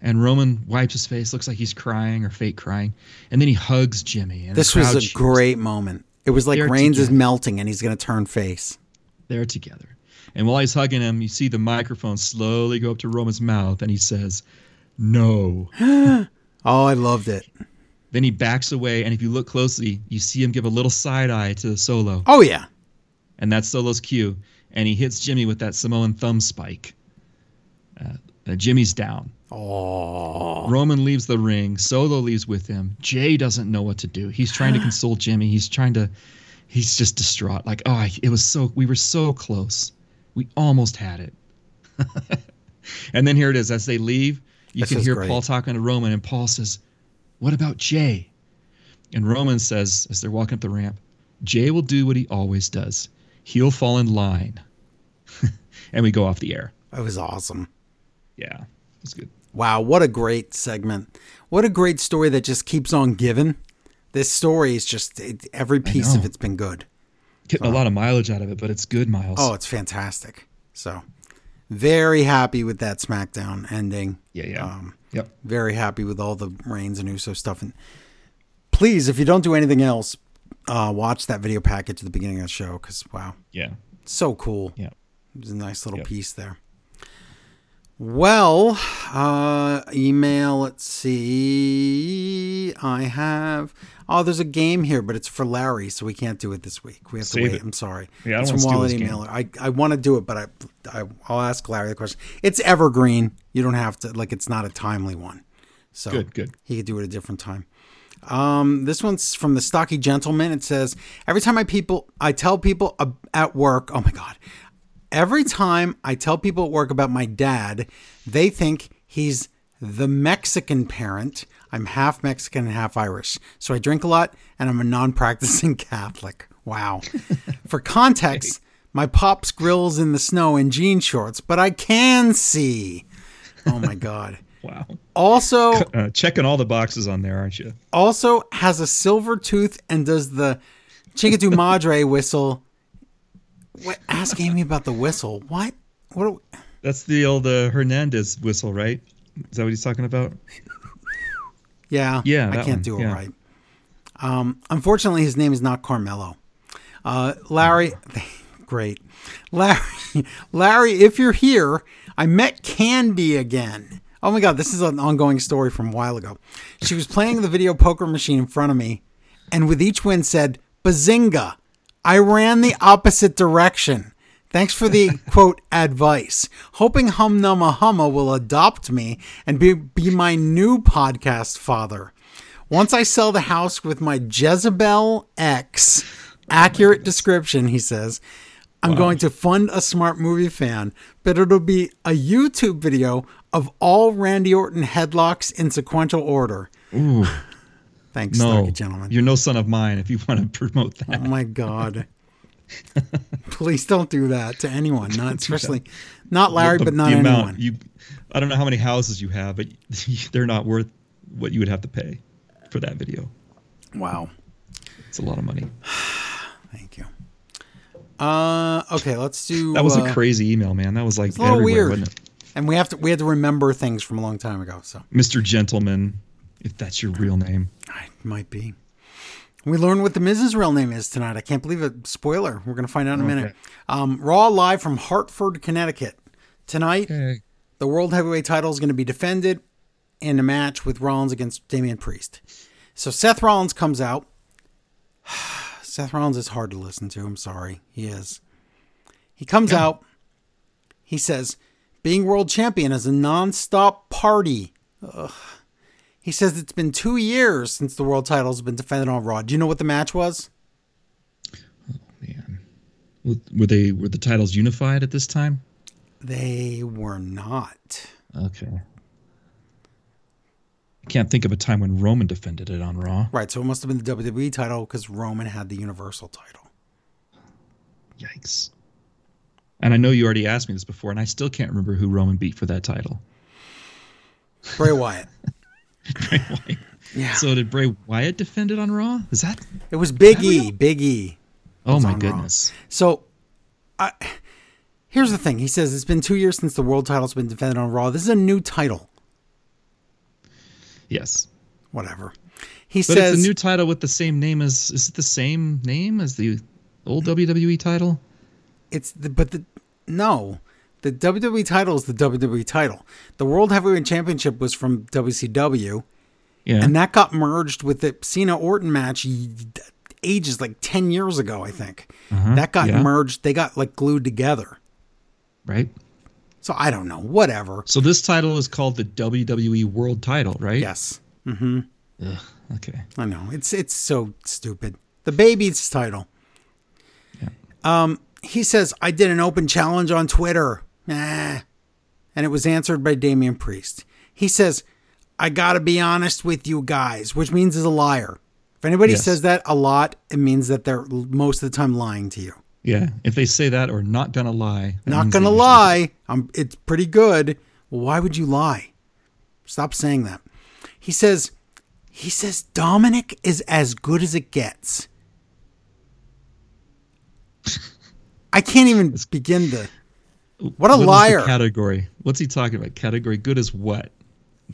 And Roman wipes his face, looks like he's crying or fake crying. And then he hugs Jimmy. And This was a cheers. great moment. It was like They're Reigns is melting and he's going to turn face. They're together. And while he's hugging him, you see the microphone slowly go up to Roman's mouth and he says, No. Oh, I loved it. Then he backs away. And if you look closely, you see him give a little side eye to Solo. Oh yeah. and that's Solo's cue. And he hits Jimmy with that Samoan thumb spike. Uh, uh, Jimmy's down. Oh. Roman leaves the ring. Solo leaves with him. Jay doesn't know what to do. He's trying to console Jimmy. He's trying to. He's just distraught. Like, oh, I, it was so. We were so close. We almost had it. and then here it is. As they leave, you This can hear great. Paul talking to Roman, and Paul says, "What about Jay?" And Roman says, as they're walking up the ramp, Jay will do what he always does. He'll fall in line. and we go off the air. That was awesome. Yeah, it's good. Wow, what a great segment. What a great story that just keeps on giving. This story is just it, every piece of it's been good. Getting a lot of mileage out of it, but it's good miles. Oh, it's fantastic. So, very happy with that SmackDown ending. yeah, yeah. Um, yep. very happy with all the Reigns and Uso stuff. And please, if you don't do anything else, uh, watch that video package at the beginning of the show because wow, Yeah. so cool. Yeah. It was a nice little Yep. piece there. Well, uh, email. Let's see. I have. Oh, there's a game here, but it's for Larry, so we can't do it this week. We have to wait. it. I'm sorry. Yeah, it's from Wallet. Emailer. I, I want to do it, but I, I I'll ask Larry the question. It's evergreen. You don't have to like. It's not a timely one. So Good, good. He could do it a different time. Um, this one's from the Stocky Gentleman. It says, "Every time I people, I tell people ab- at work. Oh my god! Every time I tell people at work about my dad, they think he's the Mexican parent. I'm half Mexican and half Irish, so I drink a lot, and I'm a non-practicing Catholic. Wow. For context, my pops grills in the snow in jean shorts, but I can see. Oh my god." Wow. Also, Uh, checking all the boxes on there, aren't you? also has a silver tooth and does the Chinga tu madre whistle. What? Ask Amy about the whistle. What? What? Are we, That's the old uh, Hernandez whistle, right? Is that what he's talking about? yeah. Yeah, I can't one, do it yeah. right. Um, unfortunately, his name is not Carmelo. Uh, Larry, great. Larry, Larry, if you're here, I met Candy again. Oh my God, this is an ongoing story from a while ago. She was playing the video poker machine in front of me, and with each win said, Bazinga. I ran the opposite direction. Thanks for the quote advice. Hoping HumNummaHumma will adopt me and be, be my new podcast father. Once I sell the house with my Jezebel X, accurate description, he says, I'm going to fund a smart movie fan, but it'll be a YouTube video of all Randy Orton headlocks in sequential order. Ooh, Thanks, no. Gentlemen. You're no son of mine if you want to promote that. Oh my god. Please don't do that to anyone, not especially not Larry, The- but not the anyone. amount you, I don't know how many houses you have, but they're not worth what you would have to pay for that video. Wow. It's a lot of money. Thank you. Uh okay, let's do That was uh, a crazy email, man. That was like a little weird. and we have to we had to remember things from a long time ago, so Mr. Gentleman, if that's your real name. it might be. We learn what the Miz's real name is tonight. I can't believe it. Spoiler. We're going to find out in a minute. Um, Raw live from Hartford, Connecticut. Tonight, Okay. the World Heavyweight title is going to be defended in a match with Rollins against Damian Priest. So Seth Rollins comes out. Seth Rollins is hard to listen to. I'm sorry. He is. He comes out. He says, being world champion is a non-stop party. Ugh. He says it's been two years since the world title has been defended on Raw. Do you know what the match was? Oh man. Were were they were the titles unified at this time? They were not. Okay. I can't think of a time when Roman defended it on Raw. Right, so it must have been the WWE title because Roman had the Universal title. Yikes. And I know you already asked me this before, and I still can't remember who Roman beat for that title. Bray Wyatt. Bray Wyatt. Yeah. So did Bray Wyatt defend it on Raw? Is that? It was Big E. Big E. Oh my on Raw. goodness. So, I, here's the thing. He says it's been two years since the world title's been defended on Raw. This is a new title. Yes. Whatever. He But says it's a new title with the same name as. Is it the same name as the old WWE title? it's the, but the no, the WWE title is the WWE title. The World Heavyweight Championship was from WCW, Yeah. and that got merged with the Cena Orton match ages like ten years ago. I think Uh-huh, that got yeah. merged. They got like glued together. right. So I don't know. Whatever. So this title is called the WWE World Title, right? Yes, Ugh, okay. I know. It's it's so stupid. The baby's title. Yeah. Um, he says I did an open challenge on Twitter. Nah. And it was answered by Damian Priest. He says, I gotta be honest with you guys, which means he's a liar. If anybody Yes. says that a lot, it means that they're most of the time lying to you. Yeah. If they say that or not gonna lie, Not gonna lie. I'm, it's pretty good. Well, why would you lie? Stop saying that. He says, he says Dominik is as good as it gets. I can't even begin to. What a the liar. category. What's he talking about? Category good as what?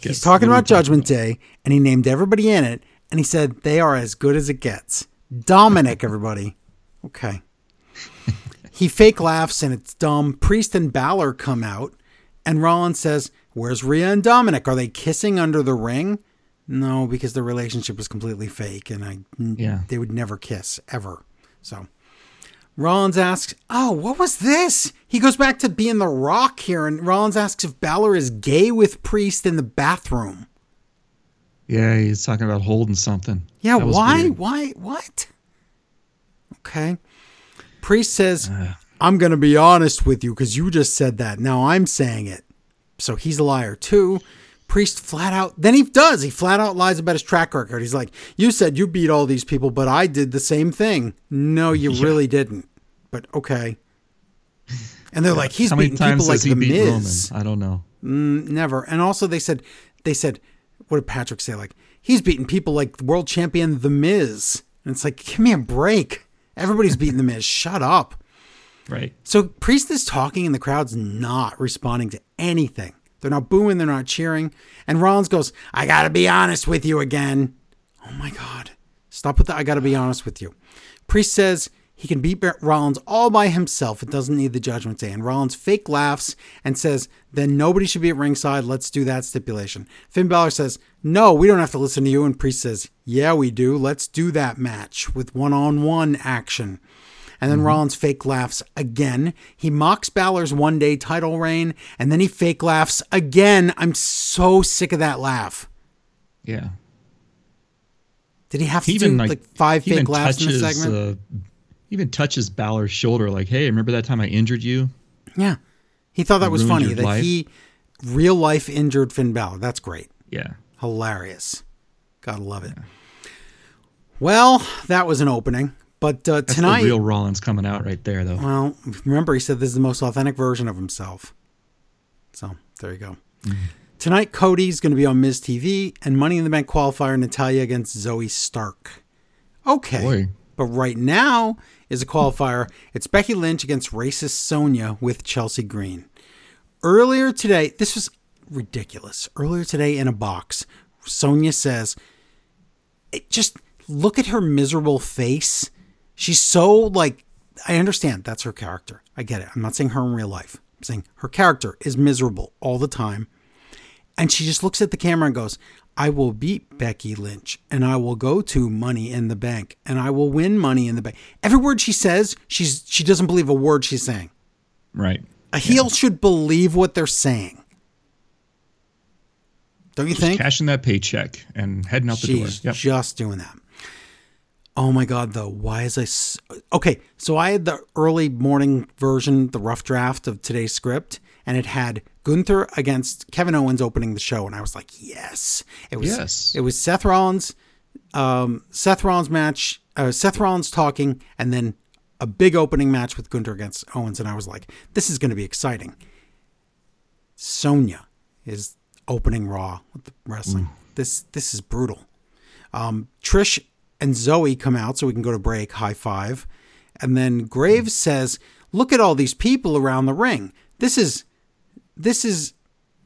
He's talking what about Judgment Day, and he named everybody in it, and he said they are as good as it gets. Dominik, everybody. Okay. he fake laughs, and it's dumb. Priest and Balor come out, and Rollins says, Where's Rhea and Dominik? Are they kissing under the ring? No, because their relationship was completely fake, and I Yeah. they would never kiss ever. So Rollins asks, "Oh, what was this?" He goes back to being the Rock here, and Rollins asks if Balor is gay with Priest in the bathroom. Yeah, he's talking about holding something. Yeah, why? weird. Why? What? Okay. Priest says, uh. "I'm going to be honest with you because you just said that. Now I'm saying it." So he's a liar too. Priest flat out. Then he does. He flat out lies about his track record. He's like, "You said you beat all these people, but I did the same thing." No, you really didn't. But okay. And they're like, "He's How beating people like he the Miz." Roman? I don't know. Mm, never. And also they said they said what did Patrick say? Like he's beating people like world champion The Miz. And it's like, give me a break. Everybody's beating The Miz. Shut up. Right. So Priest is talking and the crowd's not responding to anything. They're not booing, they're not cheering. And Rollins goes, I gotta be honest with you again. Oh my God. Stop with that. I gotta be honest with you. Priest says he can beat Rollins all by himself. It doesn't need the judgment day. And Rollins fake laughs and says, then nobody should be at ringside. Let's do that stipulation. Finn Balor says, no, we don't have to listen to you. And Priest says, yeah, we do. Let's do that match with one on one action. And then Rollins fake laughs again. He mocks Balor's one day title reign, and then he fake laughs again. I'm so sick of that laugh. Yeah. Did he have to He do even like, like, five fake laughs in the segment? Uh, he even touches Balor's shoulder, like, "Hey, remember that time I injured you?" yeah. He thought that was funny that life? he real life injured Finn Balor. That's great. Yeah. Hilarious. Gotta love it. Well, that was an opening. But uh, That's tonight, the real Rollins coming out right there, though. well, remember he said this is the most authentic version of himself. So there you go. Tonight, Cody's going to be on Miz TV and Money in the Bank qualifier Natalya against Zoey Stark. Okay. Boy. But right now is a qualifier. It's Becky Lynch against racist Sonya with Chelsea Green. Earlier today, this was ridiculous. Earlier today in a box, Sonya says, it just look at her miserable face. She's so like I understand that's her character. I get it. I'm not saying her in real life. I'm saying her character is miserable all the time. And she just looks at the camera and goes, I will beat Becky Lynch and I will go to Money in the Bank and I will win Money in the Bank. Every word she says, she's she doesn't believe a word she's saying. Right. A heel should believe what they're saying. Don't you think? Cashing that paycheck and heading out the She's door. Yep. just doing that. Oh my God, though. Why is I. s- Okay, so I had the early morning version, the rough draft of today's script, and it had Gunther against Kevin Owens opening the show. And I was like, yes. It was, Yes. It was Seth Rollins, um, Seth Rollins match, uh, Seth Rollins talking, and then a big opening match with Gunther against Owens. And I was like, this is going to be exciting. Sonya is opening Raw with the wrestling. This this is brutal. Um, Trish and Zoey come out so we can go to break. High five, and then Graves says, "Look at all these people around the ring. This is this is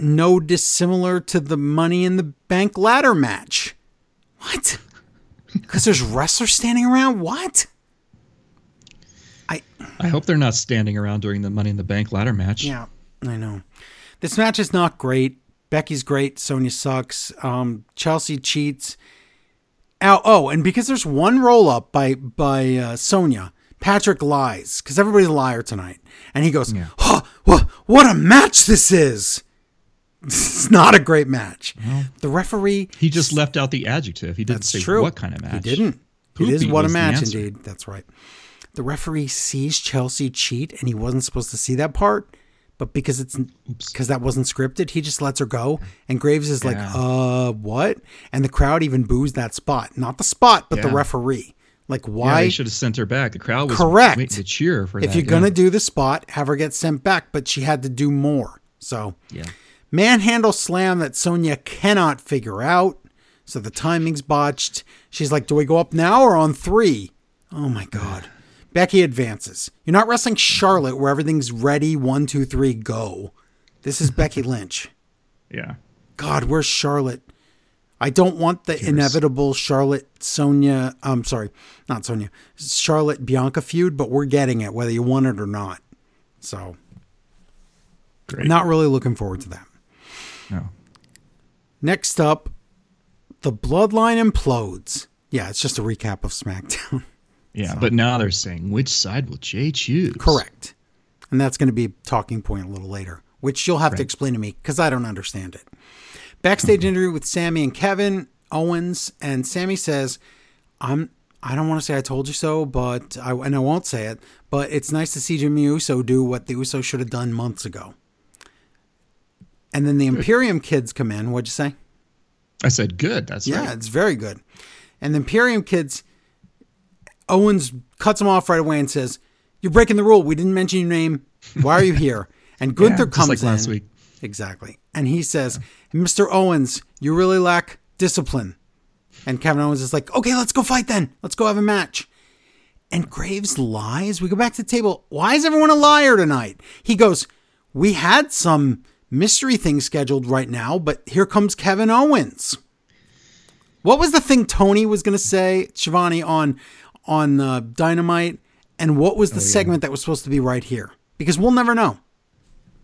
no dissimilar to the Money in the Bank ladder match. What? Because there's wrestlers standing around. What? I I hope they're not standing around during the Money in the Bank ladder match. Yeah, I know. This match is not great. Becky's great. Sonya sucks. Um, Chelsea cheats. Ow, oh, and because there's one roll up by by uh, Sonya, Patrick lies because everybody's a liar tonight, and he goes, "Oh, what what a match this is! it's not a great match." the referee, He just left out the adjective. He didn't say true. what kind of match. He didn't. Poopy it is what a match indeed. That's right. The referee sees Chelsea cheat, and he wasn't supposed to see that part, but because it's because that wasn't scripted, he just lets her go. And Graves is like, Yeah. "Uh, what?" And the crowd even boos that spot, not the spot, but the referee. Like, Yeah, why? they should have sent her back. The crowd was Correct. to cheer for if that. you're yeah. gonna do the spot, have her get sent back. But she had to do more. So yeah. manhandle slam that Sonya cannot figure out. So the timing's botched. She's like, Do we go up now or on three? Oh my God. Becky advances. You're not wrestling Charlotte where everything's ready. One, two, three, go. This is Becky Lynch. Yeah. God, where's Charlotte? I don't want the inevitable Charlotte Sonya. I'm sorry, not Sonya. Charlotte Bianca feud, but we're getting it whether you want it or not. So, Great. not really looking forward to that. No. Next up, the bloodline implodes. Yeah, it's just a recap of SmackDown. Yeah, but now they're saying which side will Jay choose? Correct. And that's going to be a talking point a little later, which you'll have to explain to me because I don't understand it. Backstage interview with Sami and Kevin Owens, and Sami says, "I'm." I don't want to say I told you so, but I and I won't say it. But it's nice to see Jimmy Uso do what the Uso should have done months ago. And then the Imperium kids come in. What'd you say? I said good. That's Yeah, right. it's very good. And the Imperium kids, Owens cuts him off right away and says, "You're breaking the rule. We didn't mention your name. Why are you here?" And Gunther just comes like last in. week. Exactly. And he says, "Mr. Owens, you really lack discipline." And Kevin Owens is like, "Okay, let's go fight then. Let's go have a match." And Graves lies. We go back to the table. Why is everyone a liar tonight? He goes, "We had some mystery thing scheduled right now, but here comes Kevin Owens." What was the thing Tony was going to say, Schiavone, on on uh, Dynamite? And what was the segment that was supposed to be right here? Because we'll never know.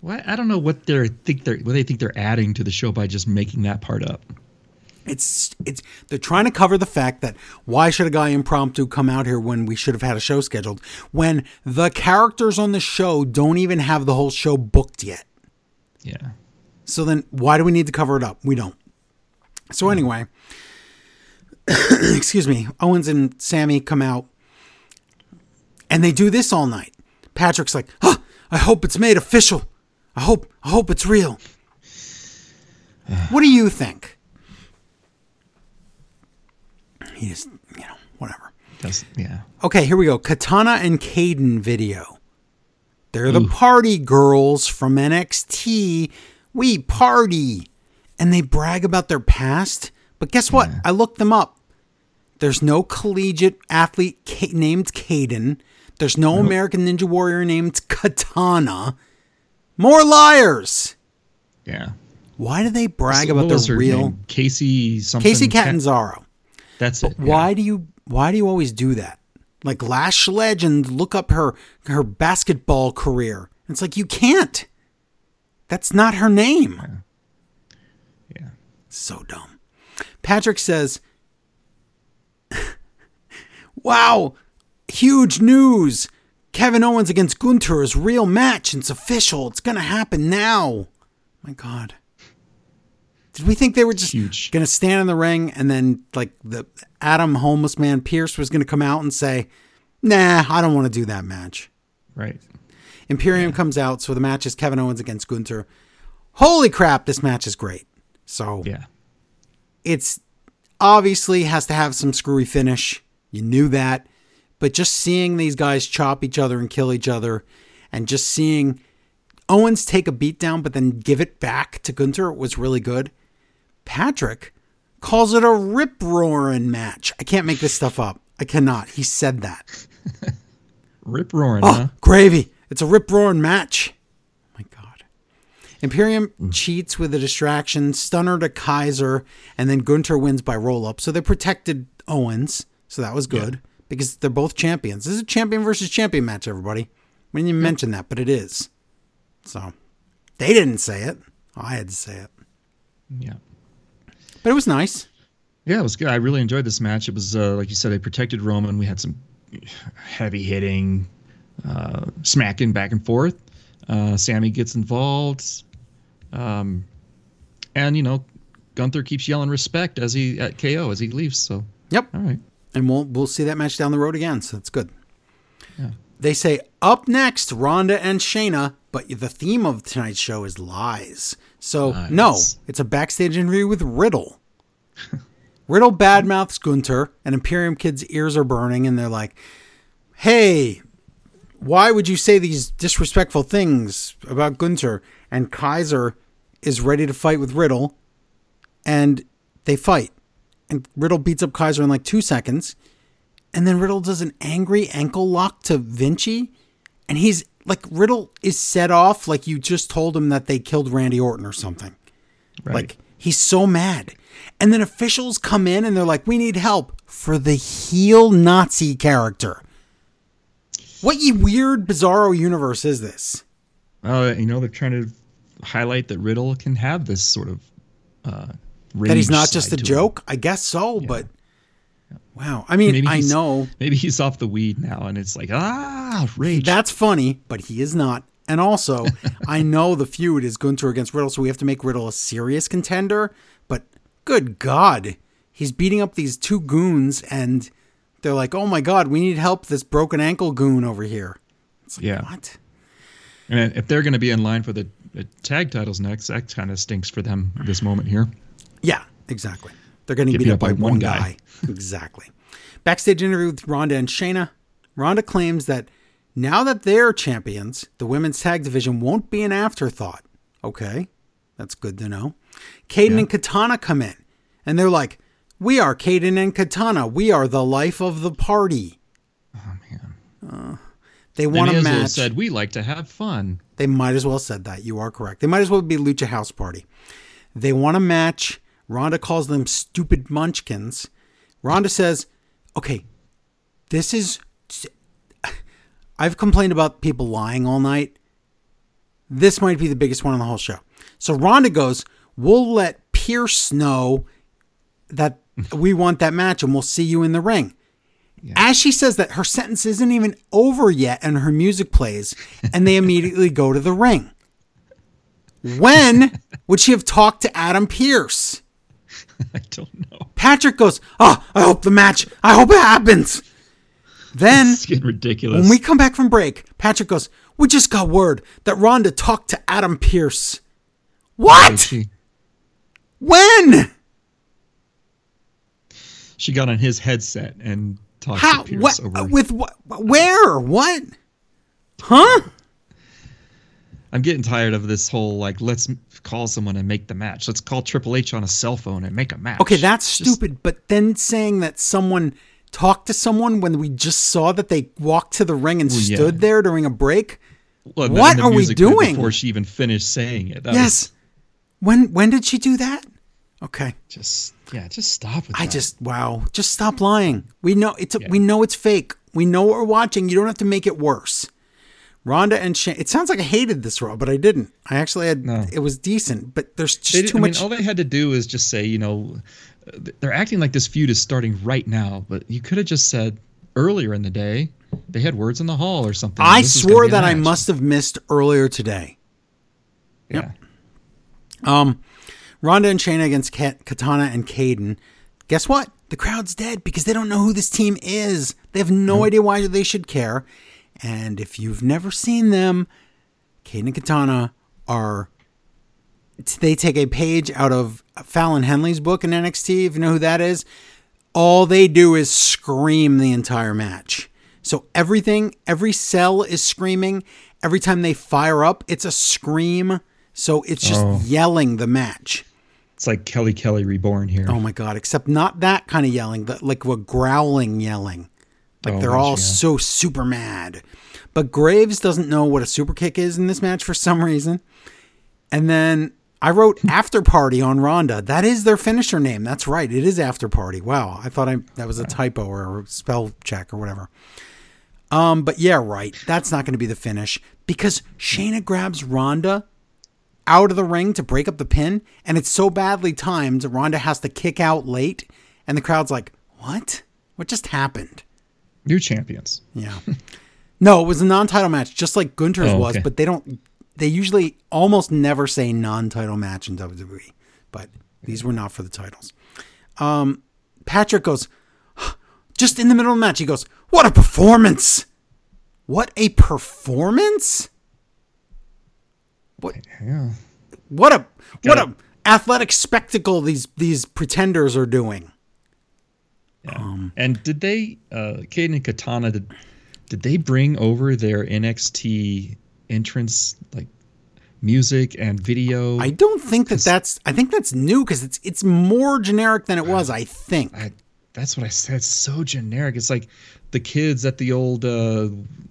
What? I don't know what they think they're what they think they're adding to the show by just making that part up. It's it's they're trying to cover the fact that why should a guy impromptu come out here when we should have had a show scheduled when the characters on the show don't even have the whole show booked yet. Yeah. So then why do we need to cover it up? We don't. So anyway, excuse me, Owens and Sami come out and they do this all night. Patrick's like, huh, I hope it's made official. I hope I hope it's real. what do you think? He just, you know, whatever. That's, yeah. Okay, here we go. Katana and Kayden video. They're the party girls from NXT. We party. And they brag about their past. But guess what? I looked them up. There's no collegiate athlete Ka- named Kayden. There's no American Ninja Warrior named Katana. More liars. Yeah. Why do they brag So about their real name? Casey something. Kacy Catanzaro? That's it. yeah. Why do you why do you always do that? Like Lash Legend, look up her her basketball career. It's like you can't. That's not her name. Yeah. So dumb. Patrick says, Wow, huge news. Kevin Owens against Gunther is real match. It's official. It's going to happen now. My God. Did we think they were just Huge. to stand in the ring and then, like, the Adam homeless man Pearce was going to come out and say, Nah, I don't want to do that match. Right. Imperium comes out, so the match is Kevin Owens against Gunther. Holy crap, this match is great. So Yeah. It's obviously has to have some screwy finish. You knew that. But just seeing these guys chop each other and kill each other and just seeing Owens take a beatdown but then give it back to Gunther was really good. Patrick calls it a rip roaring match. I can't make this stuff up. I cannot. He said that. Rip roaring, Oh, huh? gravy. It's a rip roaring match. Imperium cheats with a distraction, stunner to Kaiser, and then Gunther wins by roll up. So they protected Owens. So that was good because they're both champions. This is a champion versus champion match, everybody. We didn't even mention that, but it is. So they didn't say it. I had to say it. Yeah. But it was nice. Yeah, it was good. I really enjoyed this match. It was uh, like you said, they protected Roman. We had some heavy hitting, uh, smacking back and forth. Uh, Sami gets involved, um, and you know, Gunther keeps yelling respect as he at KO as he leaves. So Yep. all right, and we'll we'll see that match down the road again. So that's good. Yeah. They say up next, Ronda and Shayna, but the theme of tonight's show is lies. So Lies. no, it's a backstage interview with Riddle. Riddle badmouths Gunther, and Imperium Kid's ears are burning, and they're like, "Hey, why would you say these disrespectful things about Gunther?" And Kaiser is ready to fight with Riddle, and they fight. And Riddle beats up Kaiser in like two seconds. And then Riddle does an angry ankle lock to Vinci. And he's like, Riddle is set off like you just told him that they killed Randy Orton or something. right. Like, he's so mad. And then officials come in and they're like, we need help for the heel Nazi character. What ye weird, bizarro universe is this? uh, you know, they're trying to highlight that Riddle can have this sort of uh, That he's not just a to him. joke? I guess so, but wow. I mean, Maybe I know Maybe he's off the weed now, and it's like ah, rage. That's funny, but he is not. And also, I know the feud is Gunther against Riddle, so we have to make Riddle a serious contender. But good God, he's beating up these two goons, and they're like, "Oh my God, we need help! This broken ankle goon over here." It's like, Yeah. what? And if they're going to be in line for the Uh, tag titles next, that kind of stinks for them this moment here. Yeah, exactly. They're getting Get beat beat up by, by one guy. guy. exactly. Backstage interview with Ronda and Shayna. Ronda claims that now that they're champions, the women's tag division won't be an afterthought. Okay, that's good to know. Kayden Yeah. and Katana come in, and they're like, "We are Kayden and Katana. We are the life of the party." Oh man. Uh, they They want may a match. said we like to have fun. They might as well said that. You are correct. They might as well be Lucha House Party. They want a match. Ronda calls them stupid munchkins. Ronda says, "Okay, this is I've complained about people lying all night. This might be the biggest one on the whole show." So Ronda goes, "We'll let Pearce know that we want that match and we'll see you in the ring." As she says that, her sentence isn't even over yet, and her music plays, and they immediately go to the ring. When would she have talked to Adam Pearce? I don't know. Patrick goes, Oh, I hope the match, I hope it happens. Then, It's getting ridiculous. when we come back from break, Patrick goes, We just got word that Ronda talked to Adam Pearce. What? When? she got on his headset and How? to Pearce What? over. Uh, with what? Where? What? Huh? I'm getting tired of this whole like let's call someone and make the match. Let's call Triple H on a cell phone and make a match. Okay, that's Just- stupid. But then saying that someone talked to someone when we just saw that they walked to the ring and Well, yeah. stood there during a break. Well, What the are we doing? Before she even finished saying it. Yes. When when did she do that? Okay. Just yeah, just stop with I that. just wow. Just stop lying. We know it's Yeah. we know it's fake. We know what we're watching. You don't have to make it worse. Ronda and Shane. It sounds like I hated this Raw, but I didn't. I actually had. No. It was decent, but there's just too I mean, much. all they had to do is just say, you know, they're acting like this feud is starting right now, but you could have just said earlier in the day they had words in the hall or something. I swore that I must have missed earlier today. Yeah. Um, Ronda and Shayna against Kat- Katana and Kayden. Guess what? The crowd's dead because they don't know who this team is. They have no mm-hmm. idea why they should care. And if you've never seen them, Kayden and Katana are. They take a page out of Fallon Henley's book in NXT. If you know who that is, all they do is scream the entire match. So everything, every cell is screaming. Every time they fire up, it's a scream. So it's just Oh. yelling the match. It's like Kelly Kelly reborn here. Oh my god! Except not that kind of yelling, but like a growling yelling. Like Oh, they're all yeah. so super mad. But Graves doesn't know what a super kick is in this match for some reason. And then I wrote after party on Ronda. That is their finisher name. That's right. It is after party. Wow. I thought I that was a typo or a spell check or whatever. Um, but yeah, right. That's not going to be the finish because Shayna grabs Ronda out of the ring to break up the pin, and it's so badly timed. Ronda has to kick out late, and the crowd's like, "What? What just happened?" New champions. Yeah. no, it was a non-title match, just like Gunther's Oh, was, okay. but they don't. They usually almost never say non-title match in WWE, but these were not for the titles. Um, Patrick goes, just in the middle of the match, he goes, "What a performance! What a performance! Yeah. What a what a athletic spectacle these these pretenders are doing." Yeah. Um, and did they, uh, Kayden and Katana, did, did they bring over their NXT entrance, like music and video? I don't think that that's. I think that's new because it's it's more generic than it was. I think. I, that's what I said. It's so generic. It's like the kids at the old uh,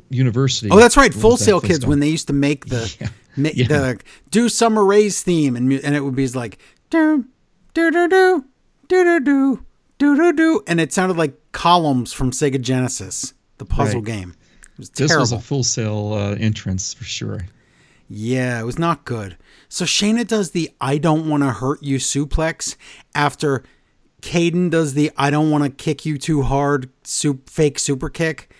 university. Oh, that's right. Full Sail Kids when they used to make the Yeah. Yeah. the do Summer Rae's theme and and it would be like do do do do do do do do do and it sounded like columns from Sega Genesis, the puzzle Right. game. It was terrible. This was a full sail uh, entrance for sure. Yeah, it was not good. So Shayna does the I don't want to hurt you suplex after Kayden does the I don't want to kick you too hard soup, fake super kick.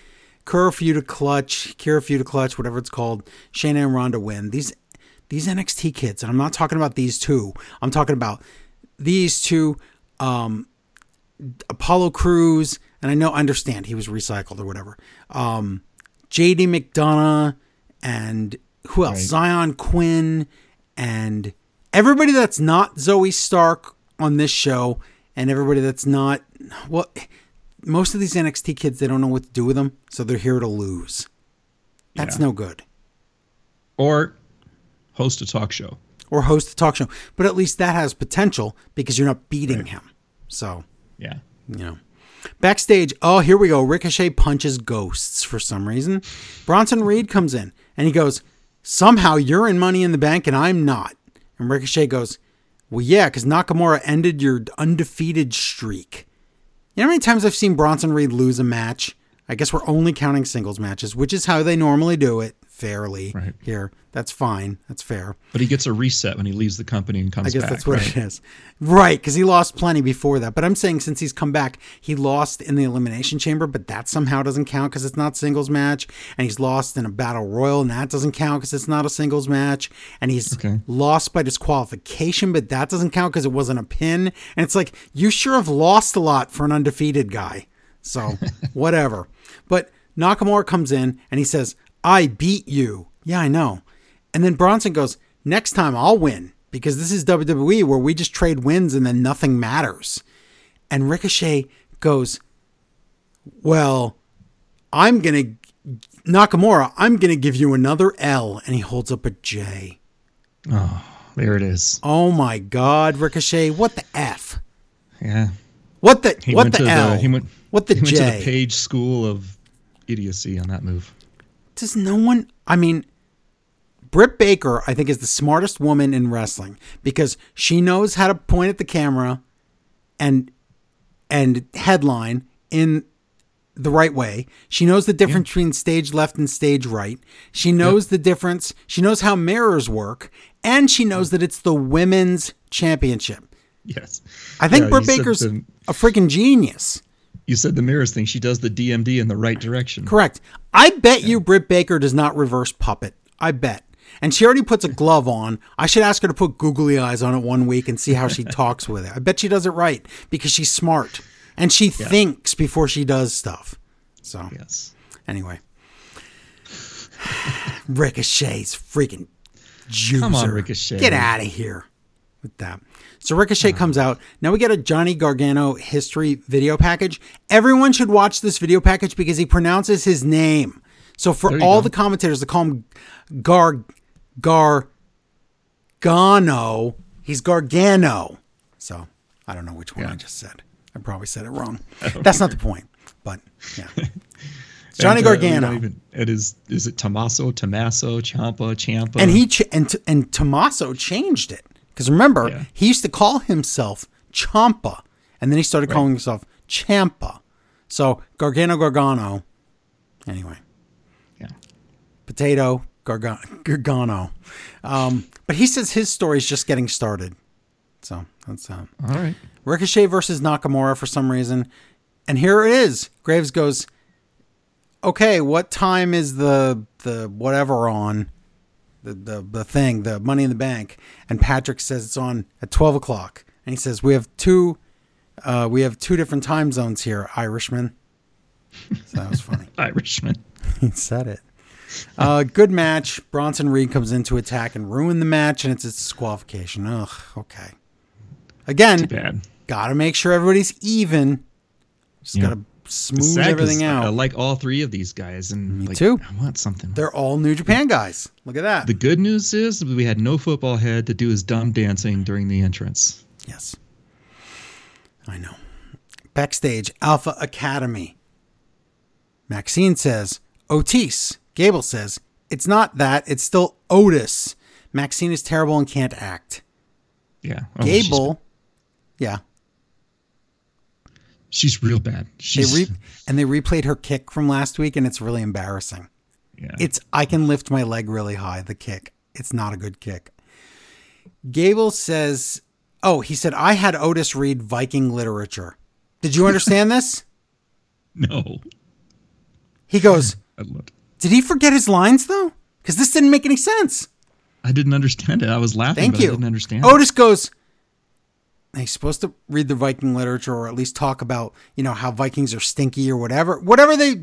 Curfew to clutch, curfew to clutch, whatever it's called. Shayna and Ronda win. These these NXT kids, and I'm not talking about these two. I'm talking about these two, um, Apollo Crews, and I know understand he was recycled or whatever. Um, JD McDonagh and who else? Right. Zion Quinn and everybody that's not Zoey Stark on this show, and everybody that's not well. Most of these NXT kids, they don't know what to do with them, so they're here to lose. That's Yeah. no good. Or host a talk show. Or host a talk show, but at least that has potential because you're not beating him. So Yeah. you know. Backstage, oh, here we go. Ricochet punches ghosts for some reason. Bronson Reed comes in and he goes, Somehow you're in money in the bank and I'm not. And Ricochet goes, Well, yeah, because Nakamura ended your undefeated streak. You know how many times I've seen Bronson Reed lose a match? I guess we're only counting singles matches, which is how they normally do it fairly Right. here. That's fine. That's fair. But he gets a reset when he leaves the company and comes back. I guess back. that's what right? it is. Right, because he lost plenty before that. But I'm saying since he's come back, he lost in the Elimination Chamber, but that somehow doesn't count because it's not singles match. And he's lost in a Battle Royal, and that doesn't count because it's not a singles match. And he's Okay. lost by disqualification, but that doesn't count because it wasn't a pin. And it's like, you sure have lost a lot for an undefeated guy. So, whatever. But Nakamura comes in and he says, I beat you. Yeah, I know. And then Bronson goes, Next time I'll win because this is WWE where we just trade wins and then nothing matters. And Ricochet goes, Well, I'm going to, Nakamura, I'm going to give you another L. And he holds up a J. Oh, there it is. Oh my God, Ricochet, what the F? Yeah. What the, He what went the L? the he went what the he went J? to the page school of idiocy on that move. Does no one, I mean, Britt Baker, I think, is the smartest woman in wrestling because she knows how to point at the camera and and headline in the right way. She knows the difference between stage left and stage right. She knows the difference. She knows how mirrors work, and she knows that it's the women's championship. Yes. I think Yeah, Britt Baker's a freaking genius. You said the mirrors thing. She does the DMD in the right direction. Correct. I bet you Britt Baker does not reverse puppet. I bet. And she already puts a glove on. I should ask her to put googly eyes on it one week and see how she talks with it. I bet she does it right because she's smart and she thinks before she does stuff. So, Yes. anyway. Ricochet's freaking juicer. Come on, Ricochet. Get out of here with that. So Ricochet comes out. Now we get a Johnny Gargano history video package. Everyone should watch this video package because he pronounces his name. So for all go. the commentators to call him Gar Gargano, he's Gargano. So I don't know which one I just said. I probably said it wrong. That's not the point. But yeah. Johnny And, uh, Gargano. even- it is. Is it Tommaso, Tommaso, Ciampa, Ciampa? and he ch- and and Tommaso changed it because remember Yeah. he used to call himself Champa, and then he started calling himself Champa. So Gargano Gargano. Anyway, Yeah. potato Gargano. Gargano. Um, but he says his story is just getting started. So that's uh, All right. Ricochet versus Nakamura for some reason. And here it is. Graves goes, Okay, what time is the the whatever on? The, the the thing, the money in the bank. And Patrick says it's on at twelve o'clock. And he says, We have two uh, we have two different time zones here, Irishman. So that was funny. Irishman. he said it. Uh, good match. Bronson Reed comes in to attack and ruin the match, and it's a disqualification. Ugh, okay. Again, Bad. gotta make sure everybody's even. Just Yeah. gotta smooth everything out. I like all three of these guys, and Me like, too. I want something. They're all New Japan guys. Look at that. The good news is we had no football head to do his dumb dancing during the entrance. yes. I know. Backstage, Alpha Academy. Maxxine says, Otis. Gable says, it's not that, it's still Otis. Maxxine is terrible and can't act. Yeah. Oh, Gable, yeah. She's, real bad. They She's re- and they replayed her kick from last week, and it's really embarrassing. yeah. It's I can lift my leg really high. The kick. It's not a good kick. Gable says, "Oh, he said I had Otis read Viking literature. Did you understand this?" no. He goes, I, loved- "Did he forget his lines though? Because this didn't make any sense." I didn't understand it. I was laughing, Thank you. I didn't understand. Otis goes. He's supposed to read the Viking literature, or at least talk about, you know, how Vikings are stinky or whatever, whatever they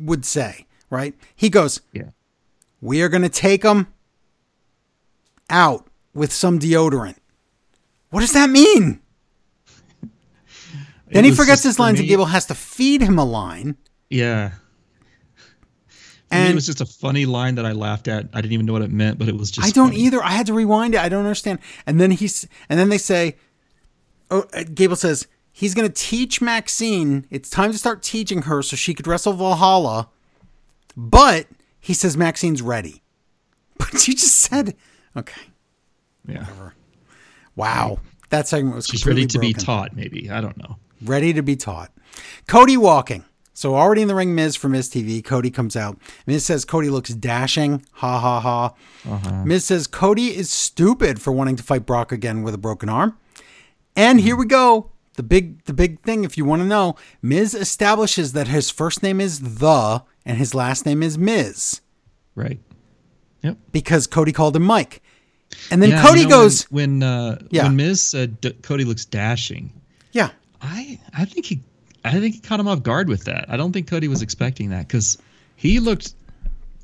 would say, right? He goes. Yeah. We are going to take them out with some deodorant. What does that mean? Then he forgets his lines, me- and Gable has to feed him a line. Yeah. And it was just a funny line that I laughed at. I didn't even know what it meant, but it was just. I don't funny. either. I had to rewind it. I don't understand. And then he's, and then they say, oh, uh, Gable says he's going to teach Maxxine. It's time to start teaching her so she could wrestle Valhalla. But he says Maxxine's ready. But you just said, okay, Yeah. wow, that segment was She's ready to be taught. Maybe I don't know. ready to be taught. Cody walking. So already in the ring, Miz from Miz TV. Cody comes out. Miz says Cody looks dashing. Ha ha ha. Uh-huh. Miz says Cody is stupid for wanting to fight Brock again with a broken arm. And here we go. The big the big thing, if you want to know, Miz establishes that his first name is the and his last name is Miz Right. Yep. because Cody called him Mike. And then Yeah, Cody you know, goes, when when, uh, Yeah. when Miz said D- Cody looks dashing. Yeah. I I think he I think he caught him off guard with that. I don't think Cody was expecting that because he looked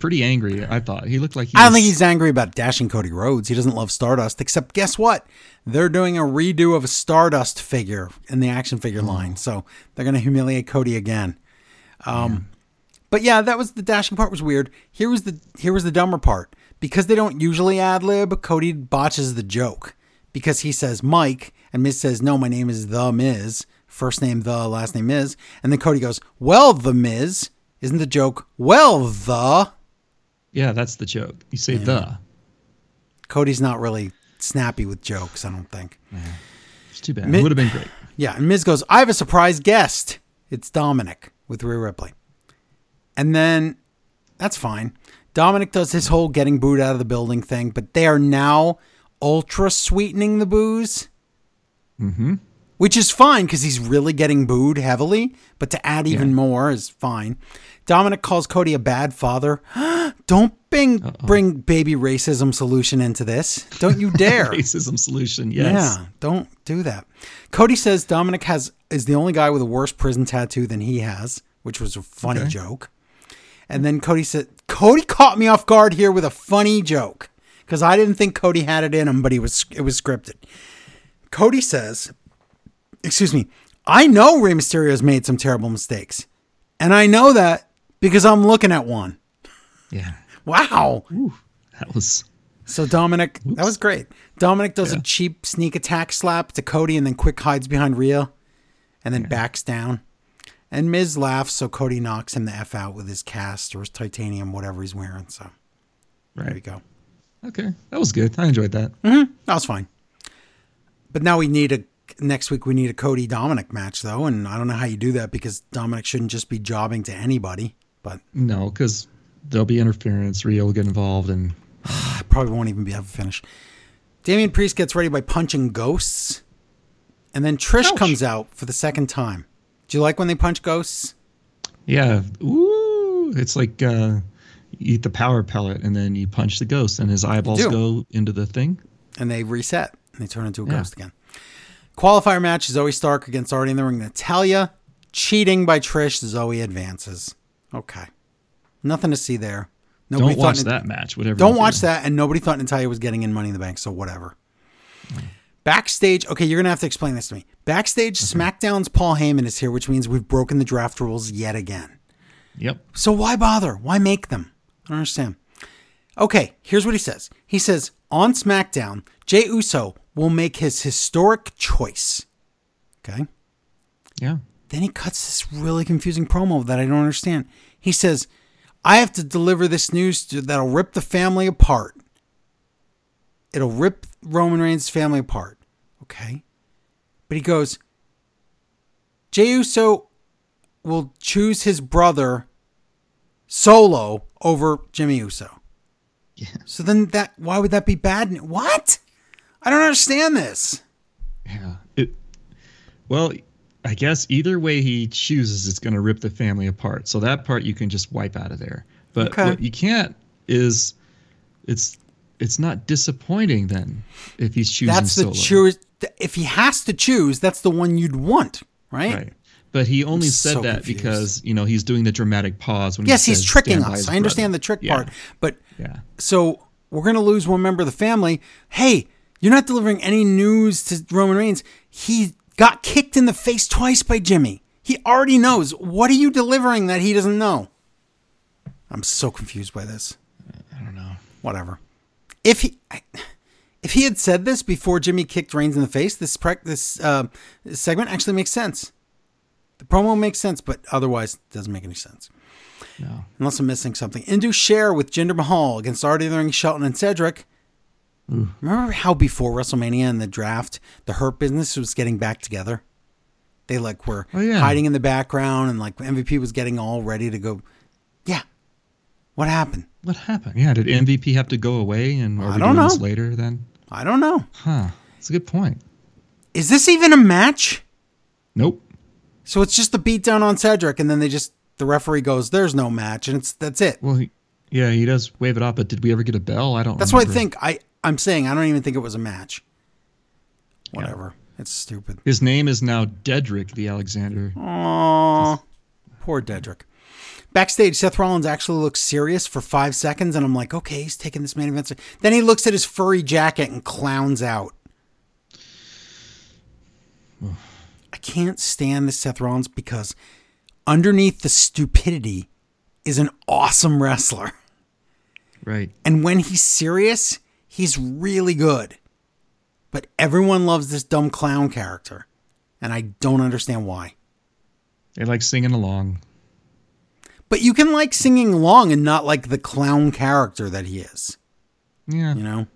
pretty angry. I thought he looked like he I don't was- think he's angry about dashing Cody Rhodes. He doesn't love Stardust, except guess what? They're doing a redo of a Stardust figure in the action figure Oh. line. So they're going to humiliate Cody again. Um, But yeah, that was the dashing part was weird. Here was the here was the dumber part. Because they don't usually ad lib, Cody botches the joke. Because he says Mike and Miz says, No, my name is the Miz. First name the, last name is. And then Cody goes, Well, the Miz. Isn't the joke, well, the Yeah, that's the joke. You say the. Cody's not really snappy with jokes, I don't think. It's too bad. It would have been great. Yeah, and Miz goes, I have a surprise guest. It's Dominik with Rhea Ripley. And then that's fine. Dominik does his whole getting booed out of the building thing, but they are now ultra sweetening the boos. Mm-hmm. Which is fine because he's really getting booed heavily, but to add even Yeah. more is fine. Dominik calls Cody a bad father. Don't bring bring baby racism solution into this. Don't you dare. Racism solution. Yes. Yeah, don't do that. Cody says Dominik has is the only guy with a worse prison tattoo than he has, which was a funny Okay. joke. And then Cody said Cody caught me off guard here with a funny joke because I didn't think Cody had it in him, but he was it was scripted. Cody says, "Excuse me, I know Rey Mysterio's made some terrible mistakes, and I know that because I'm looking at one." Yeah. Wow. That was. So Dominik, that was great. Dominik does a cheap sneak attack slap to Cody and then quick hides behind Rhea and then backs down. And Miz laughs, so Cody knocks him the F out with his cast or his titanium, whatever he's wearing. So there you go. Okay. That was good. I enjoyed that. Mm-hmm. That was fine. But now we need a next week we need a Cody Dominik match though, and I don't know how you do that because Dominik shouldn't just be jobbing to anybody. But No, because there'll be interference. Rio will get involved, and I probably won't even be able to finish. Damian Priest gets ready by punching ghosts. And then Trish Ouch. comes out for the second time. Do you like when they punch ghosts? yeah, ooh, it's like uh, you eat the power pellet, and then you punch the ghost, and his eyeballs go into the thing. And they reset and they turn into a Yeah. ghost again. Qualifier match Zoey Stark against Already in the Ring Natalya. Cheating by Trish. Zoey advances. Okay. Nothing to see there. Nobody Don't watch thought that match. Whatever. Don't watch do. that. And nobody thought Natalya was getting in Money in the Bank, so whatever. Backstage, okay, you're gonna have to explain this to me. Backstage, SmackDown's Paul Heyman is here, which means we've broken the draft rules yet again. Yep. So why bother? Why make them? I don't understand. Okay, here's what he says. He says on SmackDown, Jay Uso will make his historic choice. Okay. Yeah. Then he cuts this really confusing promo that I don't understand. He says, I have to deliver this news to, that'll rip the family apart. It'll rip Roman Reigns' family apart. Okay. But he goes, Jey Uso will choose his brother solo over Jimmy Uso. Yeah. So then that, why would that be bad? What? I don't understand this. Yeah. It. Well, I guess either way he chooses, it's going to rip the family apart. So that part you can just wipe out of there. But Okay. what you can't is, it's it's not disappointing then if he's choosing That's the solo. choose. If he has to choose, that's the one you'd want, right? Right. But he only said so that confused. because you know he's doing the dramatic pause when Yes, he he's says, tricking "Stand by us. I understand brother." the trick Yeah. part, but Yeah. so we're gonna lose one member of the family. Hey, you're not delivering any news to Roman Reigns. He got kicked in the face twice by Jimmy. He already knows. What are you delivering that he doesn't know? I'm so confused by this. I don't know. Whatever. If he. If he had said this before Jimmy kicked Reigns in the face, this pre- this uh, segment actually makes sense. The promo makes sense, but otherwise it doesn't make any sense. No. Unless I'm missing something. Indus Sher with Jinder Mahal against Artie the Ring, Shelton, and Cedric. Remember how before WrestleMania and the draft, the Hurt Business was getting back together? They like were Oh, yeah. hiding in the background, and like MVP was getting all ready to go. Yeah, what happened? What happened? Yeah. Did MVP have to go away and are I we don't doing this know. later then? I don't know. Huh. That's a good point. Is this even a match? Nope. So it's just a beatdown on Cedric, and then they just the referee goes, "There's no match," and it's that's it. Well, he, yeah, he does wave it off, but did we ever get a bell? I don't. That's what I think. I I'm saying I don't even think it was a match. Whatever. It's stupid. His name is now Dedrick the Alexander. Aww. Poor Dedrick. Backstage, Seth Rollins actually looks serious for five seconds, and I'm like, okay, he's taking this main event. Then he looks at his furry jacket and clowns out. I can't stand this Seth Rollins because underneath the stupidity is an awesome wrestler. Right. And when he's serious, he's really good. But everyone loves this dumb clown character. And I don't understand why. They like singing along. But you can like singing along and not like the clown character that he is, Yeah. you know?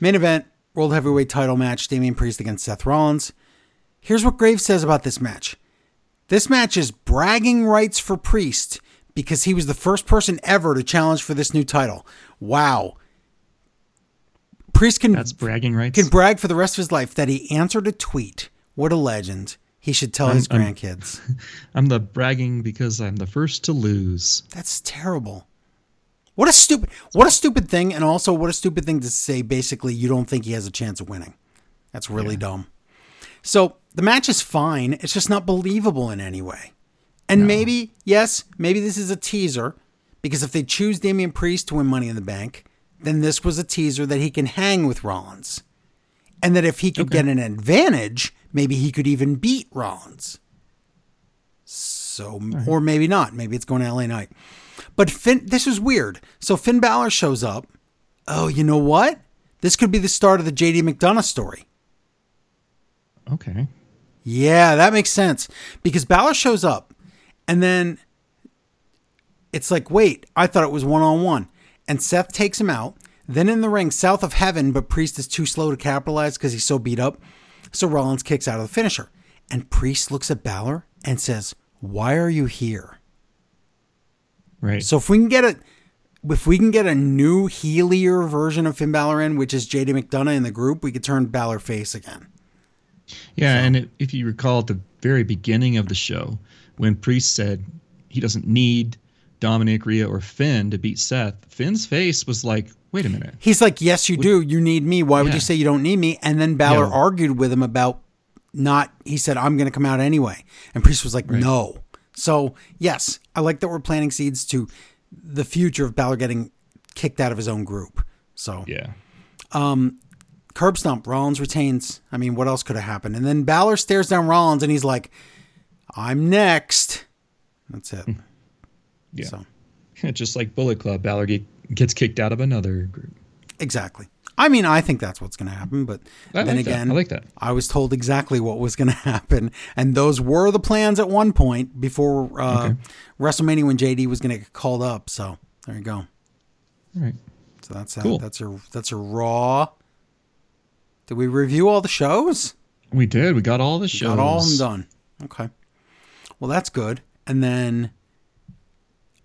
Main event, World Heavyweight title match, Damian Priest against Seth Rollins. Here's what Graves says about this match. This match is bragging rights for Priest because he was the first person ever to challenge for this new title. Wow. Priest can That's bragging rights. can brag for the rest of his life that he answered a tweet. What a legend. He should tell his I'm- grandkids. I'm the bragging because I'm the first to lose. That's terrible. What a stupid what a stupid thing and also what a stupid thing to say basically you don't think he has a chance of winning. That's really dumb. So, the match is fine, it's just not believable in any way. And maybe, yes, maybe this is a teaser because if they choose Damian Priest to win Money in the Bank, then this was a teaser that he can hang with Rollins. And that if he could get an advantage, maybe he could even beat Rollins. So, or maybe not. Maybe it's going to LA Knight. But Finn, this is weird. So Finn Balor shows up. Oh, you know what? This could be the start of the JD McDonagh story. Okay. Yeah, that makes sense. Because Balor shows up and then it's like, wait, I thought it was one on one. And Seth takes him out. Then in the ring, south of heaven, but Priest is too slow to capitalize because he's so beat up. So Rollins kicks out of the finisher. And Priest looks at Balor and says, Why are you here? Right. So if we can get a if we can get a new heelier version of Finn Balor in, which is JD McDonagh in the group, we could turn Balor face again. Yeah, and it, if you recall at the very beginning of the show, when Priest said he doesn't need Dominik, Rhea, or Finn to beat Seth, Finn's face was like, "Wait a minute." He's like, "Yes, you do. You need me. Why would you say you don't need me?" And then Balor Yeah. argued with him about not. He said, "I'm going to come out anyway," and Priest was like, "No." So yes, I like that we're planting seeds to the future of Balor getting kicked out of his own group. So Yeah. Um, curb stomp. Rollins retains. I mean, what else could have happened? And then Balor stares down Rollins and he's like, "I'm next." That's it. Yeah. So Just like Bullet Club, Balor gets kicked out of another group. exactly. I mean, I think that's what's going to happen, but I then like again, I like that. I was told exactly what was going to happen, and those were the plans at one point before uh, Okay. WrestleMania when JD was going to get called up. So there you go. All right. So that's that. Cool. That's a that's a raw. Did we review all the shows? We did. We got all the shows. Got all of them done. Okay. Well, that's good. And then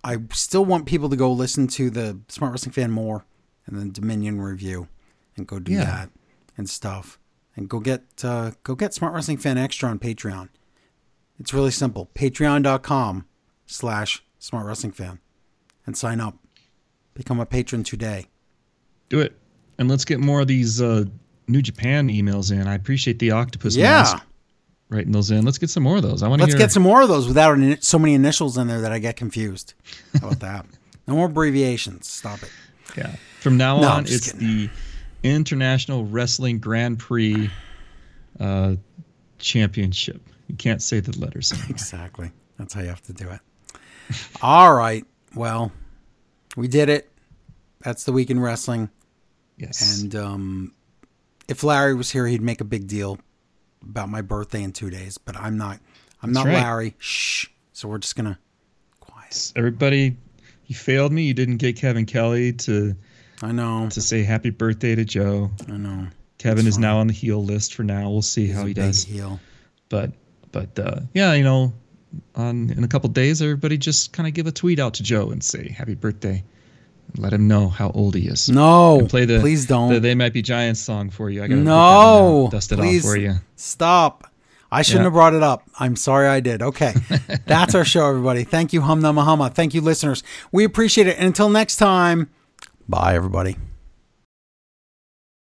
I still want people to go listen to the Smart Wrestling Fan more and then Dominion review and go do Yeah. that and stuff. And go get uh, go get Smart Wrestling Fan Extra on Patreon. It's really simple. Patreon.com slash Smart Wrestling Fan and sign up. Become a patron today. Do it. And let's get more of these uh, New Japan emails in. I appreciate the octopus Yeah. mask writing those in. Let's get some more of those. I want to Let's hear. get some more of those without so many initials in there that I get confused. How about that? No more abbreviations. Stop it. Yeah. From now No, on, it's the International Wrestling Grand Prix uh, Championship. You can't say the letters. anymore. Exactly. That's how you have to do it. All right. Well, we did it. That's the week in wrestling. yes. And um, if Larry was here, he'd make a big deal about my birthday in two days. But I'm not. I'm That's not right. Larry. Shh. So we're just gonna quiet. Everybody, you failed me. You didn't get Kevin Kelly to I know. to say happy birthday to Joe. I know. Kevin It's is now on the heel list for now. We'll see how He's a he big does. heel. But but uh, yeah, you know, on in a couple days, everybody just kind of give a tweet out to Joe and say happy birthday. Let him know how old he is. No. And play the please don't. the They Might Be Giants song for you. I gotta No, no, dust it please. off for you. Stop. I shouldn't Yeah. have brought it up. I'm sorry I did. Okay. That's our show, everybody. Thank you, HumNummaHumma. Thank you, listeners. We appreciate it. And until next time, bye, everybody.